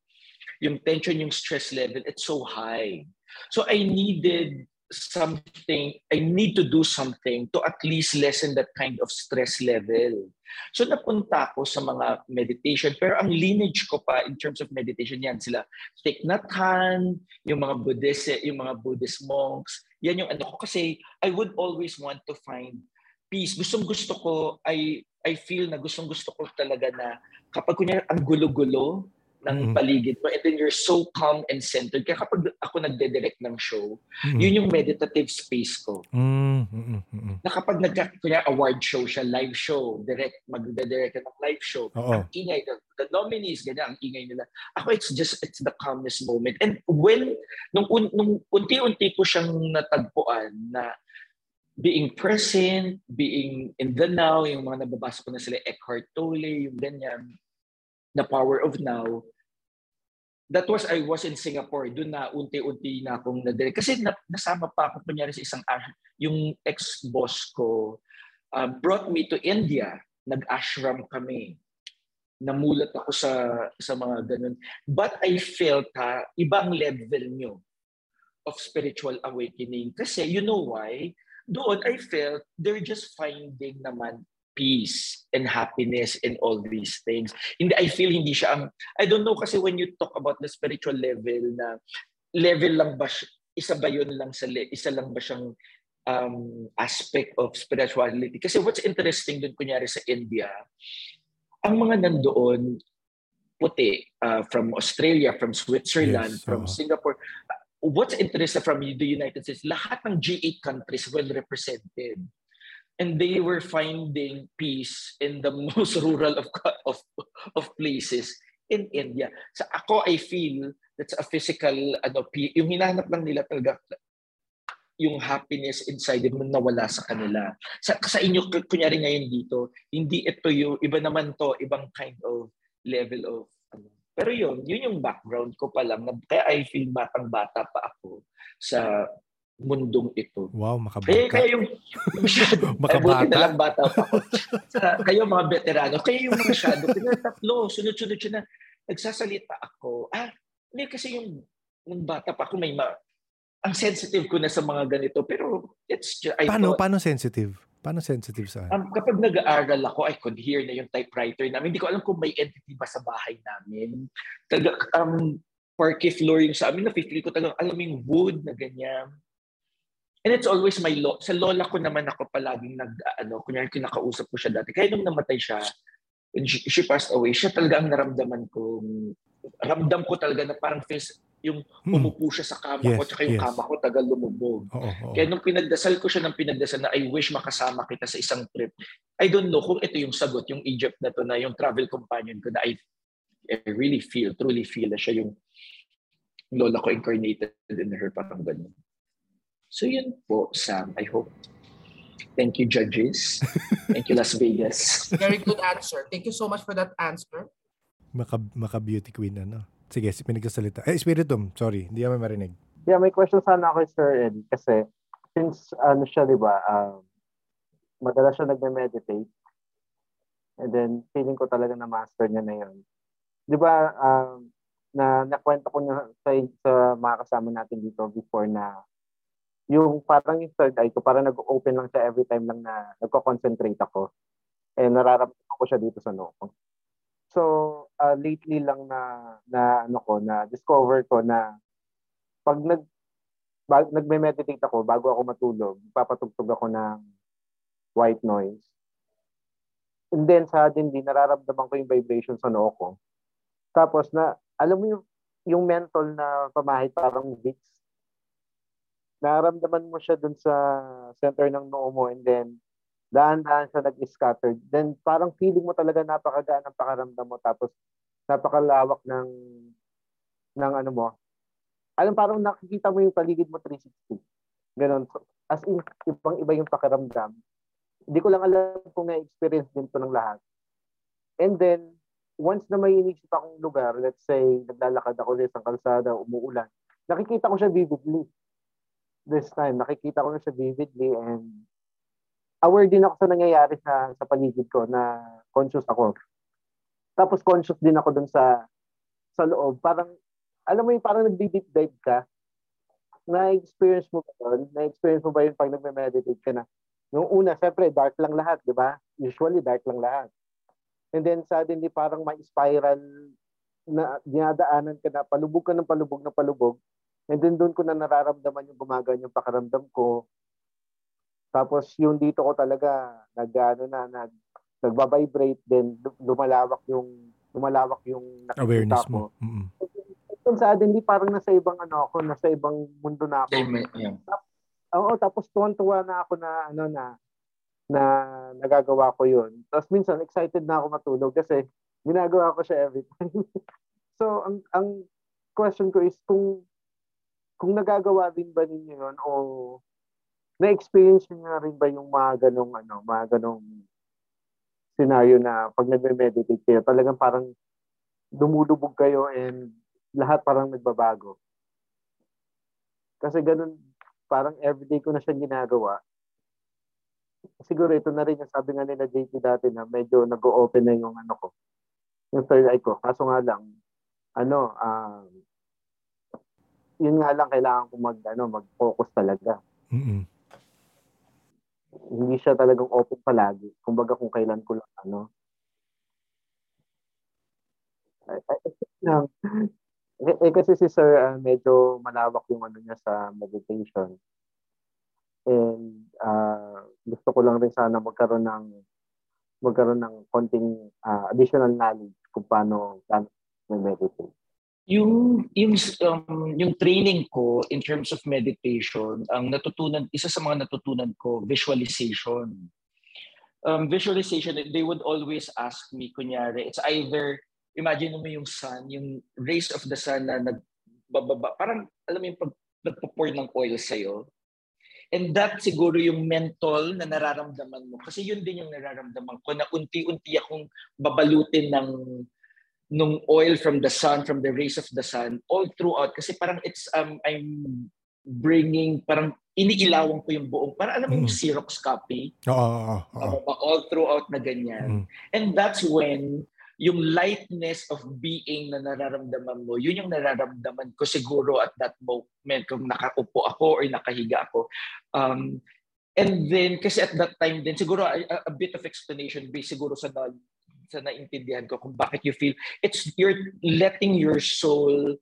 yung tension, yung stress level, it's so high. So I needed something, I need to do something to at least lessen that kind of stress level. So napunta ako sa mga meditation, pero ang lineage ko pa in terms of meditation yan, sila Thich Nhat Hanh, yung mga Buddhist, yung mga Buddhist monks, yan yung ano ko kasi I would always want to find peace. Gustong gusto ko, I, I feel na gustong gusto ko talaga na kapag kunya ang gulo-gulo ng paligid mo and then you're so calm and centered. Kaya kapag ako nagde-direct ng show, Mm, yun yung meditative space ko. mm, mm, mm, mm. Na kapag nagka, kunya award show siya, live show, direct, magde-direct ng live show, Oo. ang ingay, the, the nominees, ganyan, ang ingay nila. Ako, it's just, it's the calmest moment. And when, nung, un, nung unti-unti ko siyang natagpuan na being present, being in the now, yung mga nababasa ko na sila Eckhart Tolle, yung ganyan, the power of now, that was, I was in Singapore, doon na unti-unti na akong nadirect. Kasi na, nasama pa ako kunyari sa isang, yung ex-boss ko, uh, brought me to India. Nag-ashram kami. Namulat ako sa sa mga ganun. But I felt ha, ibang level nyo of spiritual awakening. Kasi you know why? Doon I felt they're just finding naman peace and happiness and all these things. Hindi, I feel hindi siya ang, I don't know kasi when you talk about the spiritual level na level lang ba siya, isa ba yun lang sa, isa lang ba siyang um, aspect of spirituality? Kasi what's interesting dun kunyari sa India, ang mga nandoon, puti, uh, from Australia, from Switzerland, Yes, from oo. Singapore, what's interesting from the United States, lahat ng G8 countries well represented. And they were finding peace in the [LAUGHS] most rural of of of places in India. Sa ako, I feel that's a physical, ano, yung hinahanap lang nila talaga yung happiness inside them na nawala sa kanila. Sa, sa inyo, kunyari ngayon dito, hindi ito yung, iba naman to, ibang kind of level of, ano. Pero yun, yun yung background ko pa lang. Kaya I feel batang-bata pa ako sa mundong ito. Wow, makabata. Kaya, kaya yung masyado, [LAUGHS] Makabata. na lang bata pa ako. Sa, kayo mga veterano, kaya yung mga shadow, tatlo, sunod-sunod siya na nagsasalita ako. Ah, hindi kasi yung, yung bata pa ako may ma, ang sensitive ko na sa mga ganito. Pero it's just, I Paano, thought, paano sensitive? Paano sensitive sa um, kapag nag-aaral ako, I could hear na yung typewriter namin. Hindi ko alam kung may entity ba sa bahay namin. Taga, um, parquet floor yung sa amin, na-feel ko talagang, alam yung wood na ganyan. And it's always my lo sa lola ko naman ako palaging nag ano kunyari kinakausap ko siya dati kaya nung namatay siya when she, she passed away siya talaga ang naramdaman ko ramdam ko talaga na parang face yung Hmm. umupo siya sa kama Yes, ko tsaka yung yes. kama ko taga lumubog Oo, oo. kaya nung pinagdasal ko siya ng pinagdasal na I wish makasama kita sa isang trip I don't know kung ito yung sagot yung Egypt na to na yung travel companion ko na I, I really feel truly feel na siya yung lola ko incarnated in her parang ganun So yun po, Sam. I hope. Thank you, judges. [LAUGHS] Thank you, Las Vegas. Very good answer. Thank you so much for that answer. Maka, maka beauty queen ano. Sige, si pinagsasalita. Eh, Spiritum, sorry. Hindi kami marinig. Yeah, may question sana ako Sir Ed kasi since ano siya, di ba, um, madalas siya nagme-meditate and then feeling ko talaga na master niya na yun. Di ba, um, na nakwento ko na sa, sa mga kasama natin dito before na yung parang yung third eye ko, parang nag-open lang siya every time lang na nagko-concentrate ako. Eh, nararamdaman ko siya dito sa noo ko. So, uh, lately lang na, na ano ko, na discover ko na pag nag bag, nagme-meditate ako bago ako matulog, papatugtog ako ng white noise. And then suddenly nararamdaman ko yung vibration sa noo ko. Tapos na alam mo yung yung mental na pamahid parang Vicks. Nararamdaman mo siya dun sa center ng noo mo and then dahan-dahan siya nag-scattered. Then parang feeling mo talaga napakagaan ang pakaramdam mo tapos napakalawak ng ng ano mo, alam parang nakikita mo yung paligid mo 360. Ganon. So, as in, ibang iba yung pakiramdam. Hindi ko lang alam kung na-experience din to ng lahat. And then, once na may inisip akong lugar, let's say, naglalakad ako sa isang kalsada, umuulan, nakikita ko siya vividly. This time, nakikita ko na siya vividly and aware din ako sa nangyayari sa, sa paligid ko na conscious ako. Tapos conscious din ako dun sa sa loob. Parang alam mo yung parang nagdi-deep dive ka, na-experience mo ba yun? Na-experience mo ba yun pag nagme-meditate ka na? Nung una, syempre, dark lang lahat, di ba? Usually, dark lang lahat. And then, suddenly, parang may spiral na dinadaanan ka na, palubog ka ng palubog na palubog. And then, doon ko na nararamdaman yung gumagaan yung pakaramdam ko. Tapos, yung dito ko talaga, nag, ano na, nag, nagbabibrate, then lumalawak yung lumalawak yung Awareness ko. mo. Mm-mm. Then suddenly parang nasa ibang ano ako, nasa ibang mundo na ako. Yeah. Oo, tapos tuwan-tuwa na ako na ano na na nagagawa ko 'yun. Tapos minsan excited na ako matulog kasi ginagawa ko siya every [LAUGHS] time. so ang ang question ko is kung kung nagagawa din ba ninyo 'yun o na-experience niyo na rin ba yung mga ganong ano, mga ganong scenario na pag nagme-meditate kayo, talagang parang dumulubog kayo and lahat parang nagbabago. Kasi ganun, parang everyday ko na siya ginagawa. Siguro ito na rin yung sabi nga nila JT dati na medyo nag-open na yung ano ko, yung third eye ko. Kaso nga lang, ano, um, yun nga lang kailangan ko mag, ano, mag-focus talaga. Mm-mm. Hindi siya talagang open palagi. Kumbaga kung kailan ko lang, ano. Lang. Eh, eh, kasi si Sir, ah, medyo malawak yung ano niya sa meditation. And ah, gusto ko lang rin sana magkaroon ng magkaroon ng konting ah, additional knowledge kung paano paano meditate. Yung, yung, um, yung training ko in terms of meditation, ang natutunan, isa sa mga natutunan ko, visualization. Um, visualization, they would always ask me, kunyari, it's either, imagine mo yung sun, yung rays of the sun na nagbababa, parang, alam mo yung pag nagpo-pour ng oil sa'yo. And that siguro yung mental na nararamdaman mo. Kasi yun din yung nararamdaman ko na unti-unti akong babalutin ng nung oil from the sun, from the rays of the sun, all throughout. Kasi parang it's, um, I'm bringing, parang iniilawan ko yung buong, parang alam mo yung Mm. Xerox copy, Oo, oo, oo. All throughout na ganyan. Mm. And that's when yung lightness of being na nararamdaman mo, yun yung nararamdaman ko siguro at that moment kung nakaupo ako or nakahiga ako. Um, and then, kasi at that time din, siguro a, a bit of explanation based siguro sa na, sa naintindihan ko kung bakit you feel, it's you're letting your soul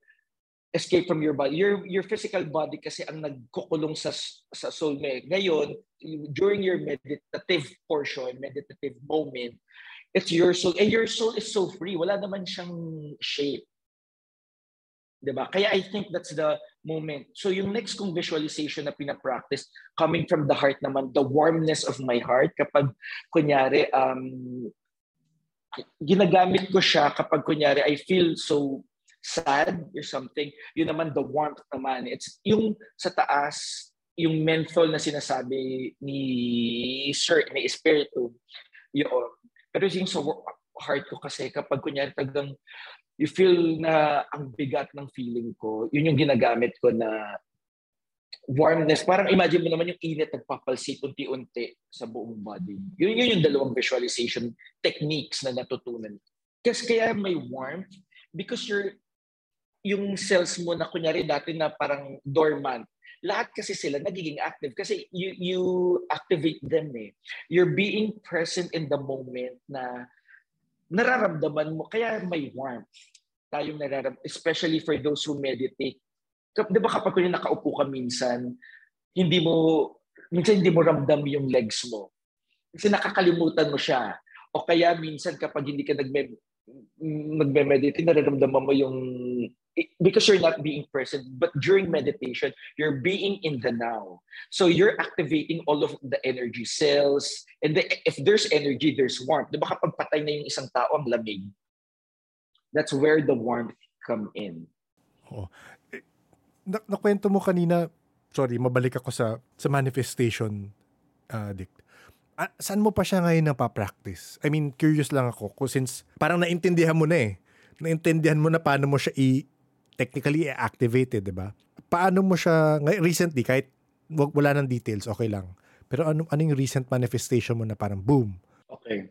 escape from your body. Your your physical body kasi ang nagkukulong sa sa soul mo. eh. Ngayon, during your meditative portion, meditative moment, it's your soul. And your soul is so free. Wala naman siyang shape. 'Di ba? Kaya I think that's the moment. So yung next kong visualization na pinapractice, coming from the heart naman, the warmness of my heart, kapag kunyari, um, ginagamit ko siya kapag kunyari I feel so sad or something, yun naman the warmth naman. It's yung sa taas, yung menthol na sinasabi ni Sir, ni Espiritu, yun. Pero yung sa heart ko kasi kapag kunyari tagang you feel na ang bigat ng feeling ko, yun yung ginagamit ko na warmness. Parang imagine mo naman yung init nagpapalsik unti-unti sa buong body. Yun, yun yung dalawang visualization techniques na natutunan. Kasi kaya may warmth because you're yung cells mo na kunyari dati na parang dormant, lahat kasi sila nagiging active kasi you you activate them eh. You're being present in the moment na nararamdaman mo kaya may warmth tayong nararam especially for those who meditate. Di ba kapag kunya nakaupo ka minsan, hindi mo minsan hindi mo ramdam yung legs mo. Kasi nakakalimutan mo siya. O kaya minsan kapag hindi ka nagme nagme-meditate, nararamdaman mo yung because you're not being present but during meditation you're being in the now so you're activating all of the energy cells and the, if there's energy there's warmth di ba kapag patay na yung isang tao ang lamig that's where the warmth come in Na, nakwento mo kanina, sorry, mabalik ako sa sa manifestation uh. Ah, saan mo pa siya ngayon napapractice? I mean, curious lang ako. Kung since parang naintindihan mo na eh. Naintindihan mo na paano mo siya i technically i-activate, eh, di ba? Paano mo siya, ngay- recently, kahit wag- wala ng details, okay lang. Pero ano, ano yung recent manifestation mo na parang boom? okay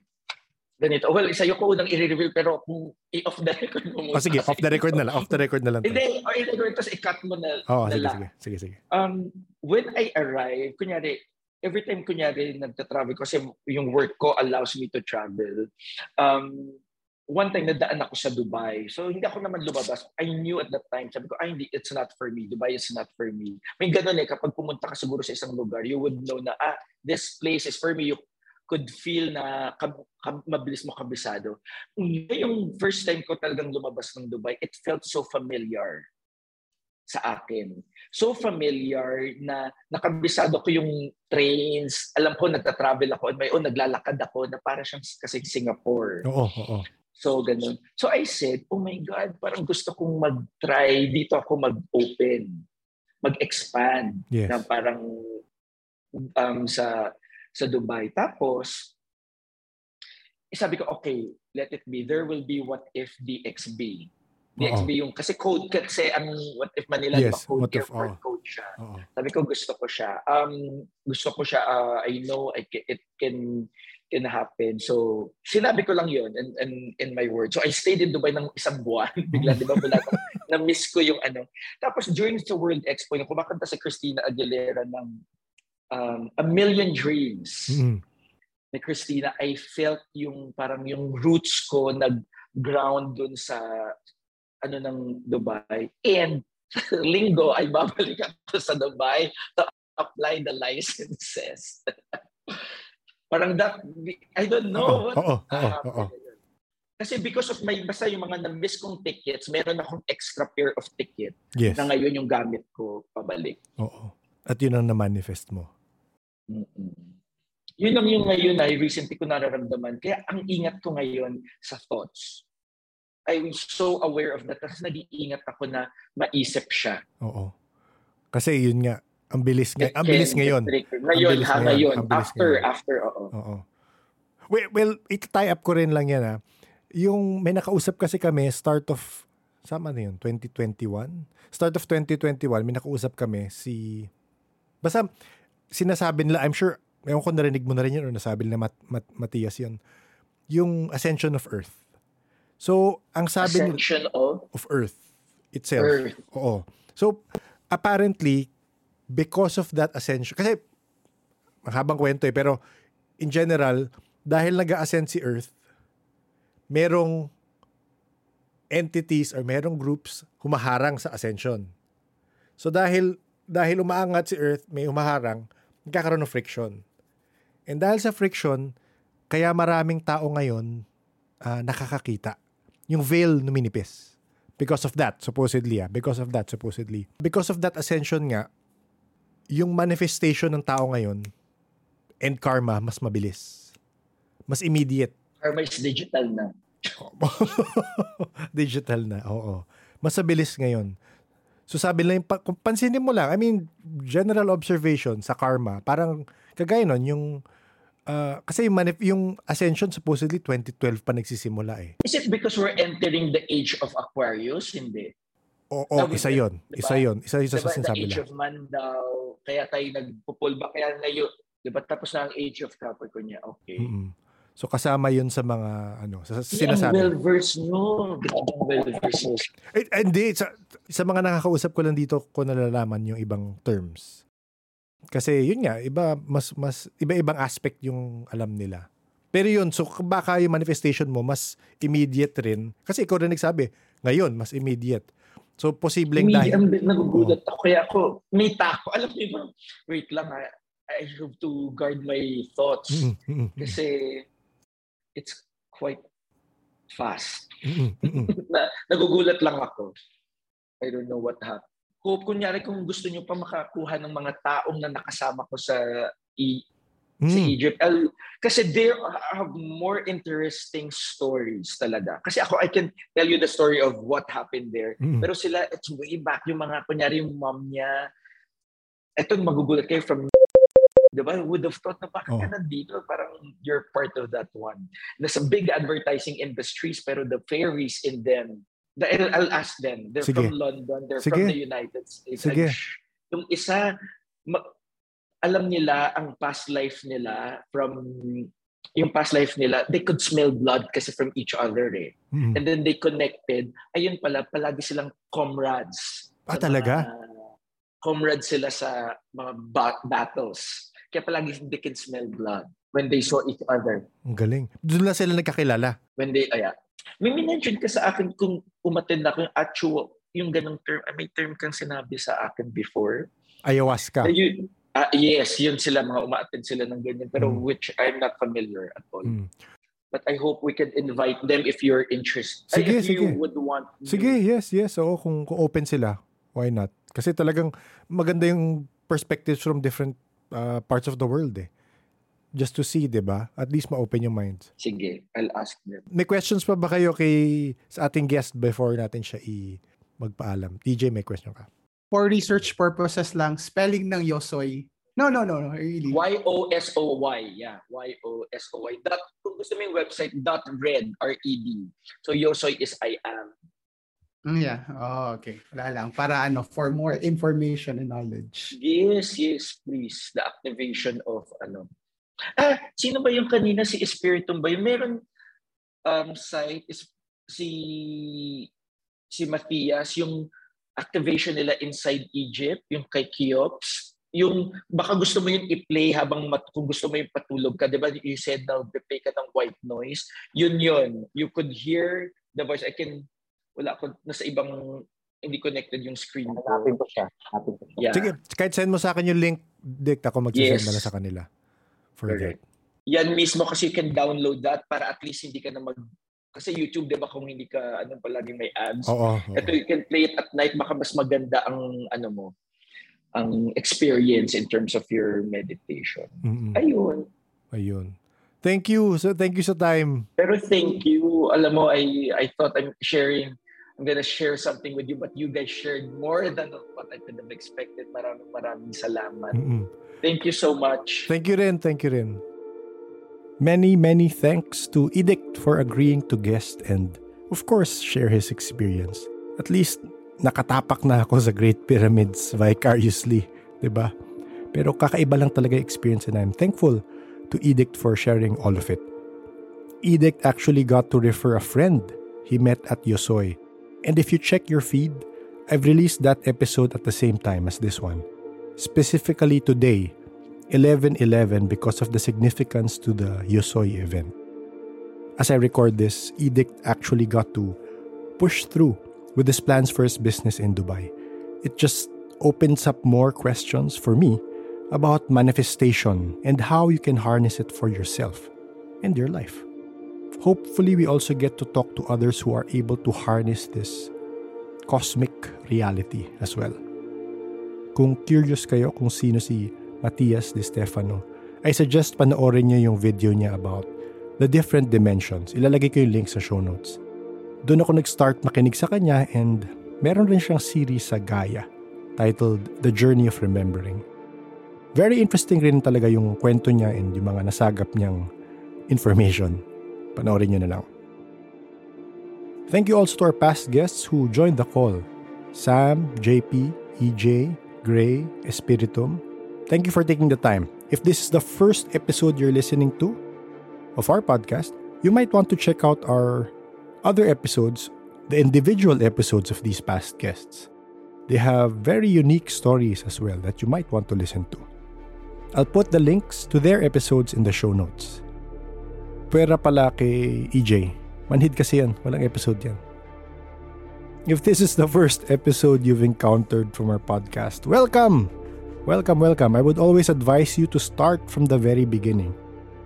ganito well sa'yo ko unang i-reveal pero kung i-off the record mo muna O sige, off the record na lang. Off the record na lang. hindi or i-record tapos i-cut mo na, Oo, na sige, lang. sige, sige, sige. um, when I arrive, kunyari, every time kunyari nagta-travel kasi yung work ko allows me to travel. Um, one time nadaan ako sa Dubai. So hindi ako naman lumabas. I knew at that time, sabi ko, ay hindi, it's not for me. Dubai is not for me. May ganun eh, kapag pumunta ka siguro sa isang lugar, you would know na, ah, this place is for me. You could feel na kab- kab- mabilis mo kabisado. Yung first time ko talagang lumabas ng Dubai, it felt so familiar sa akin. So familiar na nakabisado ko yung trains. Alam ko, nagta-travel ako on my own, naglalakad ako na para siyang kasi Singapore. Oo, oo. So, ganun. So, I said, oh my God, parang gusto kong mag-try. Dito ako mag-open. Mag-expand. Yes. Na parang um, sa sa Dubai. Tapos, eh, sabi ko, okay, let it be. There will be what if DXB. DXB yung, kasi code, kasi ang what if Manila, Yes, code, what if, airport oo. code siya. Oo. Sabi ko gusto ko siya. Um gusto ko siya uh, I know I ca- it can can happen. So sinabi ko lang 'yon and and in my word. So I stayed in Dubai ng isang buwan. [LAUGHS] Bigla 'di ba wala na, [LAUGHS] na miss ko yung ano. Tapos during the World Expo, yung kumakanta si Christina Aguilera ng um, A Million Dreams Mm. ni Christina, I felt yung parang yung roots ko nag-ground dun sa ano ng Dubai. And [LAUGHS] linggo ay babalik ako sa Dubai to apply the licenses. [LAUGHS] parang that, I don't know Oo, what happened. oo. Kasi because of my, basta yung mga na-miss kong tickets, meron akong extra pair of ticket Yes. na ngayon yung gamit ko pabalik. Oo. At yun ang na-manifest mo. Mm-mm. Yun lang yung ngayon ay recently ko nararamdaman. Kaya ang ingat ko ngayon sa thoughts. I'm so aware of that. Tapos nag-iingat ako na maisip siya. Oo. Kasi yun nga, ang bilis nga, ang bilis ngayon. Ngayon, bilis ha, ngayon. ngayon. Ang bilis After, ngayon. after, oo. Oo. Well, well iti-tie up ko rin lang yan ha. Yung may nakausap kasi kami start of sama na yun, 2021. Start of 2021, may nakausap kami si, basta sinasabi nila, I'm sure, ewan ko narinig mo na rin yun o nasabi nila Mat, Mat, Matias yun, yung Ascension of Earth. So, ang sabi nila, Ascension of of Earth itself. Earth. Oo. So, apparently, because of that ascension, kasi, mahabang kwento eh, pero in general, dahil nag ascend si Earth, merong entities or merong groups humaharang sa ascension. So dahil dahil umaangat si Earth, may humaharang, nagkakaroon ng friction. And dahil sa friction, kaya maraming tao ngayon ah, nakakakita. Yung veil numinipis. Because of that, supposedly. Ah. Because of that, supposedly. Because of that ascension nga, yung manifestation ng tao ngayon and karma mas mabilis. Mas immediate. karma is digital na. [LAUGHS] Digital na, oo. Mas mabilis ngayon. So sabi lang, pa, kung pansinin mo lang, I mean, general observation sa karma, parang kagaya nun, yung, ah, kasi yung, manif- yung ascension supposedly 2012 pa nagsisimula eh. Is it because we're entering the age of Aquarius? Hindi. Oo, Sabi isa niya, yon diba? Isa yon Isa yun sa Diba, the sinasabi age lang. of man daw, kaya tayo nagpupulba, kaya ngayon, diba tapos na ang age of Capricorn niya, okay. Mm-mm. So kasama yun sa mga, ano, sa, sinasabi. well-versed nyo. Grabe ang well-versed nyo. Eh, hindi, sa, sa mga nakakausap ko lang dito ko nalalaman yung ibang terms. Kasi yun nga, iba mas mas iba-ibang aspect yung alam nila. Pero yun, so baka yung manifestation mo mas immediate rin. Kasi ikaw rin nagsabi, ngayon mas immediate. So posibleng dahil ang nagugulat ako. Kaya ako, may tako. Alam mo ba, wait lang ha. I have to guard my thoughts. Kasi it's quite fast. [LAUGHS] na, nagugulat lang ako. I don't know what happened. Kung kunyari kung gusto niyo pa makakuha ng mga taong na nakasama ko sa e, sa Mm. Egypt. I'll- kasi they have more interesting stories talaga. Kasi ako, I can tell you the story of what happened there. Mm. Pero sila, it's way back. Yung mga, kunyari yung mom niya, eto magugulat kayo from Di ba? Would have thought na bakit ka Oh. nandito? Parang you're part of that one. Nasa big advertising industries pero the fairies in them, the, I'll, ask them. They're Sige. from London. They're Sige. from the United States. Sige. Sh- Yung isa, ma- alam nila ang past life nila from yung past life nila, they could smell blood kasi from each other eh. Mm. And then they connected. Ayun pala, palagi silang comrades. Ah, talaga? mga- comrades sila sa mga ba- battles. Kaya palagi they can smell blood when they saw each other. Ang galing. Doon lang sila nagkakilala. When they, aya. May minention ka sa akin kung umattend ako yung actual, yung ganong term, ah, may term kang sinabi sa akin before. Ayahuasca. Na yun- ah, yes, yun sila, mga umaattend sila ng ganyan, pero Mm. which I'm not familiar at all. Mm. But I hope we can invite them if you're interested. Ay, Sige, if you sige. would want. Sige, yes, yes. Oo, kung, kung open sila, why not? Kasi talagang maganda yung perspectives from different uh, parts of the world eh. Just to see, di ba? At least ma-open yung minds. Sige, I'll ask them. May questions pa ba kayo kay sa ating guest before natin siya i magpaalam? DJ, may question ka? For research purposes lang, spelling ng Yosoy. No, no, no, no. Really. Y-O-S-O-Y. Yeah, Y-O-S-O-Y. Dot, kung gusto mo yung website, dot red, R-E-D. So, Yosoy is I am. Mm, yeah. Oh, okay. Wala lang. Para ano, for more information and knowledge. Yes, yes, please. The activation of ano. Ah, sino ba yung kanina? Si Espiritum ba? Yung meron um, site is si si Matthias, yung activation nila inside Egypt, yung kay Cheops, yung baka gusto mo yung i-play habang mat, kung gusto mo yung patulog ka, di ba? You said na play ka ng white noise. Yun yun. You could hear the voice. I can, wala ako, nasa ibang, hindi connected yung screen ko. Hanapin ko siya. Hanapin ko siya. Yeah. Sige, kahit send mo sa akin yung link, Dick, ako magsisend Yes. na lang sa kanila. For Correct. that. Yan mismo kasi you can download that para at least hindi ka na mag... Kasi YouTube, di ba, kung hindi ka, ano, palaging may ads. Oo. oo. Ito, you can play it at night, baka mas maganda ang, ano mo, ang experience in terms of your meditation. Mm-mm. Ayun. Ayun. Thank you. So, thank you sa time. Pero thank you. Alam mo, I, I thought I'm sharing, I'm gonna share something with you, but you guys shared more than what I could have expected. Maraming maraming salamat. Mm-mm. Thank you so much. Thank you rin, thank you rin. Many, many thanks to Edict for agreeing to guest and, of course, share his experience. At least, nakatapak na ako sa Great Pyramids vicariously, 'di ba? Pero kakaiba lang talaga experience and I'm thankful to Edict for sharing all of it. Edict actually got to refer a friend he met at Yosoy. And if you check your feed, I've released that episode at the same time as this one. Specifically today, 11-11 because of the significance to the Yosoy event. As I record this, Edict actually got to push through with his plans for his business in Dubai. It just opens up more questions for me about manifestation and how you can harness it for yourself and your life. Hopefully, we also get to talk to others who are able to harness this cosmic reality as well. Kung curious kayo kung sino si Matias De Stefano, I suggest panoorin niyo yung video niya about the different dimensions. Ilalagay ko yung link sa show notes. Doon ako nag-start makinig sa kanya and meron rin siyang series sa Gaia titled The Journey of Remembering. Very interesting rin talaga yung kwento niya and yung mga nasagap niyang information. Panoorin niyo na lang. Thank you also to our past guests who joined the call. Sam, JP, EJ, Gray, Espiritum. Thank you for taking the time. If this is the first episode you're listening to of our podcast, you might want to check out our other episodes, the individual episodes of these past guests. They have very unique stories as well that you might want to listen to. I'll put the links to their episodes in the show notes. Pwera pala kay EJ. Manhid kasi yan. Walang episode yan. If this is the first episode you've encountered from our podcast, welcome! Welcome, welcome. I would always advise you to start from the very beginning.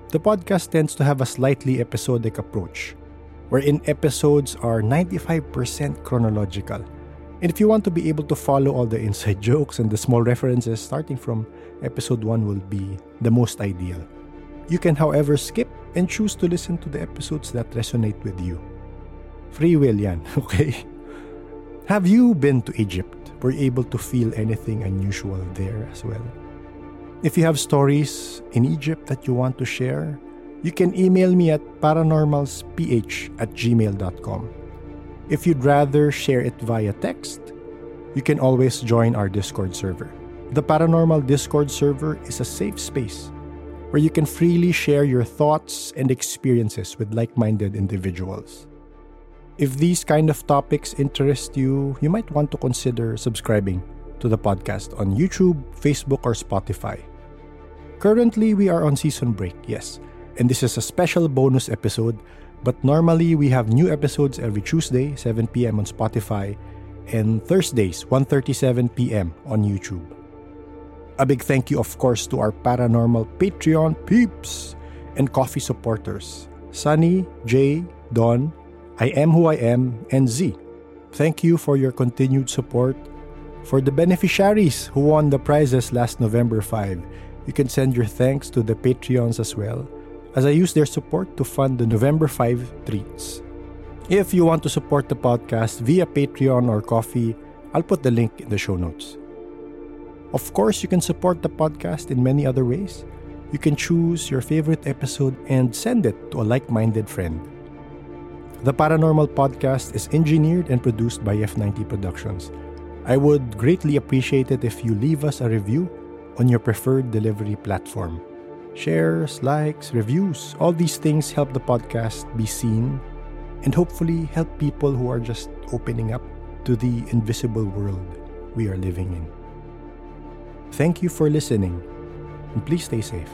The podcast tends to have a slightly episodic approach, wherein episodes are 95% chronological. And if you want to be able to follow all the inside [LAUGHS] jokes and the small references starting from episode 1 will be the most ideal. You can, however, skip and choose to listen to the episodes that resonate with you. Free will yan, [LAUGHS] okay? Have you been to Egypt? Were you able to feel anything unusual there as well? If you have stories in Egypt that you want to share, you can email me at paranormalsph at gmail.com. If you'd rather share it via text, you can always join our Discord server. The Paranormal Discord server is a safe space where you can freely share your thoughts and experiences with like minded individuals. If these kind of topics interest you, you might want to consider subscribing to the podcast on YouTube, Facebook, or Spotify. Currently, we are on season break, yes, and this is a special bonus episode, but normally we have new episodes every Tuesday, 7 p.m. on Spotify, and Thursdays, 1:37 p.m. on YouTube. A big thank you, of course, to our paranormal Patreon peeps and coffee supporters Sunny, Jay, Don, I Am Who I Am, and Z. Thank you for your continued support. For the beneficiaries who won the prizes last November 5, you can send your thanks to the Patreons as well, as I use their support to fund the November 5 treats. If you want to support the podcast via Patreon or Coffee, I'll put the link in the show notes. Of course, you can support the podcast in many other ways. You can choose your favorite episode and send it to a like minded friend. The Paranormal Podcast is engineered and produced by F90 Productions. I would greatly appreciate it if you leave us a review on your preferred delivery platform. Shares, likes, reviews, all these things help the podcast be seen and hopefully help people who are just opening up to the invisible world we are living in. Thank you for listening, and please stay safe.